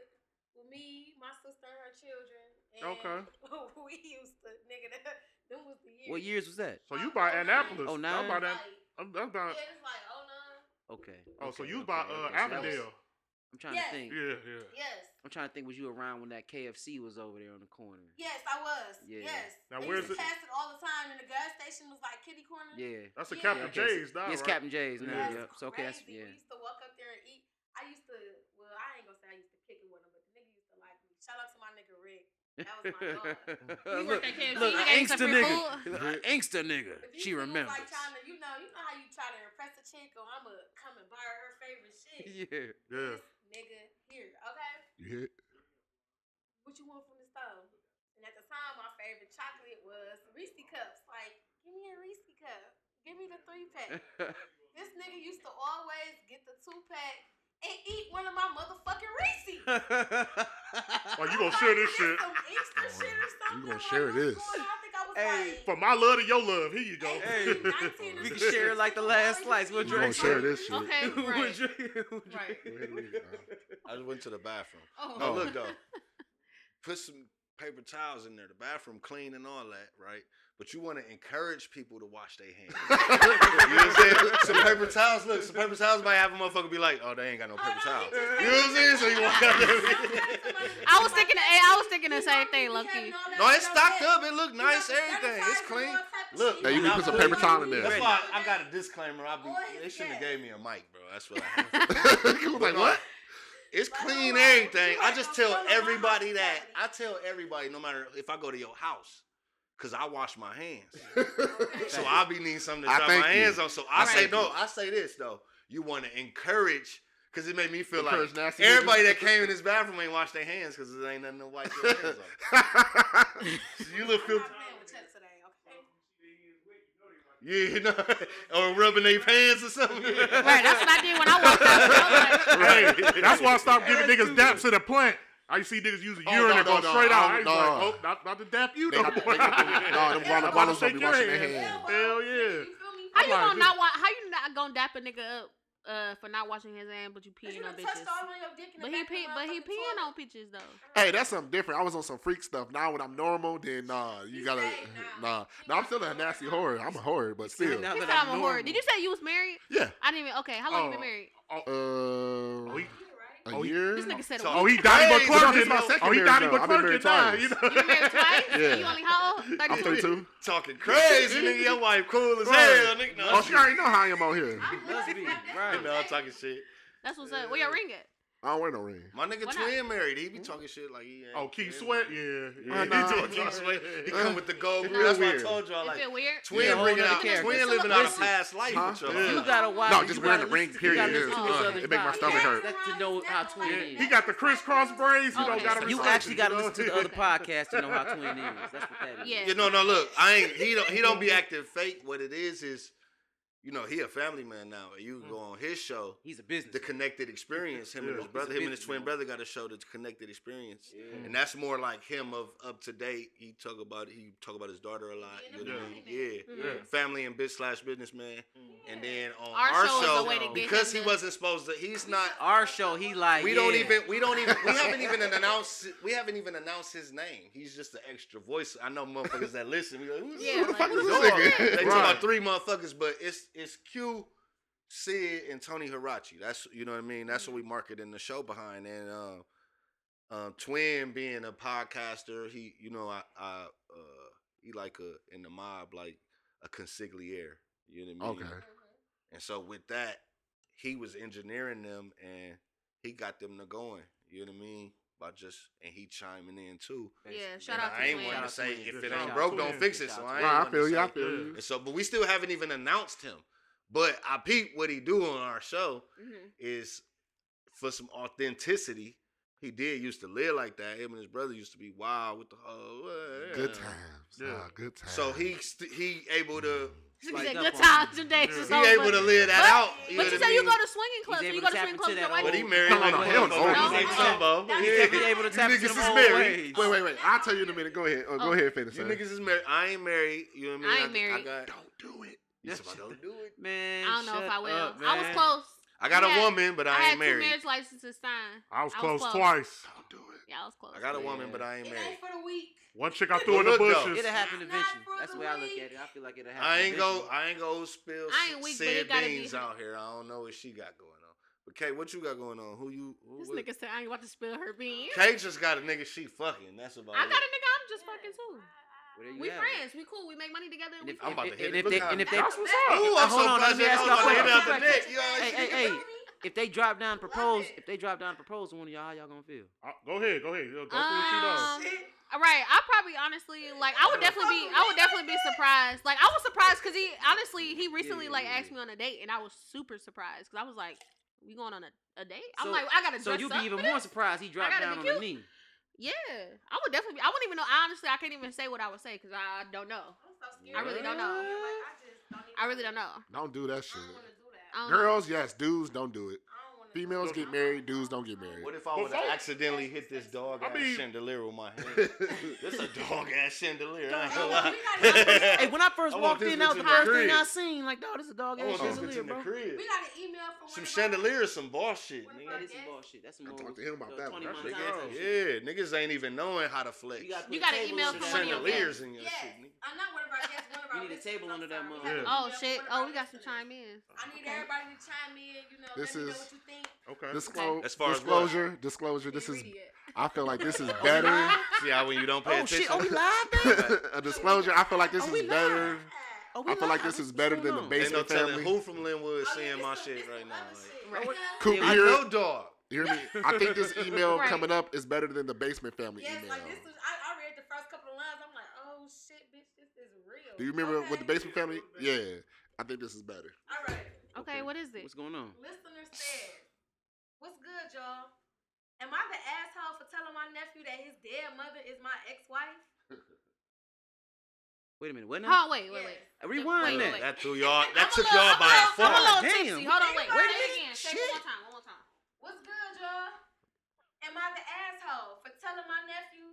[SPEAKER 4] with me, my sister, her children. And
[SPEAKER 3] Okay. [LAUGHS]
[SPEAKER 4] we used to, nigga, that, [LAUGHS] them was the years.
[SPEAKER 2] What years was that?
[SPEAKER 3] So you by Annapolis?
[SPEAKER 2] Oh,
[SPEAKER 3] I'm
[SPEAKER 2] nine?
[SPEAKER 3] by
[SPEAKER 4] Like,
[SPEAKER 3] that. I'm, that's
[SPEAKER 4] yeah,
[SPEAKER 3] about.
[SPEAKER 4] it's like, oh, no.
[SPEAKER 2] Okay.
[SPEAKER 3] Oh, so you
[SPEAKER 2] okay,
[SPEAKER 3] by uh,
[SPEAKER 2] okay, so was-
[SPEAKER 3] Avondale?
[SPEAKER 2] I'm trying
[SPEAKER 4] Yes.
[SPEAKER 2] to think.
[SPEAKER 3] Yeah, yeah.
[SPEAKER 4] Yes.
[SPEAKER 2] I'm trying to think. Was you around when that KFC was over there on the corner?
[SPEAKER 4] Yes, I was.
[SPEAKER 2] Yeah.
[SPEAKER 4] Yes.
[SPEAKER 3] Now,
[SPEAKER 4] They
[SPEAKER 3] where's
[SPEAKER 4] used to
[SPEAKER 3] it-
[SPEAKER 4] pass it all the time, and the gas station was like kitty corner.
[SPEAKER 2] Yeah.
[SPEAKER 3] That's a
[SPEAKER 4] Yeah.
[SPEAKER 3] Captain
[SPEAKER 2] Okay, so-
[SPEAKER 3] J's, now,
[SPEAKER 2] Yes,
[SPEAKER 3] right?
[SPEAKER 2] Captain Jay's now.
[SPEAKER 4] That's
[SPEAKER 2] Yep. So okay, that's,
[SPEAKER 4] crazy.
[SPEAKER 2] yeah.
[SPEAKER 4] We used to walk up there and eat. I used to, well, I ain't gonna say I used to kick it with him, but the nigga used to like me. Shout out to my nigga Rick. That was my dog. [LAUGHS] [LAUGHS]
[SPEAKER 5] You
[SPEAKER 2] look,
[SPEAKER 5] at KFC,
[SPEAKER 2] look,
[SPEAKER 5] you got
[SPEAKER 2] Inkster nigga,
[SPEAKER 5] food?
[SPEAKER 2] Look, Inkster nigga. She
[SPEAKER 4] you
[SPEAKER 2] remembers.
[SPEAKER 4] Like trying to, you know, you know how you try to impress a chick, or I'ma come and buy her her favorite shit.
[SPEAKER 2] Yeah. [LAUGHS]
[SPEAKER 3] Yeah.
[SPEAKER 4] This nigga here, okay?
[SPEAKER 1] You hit?
[SPEAKER 4] What you want from the store? And at the time, my favorite chocolate was Reese cups. Like, give me a Reese cup. Give me the three pack. this nigga used to always get the two pack and eat one of my motherfucking Reese's. [LAUGHS]
[SPEAKER 3] Oh, you gonna share this shit?
[SPEAKER 4] Some Easter shit or something.
[SPEAKER 1] gonna share
[SPEAKER 4] what's
[SPEAKER 1] this.
[SPEAKER 4] going on? I think I was
[SPEAKER 2] Hey,
[SPEAKER 4] like,
[SPEAKER 3] From my love to your love, here you go.
[SPEAKER 2] Hey.
[SPEAKER 4] 18, 19 or [LAUGHS]
[SPEAKER 2] we can share
[SPEAKER 4] shit.
[SPEAKER 2] like the last slice. We'll
[SPEAKER 1] You
[SPEAKER 2] drink.
[SPEAKER 1] gonna share this shit?
[SPEAKER 5] Okay, right. [LAUGHS]
[SPEAKER 2] we'll
[SPEAKER 5] Right.
[SPEAKER 2] drink.
[SPEAKER 1] Go ahead and read it, uh,
[SPEAKER 6] I just went to the bathroom.
[SPEAKER 5] Oh,
[SPEAKER 6] No,
[SPEAKER 1] Oh.
[SPEAKER 6] look though. Put some paper towels in there. The bathroom clean and all that, right? But you want to encourage people to wash their hands. [LAUGHS] you know what I'm saying? Some paper towels. Look, some paper towels might have a motherfucker be like, "Oh, they ain't got no
[SPEAKER 4] Oh,
[SPEAKER 6] paper
[SPEAKER 4] no,
[SPEAKER 6] towels."
[SPEAKER 4] he just
[SPEAKER 6] You know what I'm saying? So you walk out there.
[SPEAKER 5] I was thinking. Hey, I was thinking the same thing, low key.
[SPEAKER 6] no, it's stocked up. It look nice. Everything. It's clean. Look,
[SPEAKER 1] Hey, you
[SPEAKER 6] when
[SPEAKER 1] can put some paper towel in there.
[SPEAKER 6] That's why I got a disclaimer. I be. They shouldn't have gave me a mic, bro. That's what I [LAUGHS] have. [LAUGHS]
[SPEAKER 1] he was like, what?
[SPEAKER 6] It's clean everything. I just tell
[SPEAKER 4] tell them my
[SPEAKER 6] everybody that. I tell everybody, no matter if I go to your house, cause I wash my hands. [LAUGHS] So I'll be needing something to
[SPEAKER 1] I
[SPEAKER 6] dry
[SPEAKER 1] thank
[SPEAKER 6] my
[SPEAKER 1] you.
[SPEAKER 6] hands on. So
[SPEAKER 1] I
[SPEAKER 6] I say no.
[SPEAKER 1] you.
[SPEAKER 6] I say this though. You want to encourage, cause it made me feel
[SPEAKER 1] Encourage
[SPEAKER 6] like
[SPEAKER 1] nasty
[SPEAKER 6] everybody that came in this bathroom ain't washed their hands, cause there ain't nothing to wipe your hands on. [LAUGHS] So you look
[SPEAKER 4] I'm
[SPEAKER 6] filthy.
[SPEAKER 4] with Chet today.
[SPEAKER 6] Yeah, you know, [LAUGHS] or rubbing their pants or something.
[SPEAKER 5] Right, that's what I did when I walked out. I was like,
[SPEAKER 3] hey, that's why I stopped giving niggas daps in the plant. I see niggas using
[SPEAKER 1] Oh,
[SPEAKER 3] urine
[SPEAKER 1] no,
[SPEAKER 3] and go
[SPEAKER 1] no, no,
[SPEAKER 3] straight
[SPEAKER 1] I
[SPEAKER 3] out. I was
[SPEAKER 1] no.
[SPEAKER 3] like, oh, not, not to dap you
[SPEAKER 1] They
[SPEAKER 3] no
[SPEAKER 1] got,
[SPEAKER 3] more.
[SPEAKER 1] they got them, [LAUGHS] no, them
[SPEAKER 3] I'm
[SPEAKER 1] guana
[SPEAKER 3] about to shake
[SPEAKER 1] don't be
[SPEAKER 3] your
[SPEAKER 1] washing their
[SPEAKER 3] hand.
[SPEAKER 1] hands.
[SPEAKER 3] Hell yeah.
[SPEAKER 4] You feel me?
[SPEAKER 5] how you
[SPEAKER 3] like,
[SPEAKER 5] gonna not wa- How you not gonna dap a nigga up uh, for not washing his hand, but you
[SPEAKER 4] Cause you
[SPEAKER 5] peeing on bitches?
[SPEAKER 4] on your dick in the
[SPEAKER 5] But he
[SPEAKER 4] back
[SPEAKER 5] pee, but he peeing
[SPEAKER 4] toilet.
[SPEAKER 5] on bitches though.
[SPEAKER 1] Hey, that's something different. I was on some freak stuff. Now when I'm normal, then nah, you
[SPEAKER 4] You
[SPEAKER 1] gotta nah.
[SPEAKER 4] nah.
[SPEAKER 1] Nah, I'm still a nasty horror. I'm a horror, but still.
[SPEAKER 2] Now
[SPEAKER 5] He
[SPEAKER 2] that
[SPEAKER 5] said I'm a
[SPEAKER 2] I'm
[SPEAKER 5] whore.
[SPEAKER 2] normal.
[SPEAKER 5] Did you say you was married?
[SPEAKER 1] Yeah.
[SPEAKER 5] I didn't even. Okay, how long you been
[SPEAKER 1] a
[SPEAKER 3] oh,
[SPEAKER 1] year?
[SPEAKER 5] This nigga said so,
[SPEAKER 6] Oh,
[SPEAKER 3] he Donnie
[SPEAKER 6] hey,
[SPEAKER 3] McClurkin.
[SPEAKER 6] This my
[SPEAKER 1] second
[SPEAKER 3] oh,
[SPEAKER 1] he
[SPEAKER 3] Donnie McClurkin now. You, know?
[SPEAKER 5] you married twice? [LAUGHS]
[SPEAKER 1] Yeah.
[SPEAKER 5] You only how old? 32?
[SPEAKER 1] I'm 32.
[SPEAKER 6] Talking [LAUGHS] crazy, nigga. Your wife cool as
[SPEAKER 1] right.
[SPEAKER 6] hell, nigga. No,
[SPEAKER 1] oh, she already know how I am on here.
[SPEAKER 2] I'm Must be. Right. [LAUGHS]
[SPEAKER 6] No, I'm talking shit.
[SPEAKER 5] That's what's yeah. up. Where your ring at?
[SPEAKER 1] I don't wear no ring.
[SPEAKER 6] My nigga
[SPEAKER 5] Why
[SPEAKER 6] twin not? married. He be talking shit like he. Ain't
[SPEAKER 3] oh, Keith Sweat. Yeah, yeah.
[SPEAKER 1] Nah,
[SPEAKER 6] he doing Keith Sweat. He come with the gold. ring. That's
[SPEAKER 1] weird.
[SPEAKER 6] why I told y'all. Like,
[SPEAKER 5] weird?
[SPEAKER 6] twin
[SPEAKER 2] yeah,
[SPEAKER 6] bringing out,
[SPEAKER 2] character.
[SPEAKER 6] twin living out a past life
[SPEAKER 1] huh?
[SPEAKER 6] with y'all.
[SPEAKER 3] Yeah.
[SPEAKER 2] You gotta watch.
[SPEAKER 1] No, just wearing the ring. Period. Uh, it make my stomach hurt.
[SPEAKER 2] To know how twin is.
[SPEAKER 3] He got the crisscross braids. You don't gotta.
[SPEAKER 2] You actually
[SPEAKER 3] gotta
[SPEAKER 2] listen to the other podcast to know how twin is. That's what that is.
[SPEAKER 5] Yeah.
[SPEAKER 6] No, no. Look, I ain't. He don't. He don't be acting fake. What it is is you know, he a family man now. And you mm. go on his show.
[SPEAKER 2] He's a business.
[SPEAKER 6] The connected experience. Him
[SPEAKER 3] yeah.
[SPEAKER 6] and his brother, him and his twin
[SPEAKER 2] man.
[SPEAKER 6] brother got a show that's connected experience.
[SPEAKER 2] Yeah.
[SPEAKER 6] And that's more like him of up to date. He talk about he talk about his daughter a lot. You know yeah.
[SPEAKER 3] Yeah.
[SPEAKER 6] Family and biz slash businessman. Mm-hmm. And then on
[SPEAKER 5] our,
[SPEAKER 6] our
[SPEAKER 5] show,
[SPEAKER 6] show because he wasn't supposed to he's not
[SPEAKER 2] our show, he like
[SPEAKER 6] we don't even we don't even we haven't even announced we haven't even announced his name. He's just an extra voice. I know motherfuckers that listen. We like,
[SPEAKER 5] yeah,
[SPEAKER 6] who the
[SPEAKER 5] like,
[SPEAKER 6] fuck is this
[SPEAKER 1] nigga?
[SPEAKER 6] They talk about three motherfuckers, but it's it's Q, Sid, and Tony Hirachi. That's you know what I mean. That's what mm-hmm. we market in the show behind. And uh, uh, Twin being a podcaster, he you know I, I uh, he like a in the mob like a consigliere. You know what I mean?
[SPEAKER 1] Okay.
[SPEAKER 6] And so with that, he was engineering them and he got them to going. You know what I mean? by just and he chiming in too.
[SPEAKER 5] Yeah, shout
[SPEAKER 6] and
[SPEAKER 5] out.
[SPEAKER 6] I ain't want to say if it ain't broke, don't fix it. So I ain't.
[SPEAKER 1] I feel you. I feel you. Mm.
[SPEAKER 6] And so, but we still haven't even announced him. But I peep what he do on our show
[SPEAKER 5] mm-hmm.
[SPEAKER 6] is for some authenticity. He did used to live like that. Him and his brother used to be wild with the whole uh,
[SPEAKER 1] good times.
[SPEAKER 3] Yeah.
[SPEAKER 1] Nah, good times.
[SPEAKER 6] So he st- he able to
[SPEAKER 2] like
[SPEAKER 5] good times and days.
[SPEAKER 6] He able to live that out.
[SPEAKER 5] You
[SPEAKER 6] but you
[SPEAKER 5] say you go to swinging clubs, so you go to swinging clubs with.
[SPEAKER 6] But he married.
[SPEAKER 1] No, no, no.
[SPEAKER 2] He
[SPEAKER 6] don't
[SPEAKER 2] know. He's able to tap into the
[SPEAKER 6] married.
[SPEAKER 1] Wait, wait, wait. I'll tell you in a minute. Go ahead.
[SPEAKER 5] Oh,
[SPEAKER 1] go oh, ahead, finish.
[SPEAKER 6] You niggas is married. I ain't married. You know what I mean?
[SPEAKER 5] I ain't married.
[SPEAKER 1] Don't do it.
[SPEAKER 6] You said, don't do it.
[SPEAKER 2] Man,
[SPEAKER 5] I don't know if I will. I was close.
[SPEAKER 6] I got
[SPEAKER 5] had, a
[SPEAKER 6] woman, but
[SPEAKER 5] I,
[SPEAKER 6] I ain't married.
[SPEAKER 5] marriage licenses signed.
[SPEAKER 3] I was,
[SPEAKER 5] I was
[SPEAKER 3] close, twice.
[SPEAKER 1] Don't do it.
[SPEAKER 5] Yeah, I was close.
[SPEAKER 6] I got a woman, but I ain't married.
[SPEAKER 4] It ain't for the week.
[SPEAKER 3] One chick I threw in the bushes.
[SPEAKER 2] It'll happen eventually. That's the way I look at it. I feel like it'll happen.
[SPEAKER 6] I ain't go. I ain't go spill
[SPEAKER 5] I ain't weak, sand
[SPEAKER 6] beans out here. I don't know what she got going. on. But Kate, what you got going on? Who you? Who,
[SPEAKER 5] this
[SPEAKER 6] what?
[SPEAKER 5] nigga said I ain't about to spill her beans.
[SPEAKER 6] Kate just got a nigga she fucking. That's about
[SPEAKER 5] I
[SPEAKER 6] it.
[SPEAKER 5] I got a nigga I'm just yeah. fucking too. We
[SPEAKER 2] at?
[SPEAKER 5] friends. We cool. We make money together. And,
[SPEAKER 2] and if,
[SPEAKER 6] I'm about to hit
[SPEAKER 2] and
[SPEAKER 6] it.
[SPEAKER 2] If they, and if they,
[SPEAKER 3] what's up.
[SPEAKER 6] Ooh, I'm so you asked.
[SPEAKER 2] Hey, hey, hey. If they drop down propose, if they drop down propose to one of y'all, how y'all gonna feel?
[SPEAKER 3] Uh, go ahead, go ahead. Go um, you know.
[SPEAKER 5] Um, right, I probably honestly like I would definitely be I would definitely be surprised. Like I was surprised because he honestly he recently like asked me on a date and I was super surprised because I was like, we going on a, a date? I'm
[SPEAKER 2] so,
[SPEAKER 5] like, I gotta.
[SPEAKER 2] So you'd be even more surprised he dropped down on the knee.
[SPEAKER 5] Yeah, I would definitely. I wouldn't even know. Honestly, I can't even say what I would say because I don't know.
[SPEAKER 4] So
[SPEAKER 5] i really don't know.
[SPEAKER 4] Like, I,
[SPEAKER 5] I, really don't know.
[SPEAKER 1] Don't do that shit.
[SPEAKER 4] Do that.
[SPEAKER 1] Girls, yes. Dudes, don't do it. Females get married, dudes don't get married.
[SPEAKER 6] What if I would accidentally hit this dog
[SPEAKER 3] I
[SPEAKER 6] ass
[SPEAKER 3] mean,
[SPEAKER 6] chandelier with my [LAUGHS] hand? this a dog ass chandelier. Dog, I ain't [LAUGHS]
[SPEAKER 2] hey, when I first
[SPEAKER 6] I
[SPEAKER 2] walked in, that was the first thing I seen. Like, dog, this is a dog ass chandelier, bro.
[SPEAKER 4] We got an email from
[SPEAKER 6] some chandelier, some ball shit. Nigga,
[SPEAKER 2] this is ball shit. That's some.
[SPEAKER 1] I talked to him about that. One.
[SPEAKER 6] Yeah, niggas ain't even knowing how to flex.
[SPEAKER 2] You got
[SPEAKER 5] an email from
[SPEAKER 6] chandeliers in your shit.
[SPEAKER 4] I'm not one of our guests.
[SPEAKER 2] We need a table under that
[SPEAKER 4] mother.
[SPEAKER 5] Oh shit! Oh, we got some chime in.
[SPEAKER 4] I need everybody to chime in. You know, let me know what you think.
[SPEAKER 3] Okay.
[SPEAKER 1] Disclo-
[SPEAKER 6] As far as what?
[SPEAKER 1] disclosure, disclosure. This is. I feel like this is [LAUGHS] better.
[SPEAKER 6] See how when you don't pay
[SPEAKER 2] Oh
[SPEAKER 6] attention.
[SPEAKER 2] shit! Are we live [LAUGHS]
[SPEAKER 1] a disclosure. I feel like this is live. better.
[SPEAKER 2] Are we
[SPEAKER 1] I feel like this is better than the
[SPEAKER 2] on?
[SPEAKER 6] Ain't no
[SPEAKER 1] basement
[SPEAKER 6] telling
[SPEAKER 1] family.
[SPEAKER 6] who from Linwood
[SPEAKER 4] oh,
[SPEAKER 6] seeing my shit right now. Like,
[SPEAKER 5] Right.
[SPEAKER 1] Coop,
[SPEAKER 6] I know, dog.
[SPEAKER 1] you hear me? I think this [LAUGHS] email
[SPEAKER 5] Right.
[SPEAKER 1] coming up is better than the basement family
[SPEAKER 4] Yes,
[SPEAKER 1] email.
[SPEAKER 4] like this was. I, I read the first couple of lines. I'm like, oh shit, bitch, this is real.
[SPEAKER 1] Do you remember
[SPEAKER 4] okay.
[SPEAKER 1] what the basement family? Yeah, I think this is better.
[SPEAKER 4] All right.
[SPEAKER 5] Okay, Okay. what is it?
[SPEAKER 2] What's going on?
[SPEAKER 4] Listener says What's good, y'all? Am I the asshole for telling my nephew that his dead mother is my ex-wife?
[SPEAKER 2] Wait a minute. What now?
[SPEAKER 5] Oh, wait, wait, wait.
[SPEAKER 2] Yeah. Rewind
[SPEAKER 5] wait,
[SPEAKER 2] that.
[SPEAKER 5] Wait, wait.
[SPEAKER 6] That took y'all. That took y'all by
[SPEAKER 4] a force.
[SPEAKER 5] I'm tipsy. Hold on, wait.
[SPEAKER 4] Wait a minute.
[SPEAKER 5] Say it one more time. One more time.
[SPEAKER 4] What's good, y'all? Am I the asshole for telling my nephew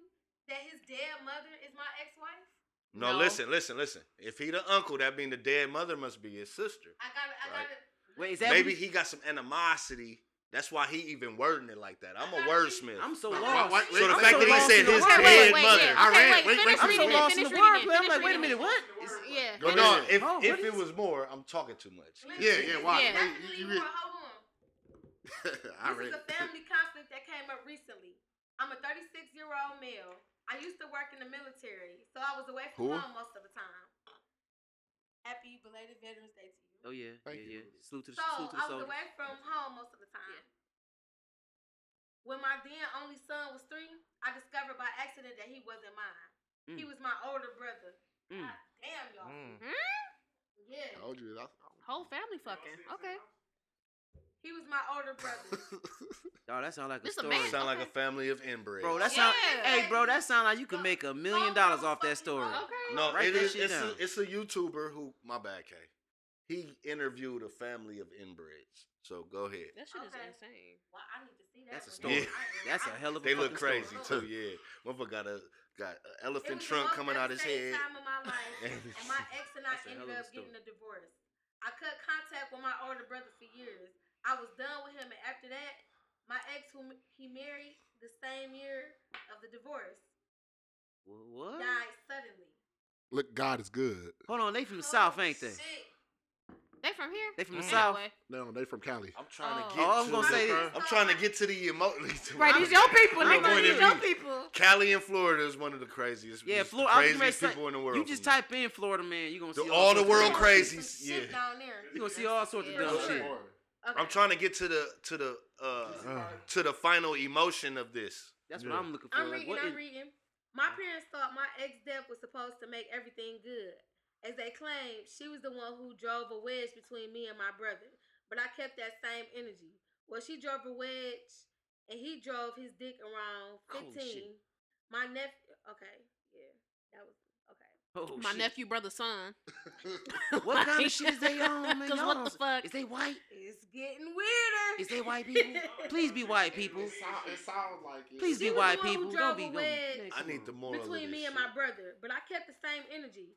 [SPEAKER 4] that his dead mother is my ex-wife?
[SPEAKER 6] No,
[SPEAKER 5] no.
[SPEAKER 6] listen, listen, listen. If he the uncle, that mean the dead mother must be his sister.
[SPEAKER 4] I got it. I
[SPEAKER 6] right?
[SPEAKER 4] got it.
[SPEAKER 2] Wait, is that
[SPEAKER 6] maybe he got some animosity that's why he even wording it like that. I'm a wordsmith.
[SPEAKER 2] I'm so lost.
[SPEAKER 1] Why, why,
[SPEAKER 6] so the
[SPEAKER 1] I'm
[SPEAKER 6] fact
[SPEAKER 1] so
[SPEAKER 6] that he said his
[SPEAKER 1] word.
[SPEAKER 6] dead
[SPEAKER 5] wait, wait,
[SPEAKER 6] mother,
[SPEAKER 1] I read.
[SPEAKER 5] Wait,
[SPEAKER 1] wait, wait, I'm so
[SPEAKER 2] lost in the. I'm like, wait a minute, what?
[SPEAKER 5] Is,
[SPEAKER 1] yeah.
[SPEAKER 5] But
[SPEAKER 6] no, if
[SPEAKER 2] oh,
[SPEAKER 6] if it was more, I'm talking too much.
[SPEAKER 1] Yeah, yeah. Why?
[SPEAKER 5] Yeah.
[SPEAKER 4] Wait,
[SPEAKER 1] you, you,
[SPEAKER 4] you,
[SPEAKER 1] I read.
[SPEAKER 4] This is a family conflict that came up recently. I'm a 36 year old male. I used to work in the military, so I was away from
[SPEAKER 1] Who?
[SPEAKER 4] home most of the time. Happy belated Veterans Day to you.
[SPEAKER 2] Oh yeah,
[SPEAKER 1] Thank
[SPEAKER 2] yeah,
[SPEAKER 1] you.
[SPEAKER 2] yeah. Salute to the
[SPEAKER 4] So
[SPEAKER 2] salute to the
[SPEAKER 4] I was
[SPEAKER 2] soldiers.
[SPEAKER 4] away from home most of the time. When my then only son was three, I discovered by accident that he wasn't mine. He
[SPEAKER 2] Mm.
[SPEAKER 4] was my older brother.
[SPEAKER 2] Mm.
[SPEAKER 4] God damn y'all.
[SPEAKER 3] Mm.
[SPEAKER 4] Yeah.
[SPEAKER 1] I told you that's.
[SPEAKER 5] Whole family fucking. Okay.
[SPEAKER 4] He was my older brother. [LAUGHS]
[SPEAKER 2] Dog, that sound like a
[SPEAKER 5] This
[SPEAKER 2] story.
[SPEAKER 5] man.
[SPEAKER 6] Sound like a family of inbred.
[SPEAKER 2] Bro, that
[SPEAKER 5] Yeah.
[SPEAKER 2] sound. Hey, bro, that sound like you could make a million dollars off that story.
[SPEAKER 5] Okay.
[SPEAKER 6] No,
[SPEAKER 2] Write
[SPEAKER 6] it
[SPEAKER 2] that
[SPEAKER 6] is.
[SPEAKER 2] shit
[SPEAKER 6] It's a,
[SPEAKER 2] down.
[SPEAKER 6] it's a YouTuber who. My bad, K. He interviewed a family of inbreds. So go ahead.
[SPEAKER 5] That shit
[SPEAKER 4] Okay.
[SPEAKER 5] is insane.
[SPEAKER 4] Well, I need to see that.
[SPEAKER 2] That's a story.
[SPEAKER 6] Yeah. [LAUGHS]
[SPEAKER 2] That's a hell of a story.
[SPEAKER 6] They look
[SPEAKER 2] fucking story.
[SPEAKER 6] crazy too. Yeah, motherfucker got a got an elephant trunk coming out his
[SPEAKER 4] devastating
[SPEAKER 6] head.
[SPEAKER 4] Time of my [LAUGHS] life, and my ex and I
[SPEAKER 2] That's
[SPEAKER 4] ended
[SPEAKER 2] of a
[SPEAKER 4] up getting a divorce. I cut contact with my older brother for years. I was done with him, and after that, my ex, who he married the same year of the divorce,
[SPEAKER 2] What?
[SPEAKER 4] died suddenly.
[SPEAKER 1] Look, God is good.
[SPEAKER 2] Hold on, they from the
[SPEAKER 4] Oh,
[SPEAKER 2] south, ain't they?
[SPEAKER 4] Shit.
[SPEAKER 5] They from here?
[SPEAKER 2] They from the
[SPEAKER 3] Mm.
[SPEAKER 2] south.
[SPEAKER 5] Anyway.
[SPEAKER 1] No, they from Cali.
[SPEAKER 6] I'm trying
[SPEAKER 5] Oh.
[SPEAKER 6] to get.
[SPEAKER 2] Oh, I'm
[SPEAKER 6] to
[SPEAKER 2] gonna
[SPEAKER 6] the,
[SPEAKER 2] say this.
[SPEAKER 6] I'm trying to get to the emotion. [LAUGHS]
[SPEAKER 5] Right, these your people,
[SPEAKER 6] I'm
[SPEAKER 5] nigga.
[SPEAKER 6] going
[SPEAKER 5] These
[SPEAKER 6] to
[SPEAKER 5] your
[SPEAKER 6] be-
[SPEAKER 5] people.
[SPEAKER 6] Cali in Florida is one of the craziest.
[SPEAKER 2] Yeah,
[SPEAKER 6] just
[SPEAKER 2] Florida. I was getting ready
[SPEAKER 6] craziest
[SPEAKER 2] to say,
[SPEAKER 6] people in the world.
[SPEAKER 2] You just
[SPEAKER 6] for me.
[SPEAKER 2] type in Florida man, you gonna
[SPEAKER 6] The-
[SPEAKER 2] see
[SPEAKER 6] all the
[SPEAKER 2] sorts of
[SPEAKER 6] world
[SPEAKER 2] dumb
[SPEAKER 6] crazy.
[SPEAKER 2] shit.
[SPEAKER 4] Shit
[SPEAKER 6] yeah.
[SPEAKER 4] down there.
[SPEAKER 2] You gonna see all sorts of
[SPEAKER 5] Yeah.
[SPEAKER 2] dumb
[SPEAKER 4] Sure.
[SPEAKER 2] shit.
[SPEAKER 4] Okay.
[SPEAKER 6] I'm trying to get to the to the uh to the final emotion of this.
[SPEAKER 2] That's
[SPEAKER 3] Yeah.
[SPEAKER 2] what I'm looking for.
[SPEAKER 4] I'm
[SPEAKER 2] Like,
[SPEAKER 4] reading.
[SPEAKER 2] what
[SPEAKER 4] I'm
[SPEAKER 2] is-
[SPEAKER 4] reading. My parents thought my ex death was supposed to make everything good. As they claimed, she was the one who drove a wedge between me and my brother. But I kept that same energy. Well, she drove a wedge, and he drove his dick around
[SPEAKER 2] Oh,
[SPEAKER 4] 15.
[SPEAKER 2] shit.
[SPEAKER 4] my nephew. Okay, yeah, that was okay.
[SPEAKER 2] Oh,
[SPEAKER 5] My
[SPEAKER 2] shit.
[SPEAKER 5] nephew, brother, son. [LAUGHS] [LAUGHS]
[SPEAKER 2] What kind of shit is they on, man?
[SPEAKER 5] Cause what the fuck?
[SPEAKER 2] Is they white?
[SPEAKER 4] It's getting weirder.
[SPEAKER 2] Is they white people? Please be white [LAUGHS] people.
[SPEAKER 1] It, sound, it sounds like it.
[SPEAKER 2] Please
[SPEAKER 4] She
[SPEAKER 2] be white people. Don't be
[SPEAKER 4] a
[SPEAKER 2] don't
[SPEAKER 4] wedge
[SPEAKER 2] be-
[SPEAKER 6] I need the moral
[SPEAKER 4] between
[SPEAKER 6] of
[SPEAKER 4] me
[SPEAKER 6] this
[SPEAKER 4] and my brother, but I kept the same energy.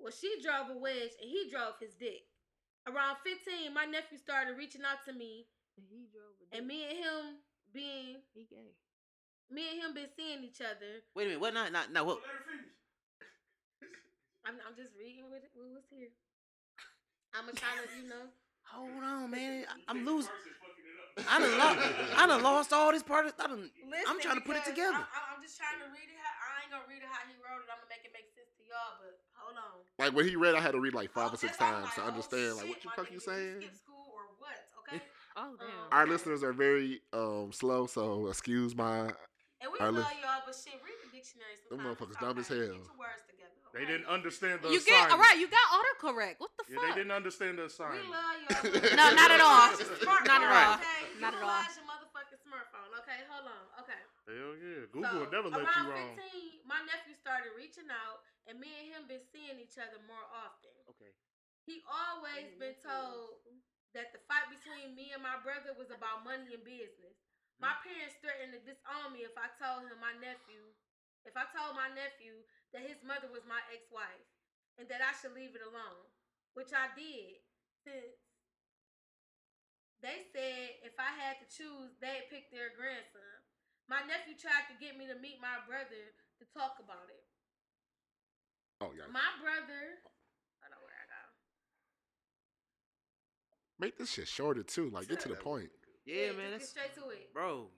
[SPEAKER 4] Well, she drove a wedge and he drove his dick. Around 15, my nephew started reaching out to me,
[SPEAKER 5] He drove a
[SPEAKER 4] and me and him being
[SPEAKER 5] He gay.
[SPEAKER 4] me and him been seeing each other.
[SPEAKER 2] Wait a minute. What? Not. Not. Not. What? [LAUGHS]
[SPEAKER 4] I'm, I'm just reading what, what was here. I'm gonna try to, you know.
[SPEAKER 2] Hold on, man. I'm losing. I done, lo- I done lost all this part. Of, I done, I'm trying to put it together.
[SPEAKER 4] I'm, I'm- I'm just trying to read it. How, I ain't gonna read it how he wrote it. I'm gonna make it make sense to y'all. But hold on.
[SPEAKER 1] Like when he read, I had to read like five
[SPEAKER 4] Oh,
[SPEAKER 1] or six
[SPEAKER 4] that's- I'm
[SPEAKER 1] times to
[SPEAKER 4] like, oh,
[SPEAKER 1] understand. like
[SPEAKER 4] shit,
[SPEAKER 1] what the
[SPEAKER 4] my
[SPEAKER 1] fuck you saying?
[SPEAKER 4] skip school or what? Okay. [LAUGHS]
[SPEAKER 5] Oh damn.
[SPEAKER 1] Our listeners are very um slow, so excuse my.
[SPEAKER 4] And we love
[SPEAKER 1] lis-
[SPEAKER 4] y'all, but shit, read the dictionary sometimes.
[SPEAKER 1] Them motherfuckers dumb as hell.
[SPEAKER 4] Get your words together.
[SPEAKER 3] They didn't understand the
[SPEAKER 5] You get all
[SPEAKER 3] assignment.
[SPEAKER 5] right. You got autocorrect. What the
[SPEAKER 3] Yeah,
[SPEAKER 5] fuck?
[SPEAKER 3] they didn't understand the
[SPEAKER 4] We love y'all. [LAUGHS]
[SPEAKER 5] No, not at all.
[SPEAKER 4] Smartphone,
[SPEAKER 5] Not at all.
[SPEAKER 4] Okay?
[SPEAKER 5] Not at all.
[SPEAKER 4] Utilize your motherfucking smartphone. Okay, hold on. Okay.
[SPEAKER 3] Hell yeah, Google
[SPEAKER 4] so,
[SPEAKER 3] will never let you wrong.
[SPEAKER 4] around 15, my nephew started reaching out, and me and him been seeing each other more often.
[SPEAKER 2] Okay.
[SPEAKER 4] He always been told that the fight between me and my brother was about money and business. My mm. parents threatened to disown me if I told him my nephew, if I told my nephew that his mother was my ex-wife and that I should leave it alone, which I did. Since they said if I had to choose, they'd pick their grandson. My nephew tried to get me to meet my brother to talk about it.
[SPEAKER 1] Oh yeah,
[SPEAKER 4] My brother, I don't know where I go.
[SPEAKER 1] make this shit shorter too. Like get to the point.
[SPEAKER 2] Yeah,
[SPEAKER 4] just
[SPEAKER 2] man.
[SPEAKER 4] get
[SPEAKER 2] That's
[SPEAKER 4] straight to it.
[SPEAKER 2] bro.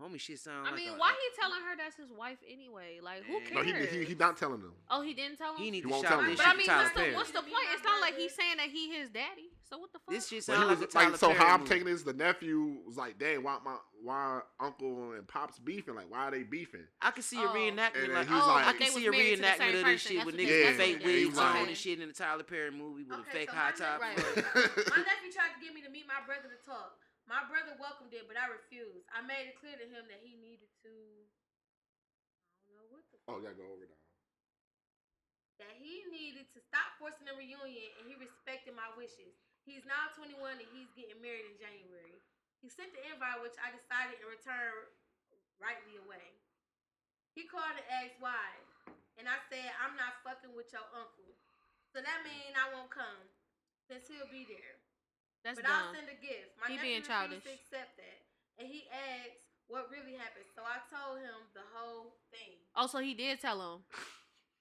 [SPEAKER 2] Homie, shit sound
[SPEAKER 5] I
[SPEAKER 2] like.
[SPEAKER 5] mean,
[SPEAKER 2] a-
[SPEAKER 5] why he telling her that's his wife anyway? Like, who
[SPEAKER 2] Man.
[SPEAKER 1] No,
[SPEAKER 5] cares?
[SPEAKER 1] he, he he not telling them.
[SPEAKER 5] Oh, he didn't tell him.
[SPEAKER 2] He need
[SPEAKER 1] He
[SPEAKER 2] to
[SPEAKER 1] won't tell
[SPEAKER 2] shout
[SPEAKER 1] me.
[SPEAKER 2] this
[SPEAKER 5] but I mean, what's the what's the point? It's not like he's saying that he his daddy. So what the fuck?
[SPEAKER 2] This shit
[SPEAKER 1] But he
[SPEAKER 2] sound
[SPEAKER 1] was
[SPEAKER 2] like a
[SPEAKER 1] like,
[SPEAKER 2] Tyler
[SPEAKER 1] so how I'm taking this, the nephew was like, "Dang, why my why uncle and pops beefing? Like, why are they beefing?"
[SPEAKER 2] I can see a
[SPEAKER 5] Oh.
[SPEAKER 2] reenactment.
[SPEAKER 1] And
[SPEAKER 2] Like, oh,
[SPEAKER 1] like-
[SPEAKER 2] I
[SPEAKER 1] They
[SPEAKER 2] can
[SPEAKER 5] was
[SPEAKER 2] see a
[SPEAKER 5] married to the
[SPEAKER 2] reenactment
[SPEAKER 5] same
[SPEAKER 2] of this
[SPEAKER 5] person.
[SPEAKER 2] shit
[SPEAKER 5] That's
[SPEAKER 2] with
[SPEAKER 5] what
[SPEAKER 2] niggas
[SPEAKER 1] they
[SPEAKER 2] with fake
[SPEAKER 1] Yeah,
[SPEAKER 2] wigs
[SPEAKER 1] was
[SPEAKER 2] on
[SPEAKER 1] like-
[SPEAKER 2] and shit in the Tyler Perry movie with a fake high top.
[SPEAKER 4] neck- My nephew tried to get me to meet my brother to talk. My brother welcomed it, but I refused. I made it clear to him that he needed to. I don't know what the.
[SPEAKER 1] oh, yeah, go over now.
[SPEAKER 4] That he needed to stop forcing a reunion, and he respected my wishes. He's now 21 and he's getting married in January. He sent the invite, which I decided in return rightly away. He called and asked why, and I said I'm not fucking with your uncle. So that means I won't come, since he'll be there.
[SPEAKER 5] That's
[SPEAKER 4] but I'll send a gift. My
[SPEAKER 5] He
[SPEAKER 4] nephew
[SPEAKER 5] being
[SPEAKER 4] refused
[SPEAKER 5] childish.
[SPEAKER 4] to accept that, and he asked what really happened. So I told him the whole thing.
[SPEAKER 5] Oh, so he did tell him.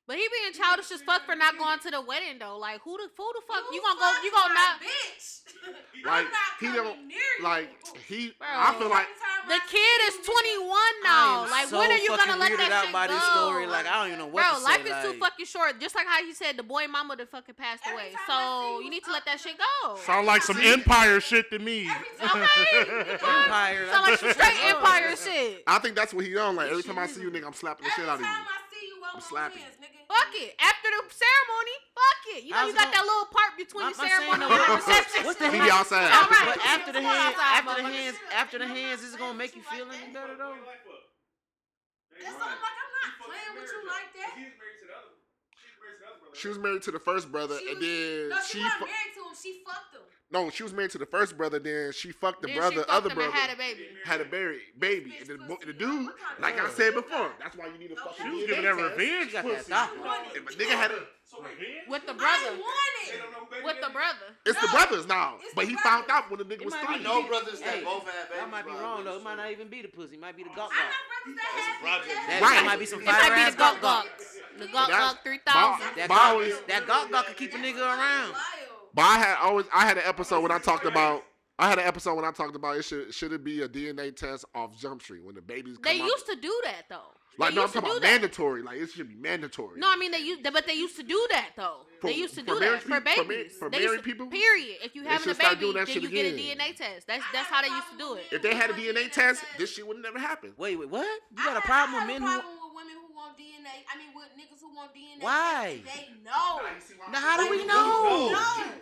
[SPEAKER 5] But he being childish as fuck for not going to the wedding though. Like who the who the fuck you, you gonna go? You gonna not?
[SPEAKER 4] Bitch. [LAUGHS]
[SPEAKER 1] like he don't like he.
[SPEAKER 5] Bro,
[SPEAKER 1] I feel like
[SPEAKER 5] the kid is 21 now. Like
[SPEAKER 2] so
[SPEAKER 5] when are you gonna let that shit
[SPEAKER 2] by
[SPEAKER 5] go?
[SPEAKER 2] This story. Like I don't even know what.
[SPEAKER 5] Bro,
[SPEAKER 2] life say,
[SPEAKER 5] is
[SPEAKER 2] like, too
[SPEAKER 5] fucking short. Just like how you said the boy mama the fucking passed away. So
[SPEAKER 4] you
[SPEAKER 5] need to let that shit [LAUGHS] go.
[SPEAKER 3] Sound like some empire shit to me. [LAUGHS]
[SPEAKER 5] okay.
[SPEAKER 2] empire.
[SPEAKER 5] Sound like some straight empire shit.
[SPEAKER 1] I think that's what he on. Like every time I see you, nigga, I'm slapping the shit out of you.
[SPEAKER 4] I'm
[SPEAKER 1] slapping.
[SPEAKER 4] Nigga,
[SPEAKER 5] Fuck it. After the ceremony, fuck it. You know, you got
[SPEAKER 2] gonna,
[SPEAKER 5] that little part between the ceremony and the reception.
[SPEAKER 2] What's the
[SPEAKER 1] hand? outside.
[SPEAKER 5] All right.
[SPEAKER 2] But after the, hands, after the hands, after the hands, is it gonna make you feel any better though?
[SPEAKER 4] That's all like I'm not playing with you like that.
[SPEAKER 1] She was married to the first brother,
[SPEAKER 4] she was, and
[SPEAKER 1] then
[SPEAKER 4] no, she,
[SPEAKER 1] she
[SPEAKER 4] wasn't
[SPEAKER 1] fu-
[SPEAKER 4] married to him. She fucked him.
[SPEAKER 1] No, she was married to the first brother. Then she fucked the
[SPEAKER 5] then
[SPEAKER 1] brother,
[SPEAKER 5] fucked
[SPEAKER 1] other brother,
[SPEAKER 5] had a baby,
[SPEAKER 1] had a baby, baby. And the, the dude, like I said before, that's why you need a
[SPEAKER 4] no,
[SPEAKER 1] fucking.
[SPEAKER 3] She was giving that revenge.
[SPEAKER 2] That
[SPEAKER 1] doctor. Nigga had a
[SPEAKER 5] with the brother, with the brother,
[SPEAKER 1] it's
[SPEAKER 4] no, the
[SPEAKER 1] brothers now. But he found out when the nigga was three.
[SPEAKER 6] No brothers that
[SPEAKER 2] hey,
[SPEAKER 6] both had babies.
[SPEAKER 2] I might be wrong though. It might not even be the pussy. It might be the gawk gawk.
[SPEAKER 4] That
[SPEAKER 1] right.
[SPEAKER 2] might be some fire It
[SPEAKER 5] might be the
[SPEAKER 2] gawk.
[SPEAKER 5] The gawk gawk
[SPEAKER 2] three
[SPEAKER 1] thousand.
[SPEAKER 2] That gawk gawk could keep a nigga around.
[SPEAKER 1] But I had always I had an episode when I talked about I had an episode when I talked about it should should it be a DNA test off Jump Street when the babies. come?
[SPEAKER 5] They used to do that though.
[SPEAKER 1] Like
[SPEAKER 5] they
[SPEAKER 1] no, I'm talking about mandatory. Like it should be mandatory.
[SPEAKER 5] No, I mean they used, but they used to do that though.
[SPEAKER 1] For,
[SPEAKER 5] they used to do that
[SPEAKER 1] people, for
[SPEAKER 5] babies.
[SPEAKER 1] For,
[SPEAKER 5] for
[SPEAKER 1] married people.
[SPEAKER 5] Period. If you have a baby, then you again. get a DNA test. That's that's how they used to do it.
[SPEAKER 1] If they had a DNA test, this shit would never happen.
[SPEAKER 2] Wait, wait, what? You got a problem with men?
[SPEAKER 4] Problem with women who want DNA. I mean, with gonna DNA
[SPEAKER 2] Why?
[SPEAKER 4] They know.
[SPEAKER 2] Now how do we know?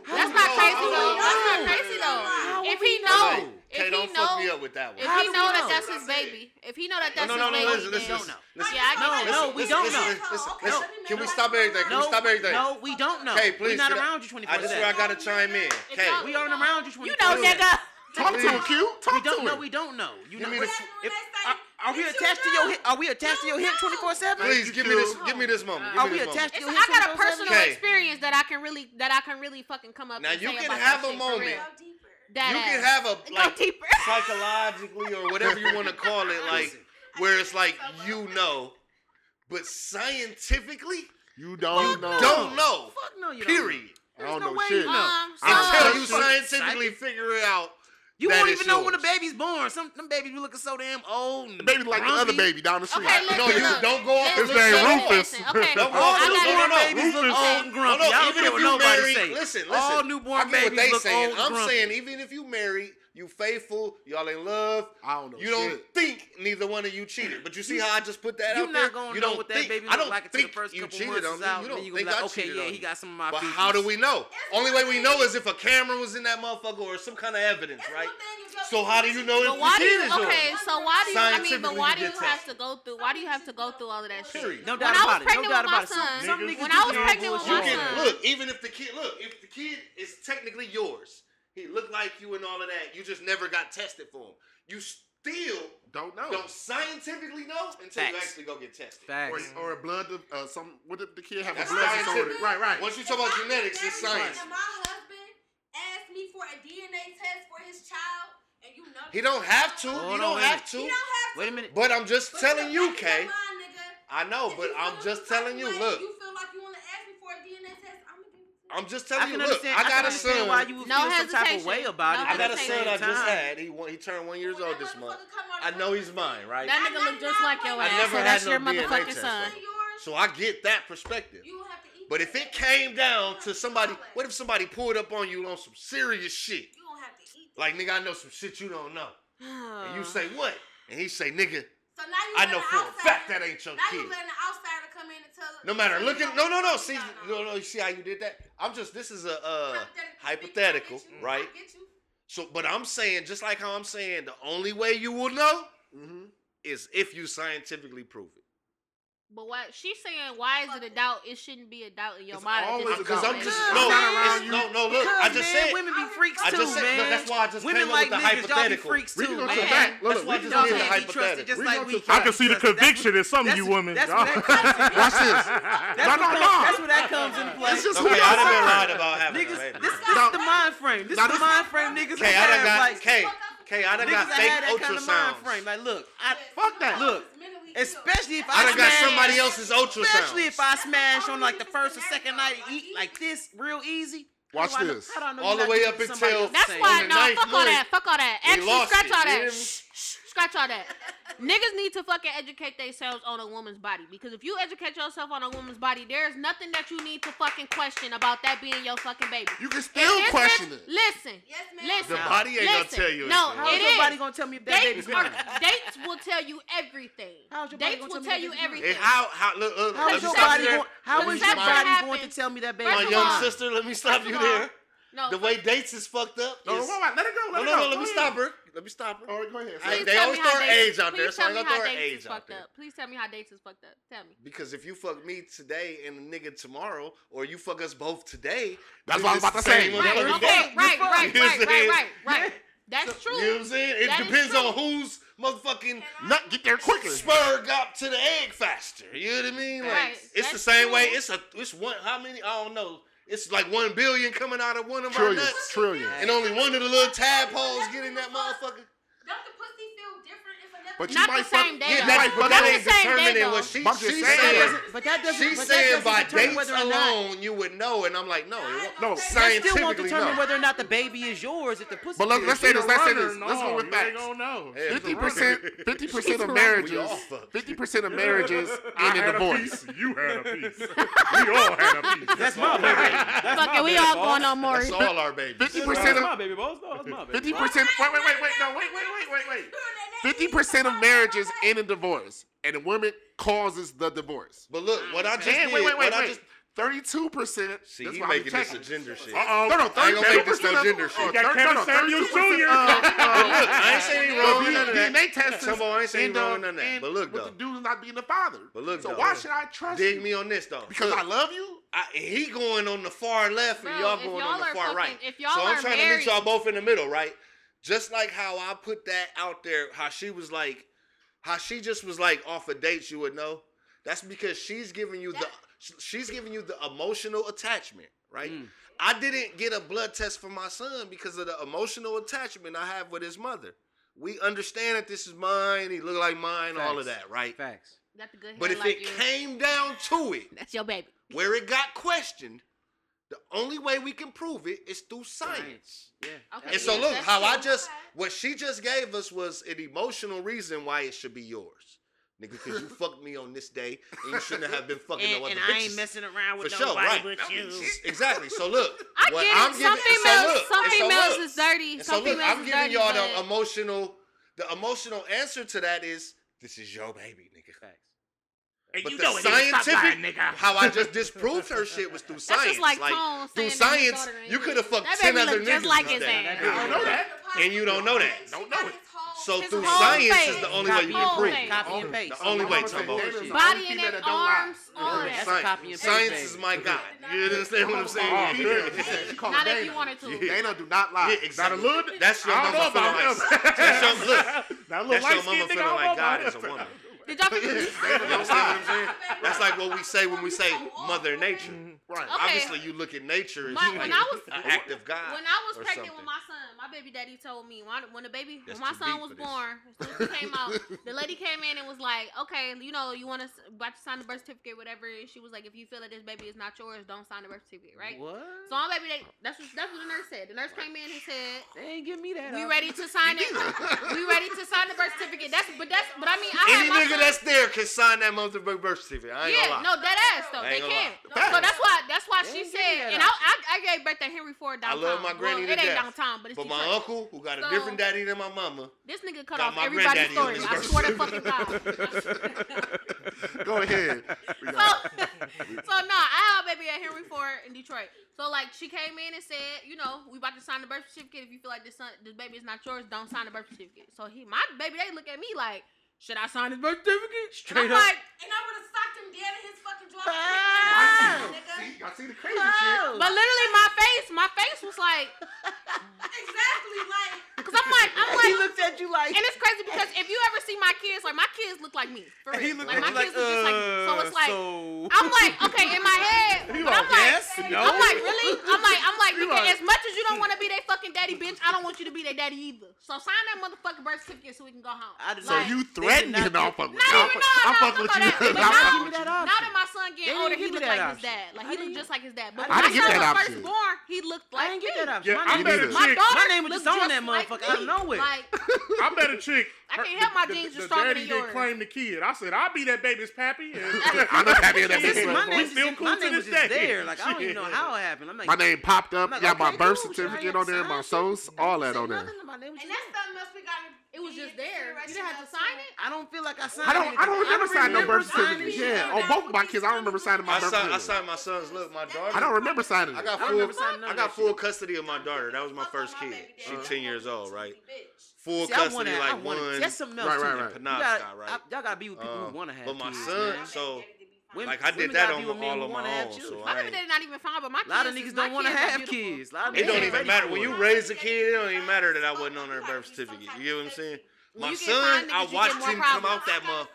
[SPEAKER 5] That's not crazy though. That's not crazy though. If he know, if he
[SPEAKER 6] don't.
[SPEAKER 5] If he know that that's his baby, if he know that that's his baby,
[SPEAKER 6] listen, listen,
[SPEAKER 2] don't oh,
[SPEAKER 6] know.
[SPEAKER 5] Yeah, I
[SPEAKER 2] no, no, we don't know.
[SPEAKER 4] Oh,
[SPEAKER 6] Can we stop everything? Can we stop everything?
[SPEAKER 2] No, we don't know. Hey,
[SPEAKER 6] please.
[SPEAKER 2] We're
[SPEAKER 6] not
[SPEAKER 2] around you 24
[SPEAKER 6] I just swear I gotta chime in.
[SPEAKER 5] Okay,
[SPEAKER 2] we aren't around you 24
[SPEAKER 5] You know, nigga.
[SPEAKER 1] Talk to him, Q. Talk to him.
[SPEAKER 2] We don't know. We
[SPEAKER 6] don't
[SPEAKER 2] know.
[SPEAKER 4] You know.
[SPEAKER 2] Are we attached to your hip? Are we attached to your hip twenty four seven?
[SPEAKER 6] Please give me this. Give me this moment. Give
[SPEAKER 2] are we attached to your hip?
[SPEAKER 5] I got a personal experience that I can really that I can really fucking come up.
[SPEAKER 6] Now you can have a moment.
[SPEAKER 5] That
[SPEAKER 6] you can have a like psychologically or whatever you want to call it, like where it's like you know, but scientifically
[SPEAKER 1] you don't know.
[SPEAKER 6] Don't know.
[SPEAKER 2] Fuck no, you don't.
[SPEAKER 6] Period.
[SPEAKER 1] There's I don't
[SPEAKER 2] no
[SPEAKER 1] know
[SPEAKER 2] way
[SPEAKER 1] shit.
[SPEAKER 2] You know.
[SPEAKER 5] Um,
[SPEAKER 1] so
[SPEAKER 6] Until you scientifically figure it out
[SPEAKER 2] you
[SPEAKER 6] that
[SPEAKER 2] won't even yours. know when the baby's born. Some them babies be looking so damn old.
[SPEAKER 1] The baby like
[SPEAKER 2] grumpy.
[SPEAKER 1] another baby down the street.
[SPEAKER 5] Okay,
[SPEAKER 6] no, you don't go off.
[SPEAKER 1] His name Rufus.
[SPEAKER 5] Okay,
[SPEAKER 6] don't go off. Newborn
[SPEAKER 2] babies look old and grumpy.
[SPEAKER 6] No, no,
[SPEAKER 2] I don't
[SPEAKER 6] even
[SPEAKER 2] care what nobody say.
[SPEAKER 6] Listen, listen.
[SPEAKER 2] All newborn babies look old.
[SPEAKER 6] I'm saying even if you marry you faithful. Y'all in love.
[SPEAKER 1] I don't know.
[SPEAKER 6] You
[SPEAKER 1] shit.
[SPEAKER 6] don't think neither one of you cheated. But you see how I just put that out there.
[SPEAKER 2] You're not gonna
[SPEAKER 6] you
[SPEAKER 2] know what that baby
[SPEAKER 6] I don't
[SPEAKER 2] like think the first
[SPEAKER 6] you
[SPEAKER 2] couple months
[SPEAKER 6] on me.
[SPEAKER 2] Out,
[SPEAKER 6] you don't think
[SPEAKER 2] like,
[SPEAKER 6] I
[SPEAKER 2] okay,
[SPEAKER 6] cheated
[SPEAKER 2] yeah,
[SPEAKER 6] on
[SPEAKER 2] he got some of my.
[SPEAKER 6] But
[SPEAKER 2] features.
[SPEAKER 6] how do we know? Only way we know is if a camera was in that motherfucker or some kind of evidence, right? So how do you know if
[SPEAKER 5] why you
[SPEAKER 6] cheated?
[SPEAKER 5] Okay, so why do you? I mean, but why do you have to go through? Why do you have to go through all of that shit?
[SPEAKER 2] No doubt about it. No doubt about it.
[SPEAKER 5] When I was pregnant with my son,
[SPEAKER 6] look, even if the kid, look, if the kid is technically yours he looked like you and all of that. You just never got tested for him. You still
[SPEAKER 1] don't know.
[SPEAKER 6] Don't scientifically know until
[SPEAKER 2] Facts.
[SPEAKER 6] you actually go get tested.
[SPEAKER 2] Facts.
[SPEAKER 1] Or, or a blood uh, some. What did the kid have?
[SPEAKER 6] That's
[SPEAKER 1] a blood disorder. Right, right.
[SPEAKER 6] Once you talk about genetics, it's science.
[SPEAKER 4] And my husband asked me for a DNA test for his child. And you know
[SPEAKER 6] he don't have to.
[SPEAKER 2] you
[SPEAKER 6] he don't have to.
[SPEAKER 4] he don't have to.
[SPEAKER 2] Wait a minute.
[SPEAKER 6] But I'm just
[SPEAKER 4] but
[SPEAKER 6] telling you, Kay. I know, but I'm just telling you. Look,
[SPEAKER 4] I'm
[SPEAKER 6] just telling I
[SPEAKER 2] you.
[SPEAKER 6] Look, I got a son.
[SPEAKER 2] Why you would
[SPEAKER 5] no
[SPEAKER 2] feel hesitation. some type of way about
[SPEAKER 5] no
[SPEAKER 2] it?
[SPEAKER 6] I got a son. I just had. He he turned one years old this month. I know he's mine, right?
[SPEAKER 5] That nigga look just like your ass.
[SPEAKER 6] I never
[SPEAKER 5] so
[SPEAKER 6] had
[SPEAKER 5] that's
[SPEAKER 6] no
[SPEAKER 5] your motherfucking son.
[SPEAKER 6] So I get that perspective. But if it came down to somebody, what if somebody pulled up on you on some serious shit? Like nigga, I know some shit you don't know. and you [SIGHS] say what? And he say nigga.
[SPEAKER 4] So
[SPEAKER 6] I know for a fact that ain't your kid no matter. Look
[SPEAKER 4] at
[SPEAKER 6] no, no, no. See, no, no. You see how you did that? I'm just. This is a uh,
[SPEAKER 4] hypothetical,
[SPEAKER 6] right? So, but I'm saying just like how I'm saying, the only way you will know
[SPEAKER 1] mm-hmm.
[SPEAKER 6] is if you scientifically prove it.
[SPEAKER 5] But why she's saying why is it a doubt? It shouldn't be a doubt in your
[SPEAKER 1] it's
[SPEAKER 5] mind.
[SPEAKER 6] Because I'm just no, around
[SPEAKER 1] you.
[SPEAKER 6] no, no. Look,
[SPEAKER 2] because,
[SPEAKER 6] I
[SPEAKER 2] just
[SPEAKER 6] said
[SPEAKER 2] women be freaks
[SPEAKER 6] I
[SPEAKER 2] too,
[SPEAKER 6] just said,
[SPEAKER 2] man.
[SPEAKER 6] No, that's why I just
[SPEAKER 2] women
[SPEAKER 6] came
[SPEAKER 2] like up
[SPEAKER 6] with niggas, the
[SPEAKER 2] hypothetical. Y'all be freaks too, man.
[SPEAKER 5] Back.
[SPEAKER 1] Look,
[SPEAKER 6] that's why I just
[SPEAKER 2] did the
[SPEAKER 6] hypothetical.
[SPEAKER 2] Like we,
[SPEAKER 3] I can see the conviction in some of you women.
[SPEAKER 2] That's where [LAUGHS] that comes in play.
[SPEAKER 1] It's just who
[SPEAKER 6] I done been lying about having
[SPEAKER 2] niggas. This is the mind frame. This is the mind frame niggas have. Like,
[SPEAKER 6] K, I done got fake ultrasounds.
[SPEAKER 2] Like, look,
[SPEAKER 1] fuck that.
[SPEAKER 2] Look especially if I,
[SPEAKER 6] I done got
[SPEAKER 2] smash-
[SPEAKER 6] somebody else's ultrasound.
[SPEAKER 2] Especially if I smash on like the first or second night and eat like this real easy.
[SPEAKER 1] Watch
[SPEAKER 2] How I
[SPEAKER 1] this.
[SPEAKER 2] how do I know
[SPEAKER 6] All the way up
[SPEAKER 2] somebody
[SPEAKER 6] until-
[SPEAKER 2] else the
[SPEAKER 5] That's
[SPEAKER 2] same
[SPEAKER 5] why no
[SPEAKER 6] ninth
[SPEAKER 5] fuck all
[SPEAKER 6] month,
[SPEAKER 5] that. Fuck all that. Actually
[SPEAKER 6] lost
[SPEAKER 5] scratch
[SPEAKER 6] it,
[SPEAKER 5] all that. Shh, shh, scratch all that. [LAUGHS] Niggas need to fucking educate themselves on a woman's body because if you educate yourself on a woman's body, there's nothing that you need to fucking question about that being your fucking baby.
[SPEAKER 1] You can still
[SPEAKER 5] this
[SPEAKER 1] question
[SPEAKER 5] sense-
[SPEAKER 1] it.
[SPEAKER 5] Listen,
[SPEAKER 4] Yes, ma'am.
[SPEAKER 5] listen.
[SPEAKER 6] The body ain't gonna tell you
[SPEAKER 5] No,
[SPEAKER 6] anything.
[SPEAKER 2] How's
[SPEAKER 5] it
[SPEAKER 2] your body gonna tell me if that
[SPEAKER 5] Dates
[SPEAKER 2] baby's
[SPEAKER 5] are,
[SPEAKER 2] mine?
[SPEAKER 5] dates will tell you everything.
[SPEAKER 2] How's your body
[SPEAKER 5] Dates
[SPEAKER 2] gonna
[SPEAKER 5] will
[SPEAKER 2] tell
[SPEAKER 5] tell you
[SPEAKER 2] that baby's mine?
[SPEAKER 5] everything.
[SPEAKER 6] And how how look, look
[SPEAKER 2] How
[SPEAKER 6] let
[SPEAKER 2] is
[SPEAKER 6] me
[SPEAKER 2] your body
[SPEAKER 6] you there.
[SPEAKER 2] going? How your body going to tell me that baby?
[SPEAKER 5] First
[SPEAKER 6] My young sister, let me stop you there.
[SPEAKER 5] No,
[SPEAKER 6] The way dates is fucked up.
[SPEAKER 3] No,
[SPEAKER 6] is-
[SPEAKER 3] wait, wait, let it go.
[SPEAKER 6] no,
[SPEAKER 3] Let
[SPEAKER 6] no,
[SPEAKER 3] it go.
[SPEAKER 6] no, let
[SPEAKER 3] Go
[SPEAKER 6] me
[SPEAKER 3] ahead.
[SPEAKER 6] stop her. Let me stop her.
[SPEAKER 1] All right, go ahead.
[SPEAKER 6] I-
[SPEAKER 5] Please
[SPEAKER 6] they
[SPEAKER 5] tell
[SPEAKER 6] always
[SPEAKER 5] me how
[SPEAKER 6] throw
[SPEAKER 5] dates-
[SPEAKER 6] age out there,
[SPEAKER 5] please
[SPEAKER 6] so
[SPEAKER 5] tell
[SPEAKER 6] I
[SPEAKER 5] me how
[SPEAKER 6] gonna throw
[SPEAKER 5] dates
[SPEAKER 6] age
[SPEAKER 5] is
[SPEAKER 6] out
[SPEAKER 5] fucked
[SPEAKER 6] there.
[SPEAKER 5] up. Please tell me how dates is fucked up. Tell me.
[SPEAKER 6] Because if you fuck me today and a nigga tomorrow, or you fuck us both today,
[SPEAKER 1] That's what
[SPEAKER 6] I'm
[SPEAKER 1] about to say.
[SPEAKER 5] Right, okay,
[SPEAKER 6] date.
[SPEAKER 5] right, right,
[SPEAKER 6] You know
[SPEAKER 5] right, right, right, right. That's true.
[SPEAKER 6] You know what I'm saying? It
[SPEAKER 5] That is
[SPEAKER 6] depends on who's motherfucking
[SPEAKER 1] Nut, get there quicker.
[SPEAKER 6] spur got to the egg faster. You know what I mean? Like
[SPEAKER 5] Right,
[SPEAKER 6] it's the
[SPEAKER 5] that's
[SPEAKER 6] same way. It's a it's one how many I don't know. It's like one billion coming out of one of our
[SPEAKER 1] Trillion,
[SPEAKER 6] nuts.
[SPEAKER 1] trillion.
[SPEAKER 6] And only one of the little tadpoles getting that motherfucker.
[SPEAKER 4] Don't the pussy feel different if another
[SPEAKER 1] But you
[SPEAKER 5] Not
[SPEAKER 1] might
[SPEAKER 5] the
[SPEAKER 1] fuck-
[SPEAKER 5] same day,
[SPEAKER 1] yeah,
[SPEAKER 5] though.
[SPEAKER 1] you
[SPEAKER 6] That's,
[SPEAKER 1] might
[SPEAKER 6] but
[SPEAKER 1] fuck
[SPEAKER 6] that
[SPEAKER 5] Not
[SPEAKER 6] ain't
[SPEAKER 5] the same day,
[SPEAKER 6] determining
[SPEAKER 5] though.
[SPEAKER 6] what she,
[SPEAKER 1] But I'm just
[SPEAKER 6] she's
[SPEAKER 1] saying.
[SPEAKER 2] That
[SPEAKER 6] saying.
[SPEAKER 2] doesn't- But that doesn't.
[SPEAKER 6] She's
[SPEAKER 2] but that
[SPEAKER 6] saying
[SPEAKER 2] doesn't
[SPEAKER 6] by
[SPEAKER 2] determine
[SPEAKER 6] dates
[SPEAKER 2] whether or not.
[SPEAKER 6] alone you would know, and I'm like, no, it won't.
[SPEAKER 1] No,
[SPEAKER 2] That still won't determine
[SPEAKER 6] no.
[SPEAKER 2] whether or not the baby is yours if the pussy.
[SPEAKER 1] But let's-
[SPEAKER 2] is.
[SPEAKER 1] let's say
[SPEAKER 3] If
[SPEAKER 1] this,
[SPEAKER 3] a
[SPEAKER 1] let's say this, let's go with facts.
[SPEAKER 3] know.
[SPEAKER 1] Fifty
[SPEAKER 6] it's a
[SPEAKER 1] percent, [LAUGHS] fifty percent of [LAUGHS] marriages, fifty percent of marriages end in divorce.
[SPEAKER 3] You had a piece. [LAUGHS] we all had a piece.
[SPEAKER 7] That's my baby. That's
[SPEAKER 5] Fuck
[SPEAKER 7] my
[SPEAKER 5] it, we all
[SPEAKER 7] boss.
[SPEAKER 5] going on more.
[SPEAKER 6] That's all our babies.
[SPEAKER 1] Fifty
[SPEAKER 7] That's
[SPEAKER 1] percent
[SPEAKER 7] my
[SPEAKER 1] of
[SPEAKER 7] baby, boss. No, that's my baby.
[SPEAKER 1] fifty percent. Wait, wait, wait, wait. No, wait, wait, wait, wait, wait. Fifty percent of marriages end in divorce, and the woman causes the divorce.
[SPEAKER 6] But look, what I just
[SPEAKER 1] And
[SPEAKER 6] did,
[SPEAKER 1] wait, wait, wait,
[SPEAKER 6] what I
[SPEAKER 1] wait.
[SPEAKER 6] just
[SPEAKER 1] Thirty-two percent.
[SPEAKER 6] see, he making this a gender shit.
[SPEAKER 1] Uh oh. No, no.
[SPEAKER 6] I ain't gonna make this
[SPEAKER 1] 32%
[SPEAKER 6] no gender shit.
[SPEAKER 3] You got
[SPEAKER 1] thir- no, no,
[SPEAKER 3] Samuels
[SPEAKER 1] 32%
[SPEAKER 3] Jr.
[SPEAKER 1] of- [LAUGHS]
[SPEAKER 6] Look,
[SPEAKER 1] uh,
[SPEAKER 6] I ain't saying anything wrong with none of that.
[SPEAKER 1] DNA tests.
[SPEAKER 6] Tumbo, I ain't saying
[SPEAKER 1] end
[SPEAKER 6] wrong with none of that. But look,
[SPEAKER 1] with the dude not being the father.
[SPEAKER 6] But look,
[SPEAKER 1] so
[SPEAKER 6] though.
[SPEAKER 1] why should I trust
[SPEAKER 6] Dig
[SPEAKER 1] you?
[SPEAKER 6] me on this though.
[SPEAKER 1] Because
[SPEAKER 6] Look,
[SPEAKER 1] I love you.
[SPEAKER 6] I, he going on the far left and y'all going
[SPEAKER 5] y'all
[SPEAKER 6] on the far
[SPEAKER 5] fucking-
[SPEAKER 6] right.
[SPEAKER 5] if y'all
[SPEAKER 6] so I'm
[SPEAKER 5] are
[SPEAKER 6] trying to
[SPEAKER 5] married-
[SPEAKER 6] meet y'all both in the middle, right? Just like how I put that out there, how she was like, how she just was like off of dates, you would know. That's because she's giving you the she's giving you the emotional attachment, right?
[SPEAKER 2] Mm.
[SPEAKER 6] I didn't get a blood test for my son because of the emotional attachment I have with his mother. We understand that this is mine, he look like mine, all of that, right?
[SPEAKER 2] Facts.
[SPEAKER 5] Got the good
[SPEAKER 6] But if
[SPEAKER 5] like
[SPEAKER 6] it
[SPEAKER 5] you.
[SPEAKER 6] came down to it,
[SPEAKER 5] That's your baby.
[SPEAKER 6] where it got questioned, the only way we can prove it is through science.
[SPEAKER 2] Yeah.
[SPEAKER 5] Okay,
[SPEAKER 6] And so
[SPEAKER 5] yeah,
[SPEAKER 6] look,
[SPEAKER 5] that's
[SPEAKER 6] how I
[SPEAKER 5] true.
[SPEAKER 6] just what she just gave us was an emotional reason why it should be yours. Nigga, because you [LAUGHS] fucked me on this day and you shouldn't have been fucking
[SPEAKER 2] And,
[SPEAKER 6] no other
[SPEAKER 2] and
[SPEAKER 6] bitches.
[SPEAKER 2] I ain't messing around
[SPEAKER 6] For
[SPEAKER 2] with
[SPEAKER 6] sure,
[SPEAKER 2] nobody
[SPEAKER 6] right.
[SPEAKER 2] but you.
[SPEAKER 6] Exactly. So look, [LAUGHS]
[SPEAKER 5] I
[SPEAKER 6] what
[SPEAKER 5] get
[SPEAKER 6] I'm
[SPEAKER 5] some
[SPEAKER 6] giving- and so
[SPEAKER 5] females,
[SPEAKER 6] look,
[SPEAKER 5] some
[SPEAKER 6] and so
[SPEAKER 5] females
[SPEAKER 6] look,
[SPEAKER 5] is dirty.
[SPEAKER 6] And
[SPEAKER 5] some
[SPEAKER 6] so look,
[SPEAKER 5] females
[SPEAKER 6] I'm giving
[SPEAKER 5] dirty,
[SPEAKER 6] y'all
[SPEAKER 5] but
[SPEAKER 6] the emotional, the emotional answer to that is this is your baby, nigga.
[SPEAKER 2] Facts.
[SPEAKER 3] And
[SPEAKER 6] But
[SPEAKER 3] you
[SPEAKER 6] the
[SPEAKER 3] know it,
[SPEAKER 6] scientific,
[SPEAKER 3] lying, nigga. [LAUGHS]
[SPEAKER 6] how I just [LAUGHS] disproved her shit was through
[SPEAKER 5] that's
[SPEAKER 6] science.
[SPEAKER 5] just like,
[SPEAKER 6] like
[SPEAKER 5] Tone
[SPEAKER 6] through
[SPEAKER 5] saying that his
[SPEAKER 6] science, you could have fucked
[SPEAKER 5] That
[SPEAKER 6] 10 other
[SPEAKER 5] look just
[SPEAKER 6] niggas
[SPEAKER 5] like
[SPEAKER 6] this
[SPEAKER 5] his
[SPEAKER 6] day.
[SPEAKER 5] ass.
[SPEAKER 3] I don't know that.
[SPEAKER 6] And you don't know that.
[SPEAKER 1] Don't know it.
[SPEAKER 6] So
[SPEAKER 4] His
[SPEAKER 6] through science
[SPEAKER 5] face.
[SPEAKER 6] is the only way you can
[SPEAKER 5] Whole
[SPEAKER 6] prove
[SPEAKER 5] face.
[SPEAKER 6] it.
[SPEAKER 2] Copy and paste.
[SPEAKER 6] The only way,
[SPEAKER 1] gonna say
[SPEAKER 6] Tumbo.
[SPEAKER 1] Davis is the
[SPEAKER 5] Body and
[SPEAKER 1] female
[SPEAKER 5] then
[SPEAKER 1] that don't lie.
[SPEAKER 5] arms, all
[SPEAKER 2] That's
[SPEAKER 5] that.
[SPEAKER 2] a
[SPEAKER 6] Science,
[SPEAKER 2] copy and paste,
[SPEAKER 6] science
[SPEAKER 2] baby.
[SPEAKER 6] is my god. You understand what I'm saying?
[SPEAKER 1] Oh,
[SPEAKER 6] Yeah.
[SPEAKER 1] yeah. She called
[SPEAKER 5] Not
[SPEAKER 1] her
[SPEAKER 5] if you
[SPEAKER 1] Dana.
[SPEAKER 5] wanted to.
[SPEAKER 6] Yeah.
[SPEAKER 1] Dana do not lie.
[SPEAKER 6] Yeah,
[SPEAKER 3] Not a
[SPEAKER 6] exactly.
[SPEAKER 3] little.
[SPEAKER 6] That's your
[SPEAKER 3] I don't
[SPEAKER 6] mama feeling
[SPEAKER 3] about
[SPEAKER 6] like. That's your look.
[SPEAKER 3] That [LAUGHS] little
[SPEAKER 6] That's your mama
[SPEAKER 3] skinned nigga.
[SPEAKER 6] feeling like God is a woman.
[SPEAKER 5] Did y'all [LAUGHS]
[SPEAKER 6] You understand what I'm saying? That's like what we say when we say Mother Nature.
[SPEAKER 1] Right.
[SPEAKER 5] Okay.
[SPEAKER 6] Obviously, you look at nature as
[SPEAKER 5] My-
[SPEAKER 6] like
[SPEAKER 5] when I was-
[SPEAKER 6] an act of God.
[SPEAKER 5] When I was pregnant
[SPEAKER 6] something.
[SPEAKER 5] with my son, my baby daddy told me when, when the baby,
[SPEAKER 6] That's
[SPEAKER 5] when my son was born, as soon as he came out, the lady came in and was like, "Okay, you know, you want to about to sign the birth certificate, whatever." And she was like, "If you feel that this baby is not yours, don't sign the birth certificate, right?"
[SPEAKER 2] What?
[SPEAKER 5] So my baby, daddy, that's what that's what the nurse said. The nurse came in and said,
[SPEAKER 2] They ain't give me that.
[SPEAKER 5] "We
[SPEAKER 2] option.
[SPEAKER 5] ready to sign it? [LAUGHS] we ready to sign the birth certificate?" That's but that's but I mean, I
[SPEAKER 6] Any
[SPEAKER 5] had my
[SPEAKER 6] nigga
[SPEAKER 5] son-
[SPEAKER 6] that's there can sign that motherfucking birth certificate. I ain't
[SPEAKER 5] yeah,
[SPEAKER 6] gonna lie.
[SPEAKER 5] no, that ass though. They can.
[SPEAKER 6] lie.
[SPEAKER 5] So that's why that's why she
[SPEAKER 2] ain't give me
[SPEAKER 5] said, and I, I I gave birth to Henry Ford
[SPEAKER 6] I
[SPEAKER 5] downtown.
[SPEAKER 6] love my granny
[SPEAKER 5] well,
[SPEAKER 6] to
[SPEAKER 5] it ain't downtown, but it's
[SPEAKER 6] But my
[SPEAKER 5] Detroit.
[SPEAKER 6] uncle, who got a
[SPEAKER 5] So-
[SPEAKER 6] different daddy than my mama,
[SPEAKER 5] This nigga cut off
[SPEAKER 6] my
[SPEAKER 5] everybody's
[SPEAKER 6] granddaddy
[SPEAKER 5] story. I swear to fucking God. [LAUGHS]
[SPEAKER 1] Go ahead.
[SPEAKER 5] So,
[SPEAKER 1] got-
[SPEAKER 5] so no, [LAUGHS] I had a baby at Henry Ford in Detroit. So like she came in and said, you know, we about to sign the birth certificate. If you feel like this son, this baby is not yours, don't sign the birth certificate. So he, my baby, they look at me like, should I sign his birth certificate?
[SPEAKER 2] Straight
[SPEAKER 5] I'm
[SPEAKER 2] up.
[SPEAKER 5] like,
[SPEAKER 4] and I would have socked him dead in his fucking jaw.
[SPEAKER 5] Ah.
[SPEAKER 1] See, y'all see the crazy oh. shit.
[SPEAKER 5] But literally, my face, my face was like,
[SPEAKER 4] exactly like,
[SPEAKER 5] because I'm like, I'm like, he
[SPEAKER 2] looked at you like,
[SPEAKER 5] and it's crazy because if you ever see my kids, like my kids look like me. For real.
[SPEAKER 7] He looked
[SPEAKER 5] like at my
[SPEAKER 7] you
[SPEAKER 5] kids like, uh, just like, so it's uh, like,
[SPEAKER 7] so...
[SPEAKER 5] I'm like, okay, in my head, [LAUGHS] but I'm
[SPEAKER 7] like, yes, no.
[SPEAKER 5] I'm like, really? I'm like, I'm like, [LAUGHS] nigga, as much as you don't want to be their fucking daddy, bitch, I don't want you to be their daddy either. So sign that motherfucking birth certificate so we can go home.
[SPEAKER 7] I, like,
[SPEAKER 1] so you
[SPEAKER 7] threw
[SPEAKER 1] threaten
[SPEAKER 7] you.
[SPEAKER 1] No,
[SPEAKER 7] I
[SPEAKER 1] fuck with you. I with you. [LAUGHS] Not
[SPEAKER 7] that
[SPEAKER 5] my son getting older, he
[SPEAKER 7] looked
[SPEAKER 5] like his dad. Like he
[SPEAKER 7] looked
[SPEAKER 5] just like his dad. But
[SPEAKER 7] I
[SPEAKER 1] didn't get that option.
[SPEAKER 5] First born, he looked like.
[SPEAKER 7] I didn't get that option.
[SPEAKER 3] I met a chick.
[SPEAKER 7] My name was just on that motherfucker. I don't know
[SPEAKER 5] it. [LAUGHS]
[SPEAKER 3] I met a chick.
[SPEAKER 5] I can't help my genes. just stronger than yours.
[SPEAKER 3] Claim the kid. I said I'll be that baby's pappy. [LAUGHS]
[SPEAKER 1] I'm not happy that baby's
[SPEAKER 7] My name
[SPEAKER 3] still cool.
[SPEAKER 7] There, like I don't even know how it happened.
[SPEAKER 1] My name popped up. Got my birth certificate on there, my source, all that on there.
[SPEAKER 4] And that's something else we got to
[SPEAKER 5] it was just there. You didn't have to sign it.
[SPEAKER 7] I don't feel like I signed.
[SPEAKER 1] I don't. I don't remember, I signing no birth certificate. Yeah, on oh, both my kids, I don't remember signing my birth
[SPEAKER 6] certificate. I signed my son's. Look, my daughter.
[SPEAKER 1] I don't remember signing.
[SPEAKER 6] I got full. I,
[SPEAKER 7] I
[SPEAKER 6] got full custody of my daughter. That was my first kid. She's ten years old, right? Full
[SPEAKER 7] See,
[SPEAKER 6] custody, like one.
[SPEAKER 7] That's something else.
[SPEAKER 1] Right, right, right.
[SPEAKER 7] Y'all gotta be with people who
[SPEAKER 6] um,
[SPEAKER 7] want to have.
[SPEAKER 6] But my son, so
[SPEAKER 7] Women,
[SPEAKER 6] like I did that on all
[SPEAKER 7] of
[SPEAKER 6] my own. So
[SPEAKER 5] my women not even fine, but my kids.
[SPEAKER 7] A lot of niggas don't
[SPEAKER 5] want to
[SPEAKER 7] have kids.
[SPEAKER 6] It don't even matter when you raise a kid. It don't even matter that I wasn't on her birth certificate. You get what I'm saying? My son, I watched him come out that month.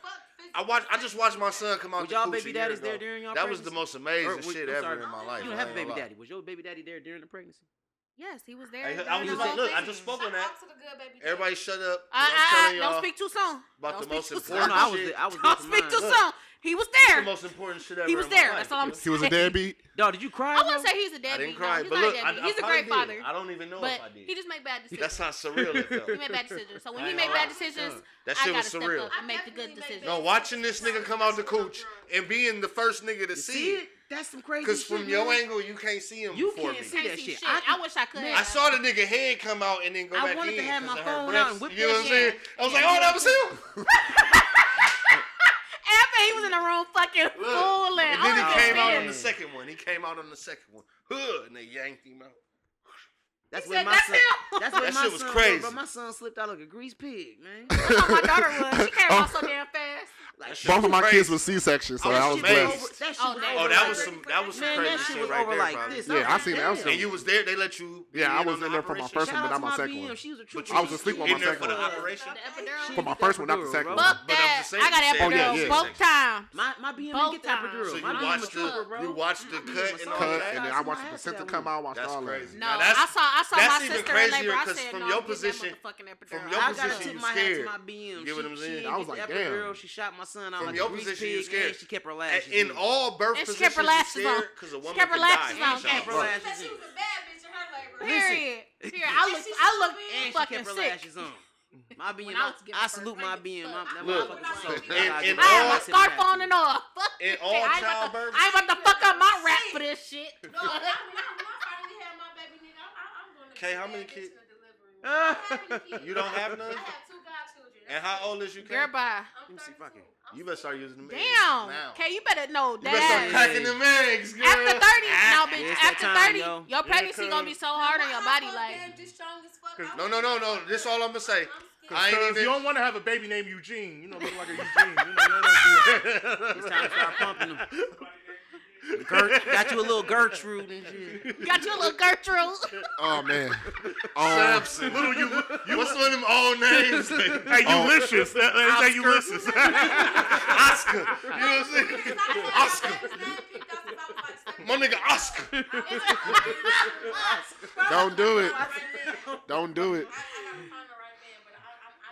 [SPEAKER 6] I watched. I just watched my son come out.
[SPEAKER 7] Y'all baby
[SPEAKER 6] daddy's
[SPEAKER 7] there during y'all?
[SPEAKER 6] That was the most amazing shit ever in my life.
[SPEAKER 7] You have a baby daddy. Was your baby daddy there during the pregnancy?
[SPEAKER 5] Yes, he was there.
[SPEAKER 6] I, I was just
[SPEAKER 5] like,
[SPEAKER 6] look, I just spoke on that. Everybody shut up.
[SPEAKER 5] I, I, don't speak too soon.
[SPEAKER 6] About
[SPEAKER 5] don't
[SPEAKER 6] the most important
[SPEAKER 7] shit. I was. I was
[SPEAKER 5] don't speak too soon. He was there.
[SPEAKER 6] the most important shit ever.
[SPEAKER 5] He was there. That's all I'm saying.
[SPEAKER 1] He was a deadbeat.
[SPEAKER 7] No, did you cry?
[SPEAKER 5] I wouldn't say he's a deadbeat.
[SPEAKER 6] I didn't cry,
[SPEAKER 5] no,
[SPEAKER 6] but look,
[SPEAKER 5] he's a great father.
[SPEAKER 6] I don't even know if I did.
[SPEAKER 5] He just made bad decisions.
[SPEAKER 6] That's not surreal Though.
[SPEAKER 5] He made bad decisions. So when he made bad decisions,
[SPEAKER 6] that shit was surreal.
[SPEAKER 5] I make the good decisions.
[SPEAKER 6] No, watching this nigga come out the cooch and being the first nigga to see it
[SPEAKER 7] that's some crazy.
[SPEAKER 6] Because from your
[SPEAKER 7] man.
[SPEAKER 6] angle, you can't see him.
[SPEAKER 7] You can't
[SPEAKER 6] me.
[SPEAKER 7] see that shit. I,
[SPEAKER 5] I, wish I could.
[SPEAKER 6] I saw the nigga head come out and then go
[SPEAKER 7] I
[SPEAKER 6] back in.
[SPEAKER 7] I wanted to have my phone out and whip
[SPEAKER 6] You know what I'm saying? I was like, oh, that was him. [LAUGHS]
[SPEAKER 5] After he was in the room fucking fooling.
[SPEAKER 6] And then he came out on the second one. He came out on the second one. Hood, and they yanked him out.
[SPEAKER 7] That's
[SPEAKER 5] he
[SPEAKER 7] my
[SPEAKER 5] that's
[SPEAKER 7] son.
[SPEAKER 5] Him.
[SPEAKER 7] That's when
[SPEAKER 6] that
[SPEAKER 7] my
[SPEAKER 6] shit was
[SPEAKER 7] son,
[SPEAKER 6] crazy.
[SPEAKER 7] But my son slipped out like a grease pig, man.
[SPEAKER 5] That's how my daughter was. She came out so [LAUGHS] damn fast.
[SPEAKER 1] Both of my
[SPEAKER 6] crazy.
[SPEAKER 1] kids were C-section, so
[SPEAKER 6] oh,
[SPEAKER 1] I
[SPEAKER 6] was
[SPEAKER 1] blessed.
[SPEAKER 7] That
[SPEAKER 5] oh, that,
[SPEAKER 6] oh, that was some. That was
[SPEAKER 7] man,
[SPEAKER 6] crazy
[SPEAKER 7] that shit,
[SPEAKER 6] shit right there,
[SPEAKER 7] like this.
[SPEAKER 1] Yeah, I seen that.
[SPEAKER 6] And you was there. They let you.
[SPEAKER 1] Yeah, I was in there for my first one, but not my second one. I was asleep on my second one. For my first one, not the second one.
[SPEAKER 5] Fuck that! I got
[SPEAKER 1] oh,
[SPEAKER 5] epidural both times.
[SPEAKER 7] My my BM didn't get epidural.
[SPEAKER 6] So you watched the you watched the cut and all that,
[SPEAKER 1] and then I watched the placenta come out.
[SPEAKER 6] That's crazy.
[SPEAKER 5] No, I saw. I saw
[SPEAKER 6] that's
[SPEAKER 5] my
[SPEAKER 6] even
[SPEAKER 5] sister
[SPEAKER 6] crazier
[SPEAKER 5] because
[SPEAKER 6] from
[SPEAKER 5] no,
[SPEAKER 6] your position, from your
[SPEAKER 7] I
[SPEAKER 6] position, you scared.
[SPEAKER 7] My BM.
[SPEAKER 6] You get what I'm saying?
[SPEAKER 1] I was like, damn.
[SPEAKER 7] She shot my son.
[SPEAKER 6] From your position, you scared.
[SPEAKER 7] She kept her lashes.
[SPEAKER 6] In all birth
[SPEAKER 5] positions, she kept her lashes on
[SPEAKER 6] because a woman can die.
[SPEAKER 7] She kept her lashes
[SPEAKER 4] on.
[SPEAKER 5] Period. Period. I look, I look,
[SPEAKER 7] and she kept her lashes on. My BM,
[SPEAKER 5] I,
[SPEAKER 7] I, salute my BM. My, that
[SPEAKER 6] Look, in, in
[SPEAKER 5] I
[SPEAKER 6] have
[SPEAKER 5] my scarf on and all. Fuck
[SPEAKER 6] in [LAUGHS] all
[SPEAKER 5] I ain't about to fuck up my rap for this shit.
[SPEAKER 4] No, Okay, [LAUGHS]
[SPEAKER 6] how many kids? [LAUGHS] you don't have none.
[SPEAKER 4] I have two godchildren.
[SPEAKER 6] And how old is you, Kay?
[SPEAKER 5] Girl,
[SPEAKER 4] bye.
[SPEAKER 7] Let me see if I can.
[SPEAKER 6] You better start using them Damn. eggs.
[SPEAKER 5] Damn. Okay, you better know that.
[SPEAKER 6] You better start cracking them eggs, girl.
[SPEAKER 5] After 30, ah, no, bitch.
[SPEAKER 7] Ah,
[SPEAKER 5] after
[SPEAKER 7] time,
[SPEAKER 5] 30,
[SPEAKER 7] yo.
[SPEAKER 5] your pregnancy gonna be so hard on your body. Like.
[SPEAKER 6] No, no, no, no. This all I'm gonna say. I ain't even...
[SPEAKER 3] you don't want to have a baby named Eugene. You know, look like a [LAUGHS] Eugene. You know, you don't want to do that.
[SPEAKER 7] it's time to start pumping them. Gert, got you a little Gertrude and shit. [LAUGHS]
[SPEAKER 5] Got you a little Gertrude.
[SPEAKER 1] Oh man. Oh.
[SPEAKER 6] Samson. Little you. you what's one of them old names? [LAUGHS]
[SPEAKER 3] Hey, Oh. Ulysses. Hey, Ulysses.
[SPEAKER 6] Oscar. You know what I'm saying? [LAUGHS] Oscar. My nigga Oscar.
[SPEAKER 1] Don't do it. Don't do it.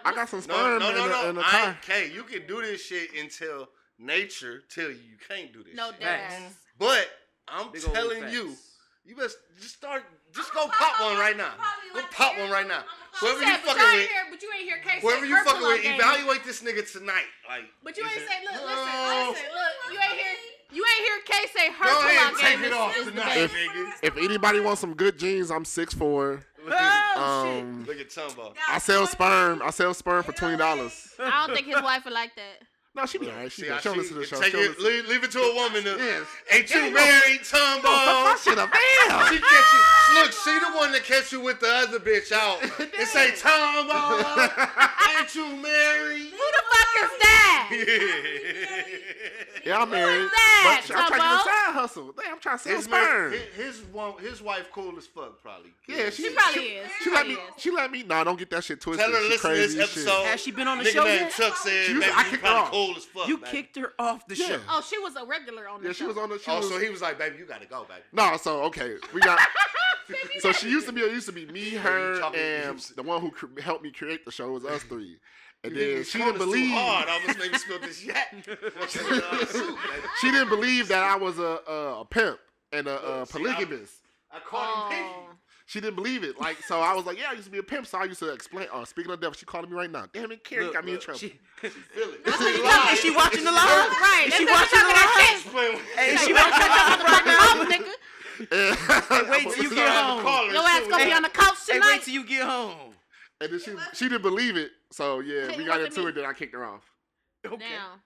[SPEAKER 1] I got some
[SPEAKER 6] No,
[SPEAKER 1] sperm
[SPEAKER 6] no,
[SPEAKER 1] in,
[SPEAKER 6] no,
[SPEAKER 1] the,
[SPEAKER 6] no.
[SPEAKER 1] in the car.
[SPEAKER 6] You can do this shit until nature tell you you can't do this.
[SPEAKER 5] No doubt.
[SPEAKER 6] But I'm
[SPEAKER 7] Big
[SPEAKER 6] telling you, you best just start. Just go pop one right now. Go pop one right now. Whoever you fucking with,
[SPEAKER 5] but you ain't hear K.
[SPEAKER 6] Whoever you fucking with, evaluate this nigga tonight. Like,
[SPEAKER 5] but you ain't say, look, listen, listen, look, you ain't hear. You ain't hear K say her
[SPEAKER 6] Go ahead, take it off tonight,
[SPEAKER 1] if, nigga. If anybody wants some good genes, I'm six four.
[SPEAKER 5] Oh,
[SPEAKER 1] um, shit.
[SPEAKER 6] Look at Tumbo.
[SPEAKER 1] I sell sperm. I sell sperm for twenty dollars.
[SPEAKER 5] I don't think his wife would like that.
[SPEAKER 1] No, she be. She, be-
[SPEAKER 6] I
[SPEAKER 1] she don't listen to the show.
[SPEAKER 6] Take it, leave, leave it to a woman. To,
[SPEAKER 1] Yes.
[SPEAKER 6] Ain't
[SPEAKER 1] Yeah,
[SPEAKER 6] you married, Tumbo?
[SPEAKER 1] my shit up, [LAUGHS] damn.
[SPEAKER 6] She catch you. Look, she the one that catch you with the other bitch out [LAUGHS] and say, Tumbo, [LAUGHS] Ain't you married?
[SPEAKER 5] Who the fuck is that? [LAUGHS]
[SPEAKER 1] Yeah, yeah I'm married.
[SPEAKER 5] Who is that?
[SPEAKER 1] But I'm trying to get a side hustle. Damn, I'm trying to sell
[SPEAKER 6] his
[SPEAKER 1] sperm.
[SPEAKER 6] His, his, his wife cool as fuck, probably.
[SPEAKER 1] Yeah, she,
[SPEAKER 5] she probably she, is.
[SPEAKER 1] She, she
[SPEAKER 5] let
[SPEAKER 1] me. She let me. Nah, don't get that shit twisted.
[SPEAKER 6] Tell her listen this
[SPEAKER 1] episode. Shit.
[SPEAKER 2] Has she been on the
[SPEAKER 6] Nigga
[SPEAKER 2] show yet?
[SPEAKER 6] Chuck said,
[SPEAKER 1] she was, I kicked her off.
[SPEAKER 6] Cool as fuck,
[SPEAKER 2] you kicked her off the
[SPEAKER 1] yeah.
[SPEAKER 2] show.
[SPEAKER 5] Oh, she was a regular on the
[SPEAKER 1] yeah,
[SPEAKER 5] show.
[SPEAKER 1] Yeah, she was on the show.
[SPEAKER 6] Oh, so he was like, baby, you gotta go, baby.
[SPEAKER 1] No, so okay, we got. [LAUGHS] so she used to be. It used to be me, [LAUGHS] her, and the one who cr- helped me create the show was us three. And then she didn't believe.
[SPEAKER 6] Hard. I almost made me spill this yet. [LAUGHS]
[SPEAKER 1] she didn't believe that I was a a, a pimp and a, a
[SPEAKER 6] oh,
[SPEAKER 1] polygamist.
[SPEAKER 6] I, I called him
[SPEAKER 1] she didn't believe it. Like, so I was like, yeah, I used to be a pimp, so I used to explain. Uh, oh, speaking of devil, she calling me right now. Damn it, Carrie
[SPEAKER 2] look,
[SPEAKER 1] got me
[SPEAKER 2] look, in
[SPEAKER 1] trouble.
[SPEAKER 2] She, [LAUGHS]
[SPEAKER 6] she feel it. This is live.
[SPEAKER 2] Is she watching the live?
[SPEAKER 5] Right.
[SPEAKER 2] Is she watching the live?
[SPEAKER 5] Is
[SPEAKER 2] she watching
[SPEAKER 5] the live right now? Nigga
[SPEAKER 2] wait till you get home.
[SPEAKER 5] Your ass gonna be on the couch tonight.
[SPEAKER 2] Hey, wait till you get home.
[SPEAKER 1] And then she she didn't believe it, so yeah, we got into it. Then I kicked her off.
[SPEAKER 2] Okay.
[SPEAKER 5] Now,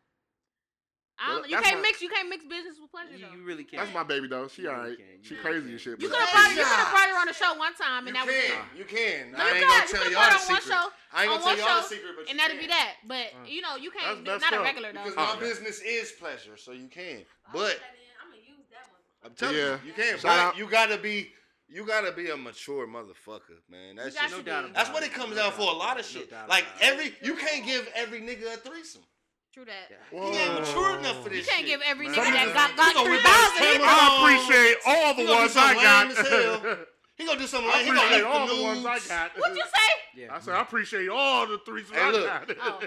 [SPEAKER 1] well,
[SPEAKER 5] you can't
[SPEAKER 1] my,
[SPEAKER 5] mix. You can't mix business with pleasure.
[SPEAKER 2] You, you really can't.
[SPEAKER 1] That's my baby though. She
[SPEAKER 2] you
[SPEAKER 1] all right.
[SPEAKER 2] Really
[SPEAKER 1] she crazy and shit.
[SPEAKER 5] You could have brought, her, you brought her on the show one time, and
[SPEAKER 6] you
[SPEAKER 5] that can, was it.
[SPEAKER 6] You can.
[SPEAKER 5] No,
[SPEAKER 6] I ain't gonna tell y'all the secret.
[SPEAKER 5] Show,
[SPEAKER 6] I ain't gonna tell y'all the secret, but
[SPEAKER 5] and that'd be that. But uh. you know, you can't.
[SPEAKER 3] That's
[SPEAKER 5] not a regular though.
[SPEAKER 6] Because my business is pleasure, so you can.
[SPEAKER 4] Oh,
[SPEAKER 6] but I'm telling
[SPEAKER 1] yeah.
[SPEAKER 6] you, you can't.
[SPEAKER 1] Shout out.
[SPEAKER 6] You gotta be. You gotta be a mature motherfucker, man. That's just,
[SPEAKER 2] no doubt about
[SPEAKER 6] that's what
[SPEAKER 2] it
[SPEAKER 6] comes down for. A lot of shit.
[SPEAKER 2] No
[SPEAKER 6] like every, you can't give every nigga a threesome.
[SPEAKER 5] True that.
[SPEAKER 1] Whoa.
[SPEAKER 6] He ain't mature enough for this.
[SPEAKER 5] You can't
[SPEAKER 6] shit.
[SPEAKER 5] give every nigga that got got three thousand.
[SPEAKER 3] I appreciate all the ones I got. [LAUGHS]
[SPEAKER 6] He gonna do something like he gonna link
[SPEAKER 3] all
[SPEAKER 6] the,
[SPEAKER 3] ones I got.
[SPEAKER 5] What'd you say? [LAUGHS]
[SPEAKER 2] Yeah.
[SPEAKER 3] I said I appreciate all the threes
[SPEAKER 6] hey,
[SPEAKER 3] I
[SPEAKER 6] look,
[SPEAKER 3] got.
[SPEAKER 5] Oh.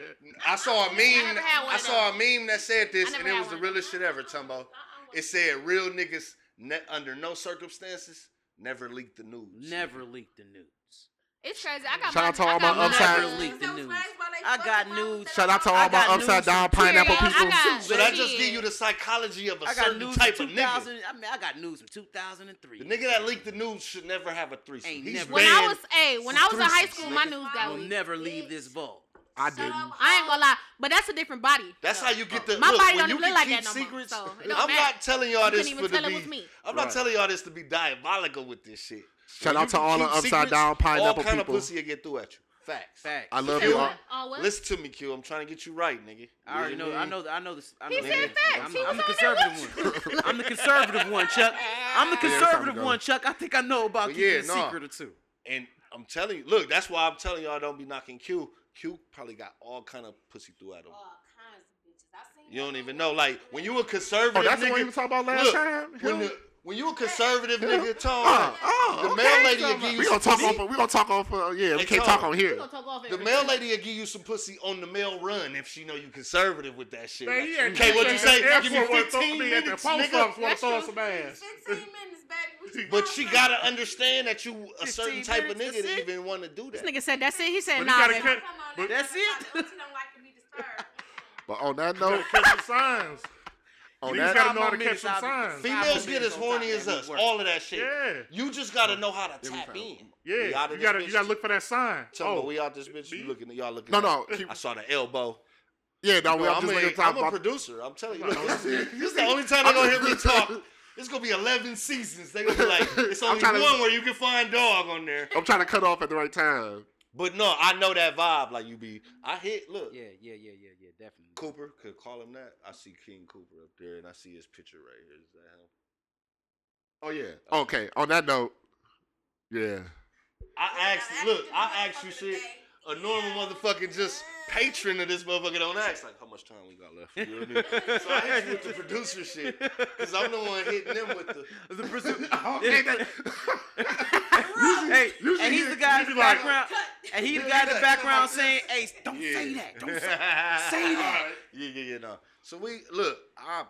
[SPEAKER 6] I saw a meme. I,
[SPEAKER 5] I
[SPEAKER 6] saw a meme that said this, and it was the realest shit ever. Talking about it said real niggas ne- under no circumstances never leak the news.
[SPEAKER 2] Never leak the news.
[SPEAKER 5] It's crazy. I got
[SPEAKER 1] Shout
[SPEAKER 5] my,
[SPEAKER 1] out to all my upside.
[SPEAKER 2] Never leak the news. I got news.
[SPEAKER 1] Shout out to all my upside down pineapple people.
[SPEAKER 6] So that just give you the psychology of a certain type of nigga.
[SPEAKER 2] I mean, I got news from 2003.
[SPEAKER 6] The nigga that leaked the news should never have a threesome.
[SPEAKER 2] Ain't
[SPEAKER 6] He's
[SPEAKER 2] never.
[SPEAKER 5] When I was, hey, when I was in high school, my news got leaked.
[SPEAKER 2] Will never leave this vault.
[SPEAKER 1] I didn't.
[SPEAKER 5] I ain't gonna lie, but that's a different body.
[SPEAKER 6] That's how you get the.
[SPEAKER 5] My
[SPEAKER 6] look,
[SPEAKER 5] body don't even look like that no
[SPEAKER 6] secrets,
[SPEAKER 5] more. So
[SPEAKER 6] I'm
[SPEAKER 5] matter.
[SPEAKER 6] not telling y'all this for to be. I'm not
[SPEAKER 1] right.
[SPEAKER 6] telling y'all this to be diabolical with this shit.
[SPEAKER 1] Shout out to all the upside down pineapple all
[SPEAKER 6] kind
[SPEAKER 1] people.
[SPEAKER 6] All kind of pussy get through at you. Facts.
[SPEAKER 2] Facts.
[SPEAKER 1] I love you. All.
[SPEAKER 5] Uh,
[SPEAKER 6] Listen to me, Q. I'm trying to get you right, nigga.
[SPEAKER 2] I already know. I know. I know this. I know
[SPEAKER 5] he
[SPEAKER 2] said
[SPEAKER 5] facts.
[SPEAKER 2] I'm the conservative one. I'm the conservative one, Chuck. I'm the conservative one, Chuck. I think I know about keeping a secret or two.
[SPEAKER 6] And I'm telling you, look, that's why I'm telling y'all don't be knocking Q Q probably got all kind of pussy through at him.
[SPEAKER 4] All kinds of bitches. I seen
[SPEAKER 6] you don't even know. Like when you were conservative.
[SPEAKER 1] Oh, that's
[SPEAKER 6] nigga,
[SPEAKER 1] the you were talking about last
[SPEAKER 6] look,
[SPEAKER 1] time.
[SPEAKER 6] When the, when you a conservative nigga, Tom,
[SPEAKER 1] uh, uh,
[SPEAKER 6] the
[SPEAKER 1] okay,
[SPEAKER 6] mail lady will give you.
[SPEAKER 1] We gonna talk off. We gonna talk off. Uh, yeah, we can't talk on here.
[SPEAKER 6] The mail lady will give you some pussy on the mail run if she know you conservative with that shit. Okay, what you say? Give me
[SPEAKER 3] fifteen
[SPEAKER 6] minutes, [LAUGHS]
[SPEAKER 3] at
[SPEAKER 6] nigga.
[SPEAKER 4] Fifteen minutes.
[SPEAKER 6] But she gotta understand that you a certain type of nigga
[SPEAKER 2] that
[SPEAKER 6] even want to do that.
[SPEAKER 5] This nigga said that's it. He said nah.
[SPEAKER 2] That's it.
[SPEAKER 1] But on that note,
[SPEAKER 3] signs.
[SPEAKER 1] Oh,
[SPEAKER 3] you just gotta know how to catch some signs.
[SPEAKER 6] Females get as horny as us. All of that shit.
[SPEAKER 3] Yeah.
[SPEAKER 6] You just gotta know how to tap in.
[SPEAKER 3] Yeah. You gotta you gotta look for that sign.
[SPEAKER 6] Tell me,
[SPEAKER 3] oh.
[SPEAKER 6] we out this bitch. You looking? Y'all looking?
[SPEAKER 1] No, no.
[SPEAKER 6] I saw the elbow.
[SPEAKER 1] Yeah, no,
[SPEAKER 6] no
[SPEAKER 1] I'm, just
[SPEAKER 6] a, I'm
[SPEAKER 1] about
[SPEAKER 6] producer. I'm telling you, this, [LAUGHS] this is the only time they're gonna hear me talk. It's gonna be eleven seasons. They gonna be like, [LAUGHS] it's only one
[SPEAKER 1] to,
[SPEAKER 6] where you can find dog on there.
[SPEAKER 1] I'm trying to cut off at the right time.
[SPEAKER 6] But no, I know that vibe. Like you be, I hit. Look,
[SPEAKER 2] yeah, yeah, yeah, yeah, definitely.
[SPEAKER 6] Cooper could call him that. I see King Cooper up there, and I see his picture right here. Is that him?
[SPEAKER 1] Oh yeah. Okay. On that note, yeah.
[SPEAKER 6] I asked. Look,
[SPEAKER 4] I asked
[SPEAKER 6] you shit a normal motherfucking just patron of this motherfucker don't ask like how much time we got left. You know what I mean? [LAUGHS] so I hit you with the producer shit because I'm the one hitting them with the
[SPEAKER 2] the
[SPEAKER 1] producer. [LAUGHS] [LAUGHS]
[SPEAKER 2] hey, and he's the guy in the background. And he the guy in the background saying, "Hey, don't
[SPEAKER 6] yeah.
[SPEAKER 2] say that. Don't say, say that." Right.
[SPEAKER 6] Yeah, yeah, yeah. No. So we look. I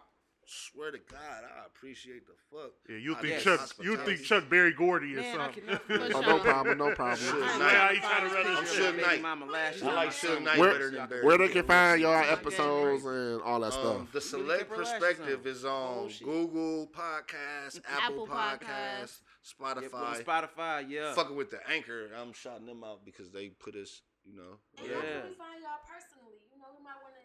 [SPEAKER 6] Swear to God, I appreciate the fuck.
[SPEAKER 3] Yeah, you think Chuck, you think Chuck Berry Gordy or something? [LAUGHS]
[SPEAKER 1] oh, no problem, no problem.
[SPEAKER 6] Knight.
[SPEAKER 3] Yeah, he to run
[SPEAKER 6] I'm
[SPEAKER 3] his
[SPEAKER 6] Knight.
[SPEAKER 2] mama last
[SPEAKER 6] I like Suge Knight better than Berry.
[SPEAKER 1] Where they can find y'all episodes and all that
[SPEAKER 6] Um,
[SPEAKER 1] stuff.
[SPEAKER 6] the Select Perspective is on Google Podcasts, Apple,
[SPEAKER 5] Apple
[SPEAKER 6] Podcasts,
[SPEAKER 2] Yeah,
[SPEAKER 6] Spotify.
[SPEAKER 2] Spotify, yeah.
[SPEAKER 6] Fucking with the Anchor, I'm shouting them out because they put us, you know.
[SPEAKER 4] And
[SPEAKER 2] Yeah.
[SPEAKER 4] how can we find y'all personally? You know, we might want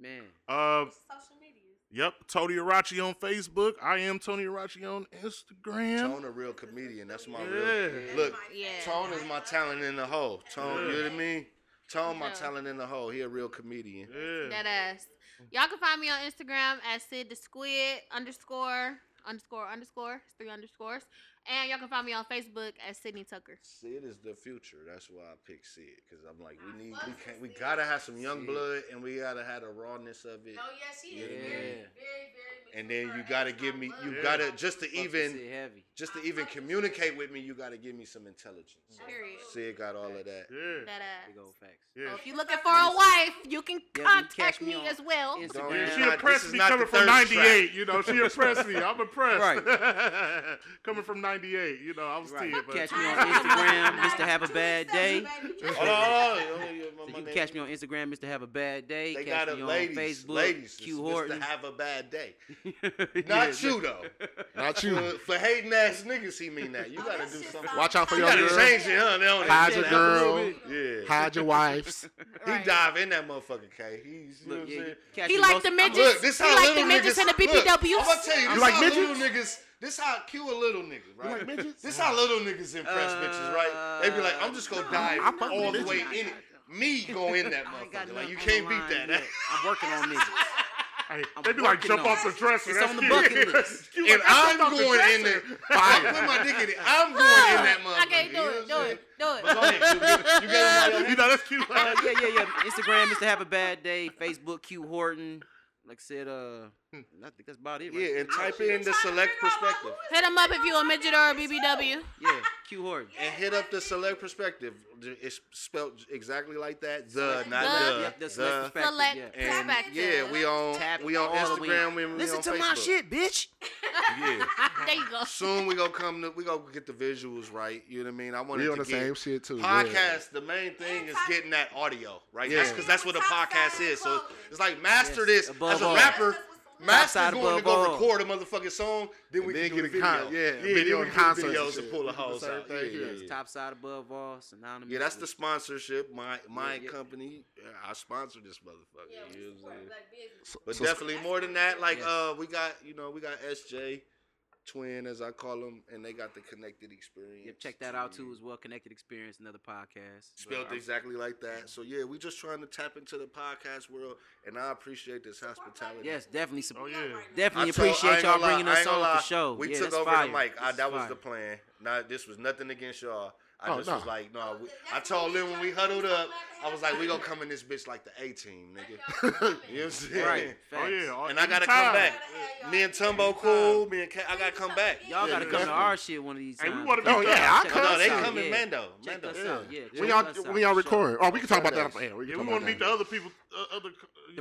[SPEAKER 2] Man.
[SPEAKER 3] Uh,
[SPEAKER 4] Social media.
[SPEAKER 3] Yep, Tony Arachi on Facebook. I am Tony Arachi on Instagram.
[SPEAKER 6] Tone a real comedian. That's my
[SPEAKER 3] yeah.
[SPEAKER 6] real. Look,
[SPEAKER 5] yeah.
[SPEAKER 6] Tone is my talent in the hole. Tone, yeah. you know what I mean? Tone, my talent in the hole. He a real comedian.
[SPEAKER 3] Yeah.
[SPEAKER 5] That ass. Y'all can find me on Instagram at Sid the Squid underscore underscore underscore. It's three underscores and y'all can find me on Facebook at Sydney Tucker.
[SPEAKER 6] Sid is the future. That's why I picked Sid because I'm like, we need, we can't, we gotta have some young
[SPEAKER 2] Sid.
[SPEAKER 6] blood, and we gotta have the rawness of it.
[SPEAKER 4] No, yeah, she is
[SPEAKER 6] Yeah.
[SPEAKER 4] very, very, very.
[SPEAKER 6] And then you gotta give me,
[SPEAKER 4] love
[SPEAKER 6] you
[SPEAKER 4] it.
[SPEAKER 6] gotta just to even,
[SPEAKER 2] heavy.
[SPEAKER 6] just to
[SPEAKER 4] I
[SPEAKER 6] even communicate with me, you gotta give me some intelligence.
[SPEAKER 5] Period.
[SPEAKER 6] Sid got all of that.
[SPEAKER 3] Yeah.
[SPEAKER 5] That ass.
[SPEAKER 2] Big old facts.
[SPEAKER 3] Yeah.
[SPEAKER 5] So if you're looking for a wife, you can
[SPEAKER 2] you can
[SPEAKER 5] contact
[SPEAKER 2] catch me
[SPEAKER 5] me as well.
[SPEAKER 2] Instagram.
[SPEAKER 3] Yeah, she impressed me coming from '98. You know, she impressed me. I'm impressed.
[SPEAKER 2] Right. [LAUGHS]
[SPEAKER 3] coming from '98, you know, I was
[SPEAKER 2] Right.
[SPEAKER 3] ten, but [LAUGHS]
[SPEAKER 2] Catch me on Instagram,
[SPEAKER 4] not-
[SPEAKER 2] Mr. Have a Bad Day.
[SPEAKER 6] Hold on, hold on. Yeah, my-
[SPEAKER 2] So you can catch me on Instagram, Mr. Have a Bad Day.
[SPEAKER 6] They
[SPEAKER 2] catch
[SPEAKER 6] got
[SPEAKER 2] me
[SPEAKER 6] a
[SPEAKER 2] on
[SPEAKER 6] ladies,
[SPEAKER 2] Facebook,
[SPEAKER 6] ladies.
[SPEAKER 2] Q Horton.
[SPEAKER 6] Mr. Have a bad day. [LAUGHS]
[SPEAKER 2] Yeah,
[SPEAKER 6] Not you though.
[SPEAKER 1] Not you.
[SPEAKER 6] For, for hating ass niggas, he mean that. You
[SPEAKER 4] Oh,
[SPEAKER 6] gotta do something.
[SPEAKER 1] Watch out for
[SPEAKER 6] You
[SPEAKER 1] your
[SPEAKER 6] gotta
[SPEAKER 1] girl.
[SPEAKER 6] change it, huh? They don't
[SPEAKER 1] Hide your
[SPEAKER 6] have a little
[SPEAKER 1] girl.
[SPEAKER 6] Yeah.
[SPEAKER 1] Hide your wives. [LAUGHS]
[SPEAKER 6] He dive in that motherfucker, K. He's, you know what I'm saying?
[SPEAKER 5] He like the midgets.
[SPEAKER 6] Look, this
[SPEAKER 5] He
[SPEAKER 6] how
[SPEAKER 5] like
[SPEAKER 6] little
[SPEAKER 5] the midgets
[SPEAKER 6] niggas,
[SPEAKER 5] and the
[SPEAKER 6] look,
[SPEAKER 5] BBWs.
[SPEAKER 6] I'm gonna tell you,
[SPEAKER 1] You
[SPEAKER 6] this
[SPEAKER 1] like
[SPEAKER 6] how little niggas. This how cue a little nigga, right?
[SPEAKER 1] like midgets?
[SPEAKER 6] This how little niggas impress bitches, right? They be like, I'm just gonna dive
[SPEAKER 1] I fuck
[SPEAKER 6] all the way in it. Me go in that
[SPEAKER 2] I
[SPEAKER 6] motherfucker. Like you can't beat that.
[SPEAKER 2] yet. I'm working on midgets.
[SPEAKER 3] Hey, they be like jump off the dresser.
[SPEAKER 2] It's
[SPEAKER 3] That's
[SPEAKER 2] on the
[SPEAKER 3] cute.
[SPEAKER 2] bucket list.
[SPEAKER 3] You [LAUGHS]
[SPEAKER 6] And
[SPEAKER 3] like, I
[SPEAKER 6] I'm
[SPEAKER 3] jumped off the
[SPEAKER 6] going in there. I put my dick in it. I'm going in that motherfucker.
[SPEAKER 5] I can't do
[SPEAKER 6] you know
[SPEAKER 5] it. Do it. Do it.
[SPEAKER 6] But go ahead, You got anybody [LAUGHS]
[SPEAKER 3] You know that's cute.
[SPEAKER 2] Uh, yeah, yeah, yeah. Instagram, Mr. Have a Bad Day. Facebook, Q Horton. Like I said, uh, Hmm. I think that's about it. Right
[SPEAKER 6] Yeah, and
[SPEAKER 2] there.
[SPEAKER 6] type in the select perspective.
[SPEAKER 5] Hit him up if you a midget or a BBW.
[SPEAKER 2] Yeah, Q Horton.
[SPEAKER 6] And hit up the select perspective. It's spelled exactly like that. The, not
[SPEAKER 5] The.
[SPEAKER 6] the.
[SPEAKER 2] Yep,
[SPEAKER 6] the.
[SPEAKER 2] select perspective. Yeah.
[SPEAKER 6] And
[SPEAKER 5] perspective.
[SPEAKER 6] yeah, we on
[SPEAKER 2] Tap
[SPEAKER 6] we on
[SPEAKER 2] all the.
[SPEAKER 6] Instagram. We, we
[SPEAKER 2] Listen
[SPEAKER 6] on
[SPEAKER 2] to
[SPEAKER 6] Facebook.
[SPEAKER 2] my shit, bitch. [LAUGHS]
[SPEAKER 6] Yeah.
[SPEAKER 5] There you go.
[SPEAKER 6] Soon we gonna come to we gonna get the visuals right. You know what I mean? I want
[SPEAKER 1] We
[SPEAKER 6] it
[SPEAKER 1] on the
[SPEAKER 6] get
[SPEAKER 1] same shit too. yeah.
[SPEAKER 6] podcast. The main thing is getting that audio right.
[SPEAKER 1] Yeah.
[SPEAKER 6] That's because that's what a podcast is. So it's like master
[SPEAKER 2] Yes,
[SPEAKER 6] this
[SPEAKER 2] above
[SPEAKER 6] as a
[SPEAKER 2] all.
[SPEAKER 6] rapper. Master
[SPEAKER 2] side
[SPEAKER 6] going to go record a motherfucking song, then we
[SPEAKER 1] And then
[SPEAKER 6] can do
[SPEAKER 1] get
[SPEAKER 6] a
[SPEAKER 1] a
[SPEAKER 6] video.
[SPEAKER 1] con- yeah,
[SPEAKER 6] yeah,
[SPEAKER 1] video
[SPEAKER 6] then we
[SPEAKER 1] and
[SPEAKER 6] do
[SPEAKER 1] concerts and
[SPEAKER 6] videos
[SPEAKER 1] shit.
[SPEAKER 6] and pull a
[SPEAKER 1] The [LAUGHS]
[SPEAKER 6] house out.
[SPEAKER 1] thing,
[SPEAKER 6] Yeah,
[SPEAKER 1] yeah.
[SPEAKER 6] yeah, yeah.
[SPEAKER 2] Top side above all, synonymous.
[SPEAKER 6] Yeah, that's the sponsorship. My my
[SPEAKER 2] Yeah, yeah.
[SPEAKER 6] company, uh, I sponsor this motherfucker.
[SPEAKER 4] Yeah,
[SPEAKER 6] you know what I'm saying?
[SPEAKER 1] So-
[SPEAKER 6] But
[SPEAKER 1] so-
[SPEAKER 6] definitely more than that, like
[SPEAKER 2] Yes.
[SPEAKER 6] uh, we got you know we got SJ, twin as I call them, and they got the connected experience.
[SPEAKER 2] Yep, check that out too as well. Connected Experience, another podcast.
[SPEAKER 6] Spelled exactly like that. So yeah, we just trying to tap into the podcast world, and I appreciate this hospitality.
[SPEAKER 2] Yes, definitely. Sup-
[SPEAKER 3] Oh yeah.
[SPEAKER 2] definitely
[SPEAKER 6] told-
[SPEAKER 2] appreciate y'all
[SPEAKER 6] gonna lie,
[SPEAKER 2] bringing us
[SPEAKER 6] ain't gonna
[SPEAKER 2] on
[SPEAKER 6] lie.
[SPEAKER 2] for sure.
[SPEAKER 6] We
[SPEAKER 2] yeah,
[SPEAKER 6] took
[SPEAKER 2] that's
[SPEAKER 6] over
[SPEAKER 2] fire.
[SPEAKER 6] the mic. I,
[SPEAKER 2] This
[SPEAKER 6] that
[SPEAKER 2] is
[SPEAKER 6] was
[SPEAKER 2] fire.
[SPEAKER 6] the plan. Nah, this was nothing against y'all. I
[SPEAKER 1] Oh,
[SPEAKER 6] just
[SPEAKER 1] nah.
[SPEAKER 6] was like, no. we, I told
[SPEAKER 4] we
[SPEAKER 6] them when we huddled up, I was like, we gonna come in this bitch like the A team, nigga. [LAUGHS] You
[SPEAKER 4] y'all
[SPEAKER 6] know what I'm saying?
[SPEAKER 2] Right.
[SPEAKER 3] Oh yeah. all-
[SPEAKER 6] And I gotta
[SPEAKER 3] anytime.
[SPEAKER 6] come back. Me and Tumbo cool. Me and K, I gotta come back.
[SPEAKER 2] Y'all gotta come to our shit one of these
[SPEAKER 3] Hey,
[SPEAKER 2] times.
[SPEAKER 3] we wanna be
[SPEAKER 1] Oh, yeah, I'll come.
[SPEAKER 2] us
[SPEAKER 6] No, they
[SPEAKER 2] out,
[SPEAKER 6] coming
[SPEAKER 2] yeah.
[SPEAKER 6] Mando.
[SPEAKER 2] Check
[SPEAKER 6] Mando.
[SPEAKER 2] us
[SPEAKER 6] Yeah.
[SPEAKER 2] out. Yeah,
[SPEAKER 1] when y'all when y'all
[SPEAKER 2] for sure.
[SPEAKER 1] record. Oh, we can talk about that.
[SPEAKER 6] Sundays.
[SPEAKER 1] Yeah, we
[SPEAKER 3] Yeah,
[SPEAKER 1] can
[SPEAKER 3] we
[SPEAKER 1] talk
[SPEAKER 3] want
[SPEAKER 1] about
[SPEAKER 3] to meet the other people. Uh, other.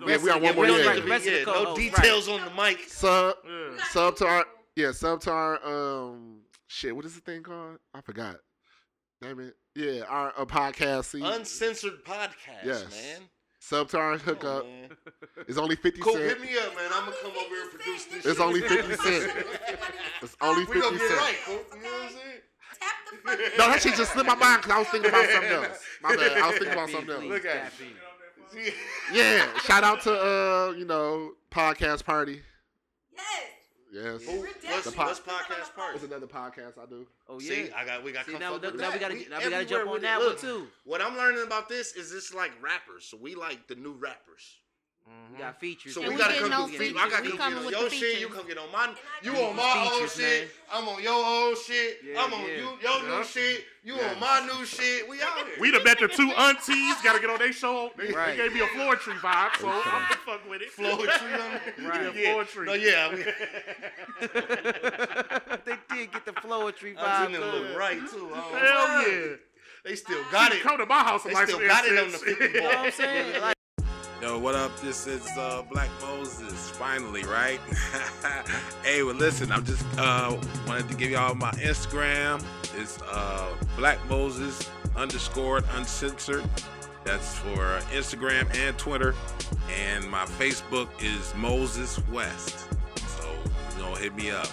[SPEAKER 1] Yeah, we got one more. Yeah,
[SPEAKER 6] need to
[SPEAKER 2] The rest
[SPEAKER 6] be-
[SPEAKER 2] of the
[SPEAKER 6] yeah, no details on the mic.
[SPEAKER 1] Sub
[SPEAKER 3] Yeah.
[SPEAKER 1] sub to our yeah sub to our um shit. What is the thing called? I forgot. Damn it. Yeah, our uh, podcast. See,
[SPEAKER 6] Uncensored podcast,
[SPEAKER 1] Yes.
[SPEAKER 6] man.
[SPEAKER 1] sub to our
[SPEAKER 6] on,
[SPEAKER 1] hookup.
[SPEAKER 6] man.
[SPEAKER 1] It's only fifty
[SPEAKER 6] Cool,
[SPEAKER 1] cent.
[SPEAKER 6] hit me up, man. I'm gonna come over here and produce this.
[SPEAKER 1] It's
[SPEAKER 6] shit.
[SPEAKER 1] only 50 [LAUGHS] cent. It's only
[SPEAKER 6] We gonna
[SPEAKER 1] fifty
[SPEAKER 6] get
[SPEAKER 1] cent.
[SPEAKER 6] right, cool. You know what I'm saying?
[SPEAKER 4] Tap the [LAUGHS]
[SPEAKER 1] No, that shit just slipped my mind because I was thinking about something [LAUGHS] else. My bad. I was thinking about
[SPEAKER 2] Tap in,
[SPEAKER 1] something else.
[SPEAKER 6] Look at
[SPEAKER 2] tap
[SPEAKER 6] it.
[SPEAKER 1] Yeah, shout out to uh, you know, podcast party.
[SPEAKER 4] Yes.
[SPEAKER 1] Yes,
[SPEAKER 6] Who? What's,
[SPEAKER 1] The po-
[SPEAKER 6] what's podcast part?
[SPEAKER 1] it's another podcast I do.
[SPEAKER 2] Oh yeah.
[SPEAKER 6] See, I got we got
[SPEAKER 2] See, now,
[SPEAKER 6] fuck
[SPEAKER 2] now,
[SPEAKER 6] with
[SPEAKER 2] now we
[SPEAKER 6] that.
[SPEAKER 2] gotta now we gotta jump on that
[SPEAKER 6] Look,
[SPEAKER 2] one too.
[SPEAKER 6] What I'm learning about this is this like rappers, so we like the new rappers. Mm-hmm.
[SPEAKER 2] We got features.
[SPEAKER 6] So
[SPEAKER 5] And
[SPEAKER 6] we
[SPEAKER 5] we
[SPEAKER 6] gotta come
[SPEAKER 5] those
[SPEAKER 6] do
[SPEAKER 5] features.
[SPEAKER 6] features. I gotta
[SPEAKER 5] We
[SPEAKER 6] come
[SPEAKER 5] coming
[SPEAKER 6] get on
[SPEAKER 5] with
[SPEAKER 6] your
[SPEAKER 5] the
[SPEAKER 6] shit. You come get on my. You on
[SPEAKER 2] the
[SPEAKER 6] my old shit.
[SPEAKER 2] man.
[SPEAKER 6] I'm on your old shit.
[SPEAKER 2] Yeah,
[SPEAKER 6] I'm on
[SPEAKER 2] yeah.
[SPEAKER 6] you your
[SPEAKER 3] Yeah.
[SPEAKER 6] new shit. You
[SPEAKER 2] Yeah.
[SPEAKER 6] on my new shit. We out here.
[SPEAKER 3] We done met the two aunties. Got to get on their show. They,
[SPEAKER 2] Right.
[SPEAKER 3] they gave me a Floetry vibe, so I'm gonna fuck with it.
[SPEAKER 6] Floetry on.
[SPEAKER 2] Right.
[SPEAKER 6] Yeah.
[SPEAKER 3] Floetry.
[SPEAKER 6] No, yeah. we- [LAUGHS]
[SPEAKER 2] they did get the floetry
[SPEAKER 6] I
[SPEAKER 2] vibe.
[SPEAKER 6] seen them
[SPEAKER 2] too.
[SPEAKER 6] look right too. Oh,
[SPEAKER 3] Hell yeah.
[SPEAKER 6] They still got it.
[SPEAKER 3] Come to my house and
[SPEAKER 6] They still got it on the
[SPEAKER 3] incense.
[SPEAKER 6] 50
[SPEAKER 2] You know what I'm
[SPEAKER 6] ball.
[SPEAKER 2] saying?
[SPEAKER 8] Yo, what up? This is uh, Black Moses. Finally, right? [LAUGHS] hey, well, listen. I'm just uh, wanted to give y'all my Instagram. It's uh, Black Moses underscored uncensored. That's for Instagram and Twitter. And my Facebook is Moses West. So you know, hit me up.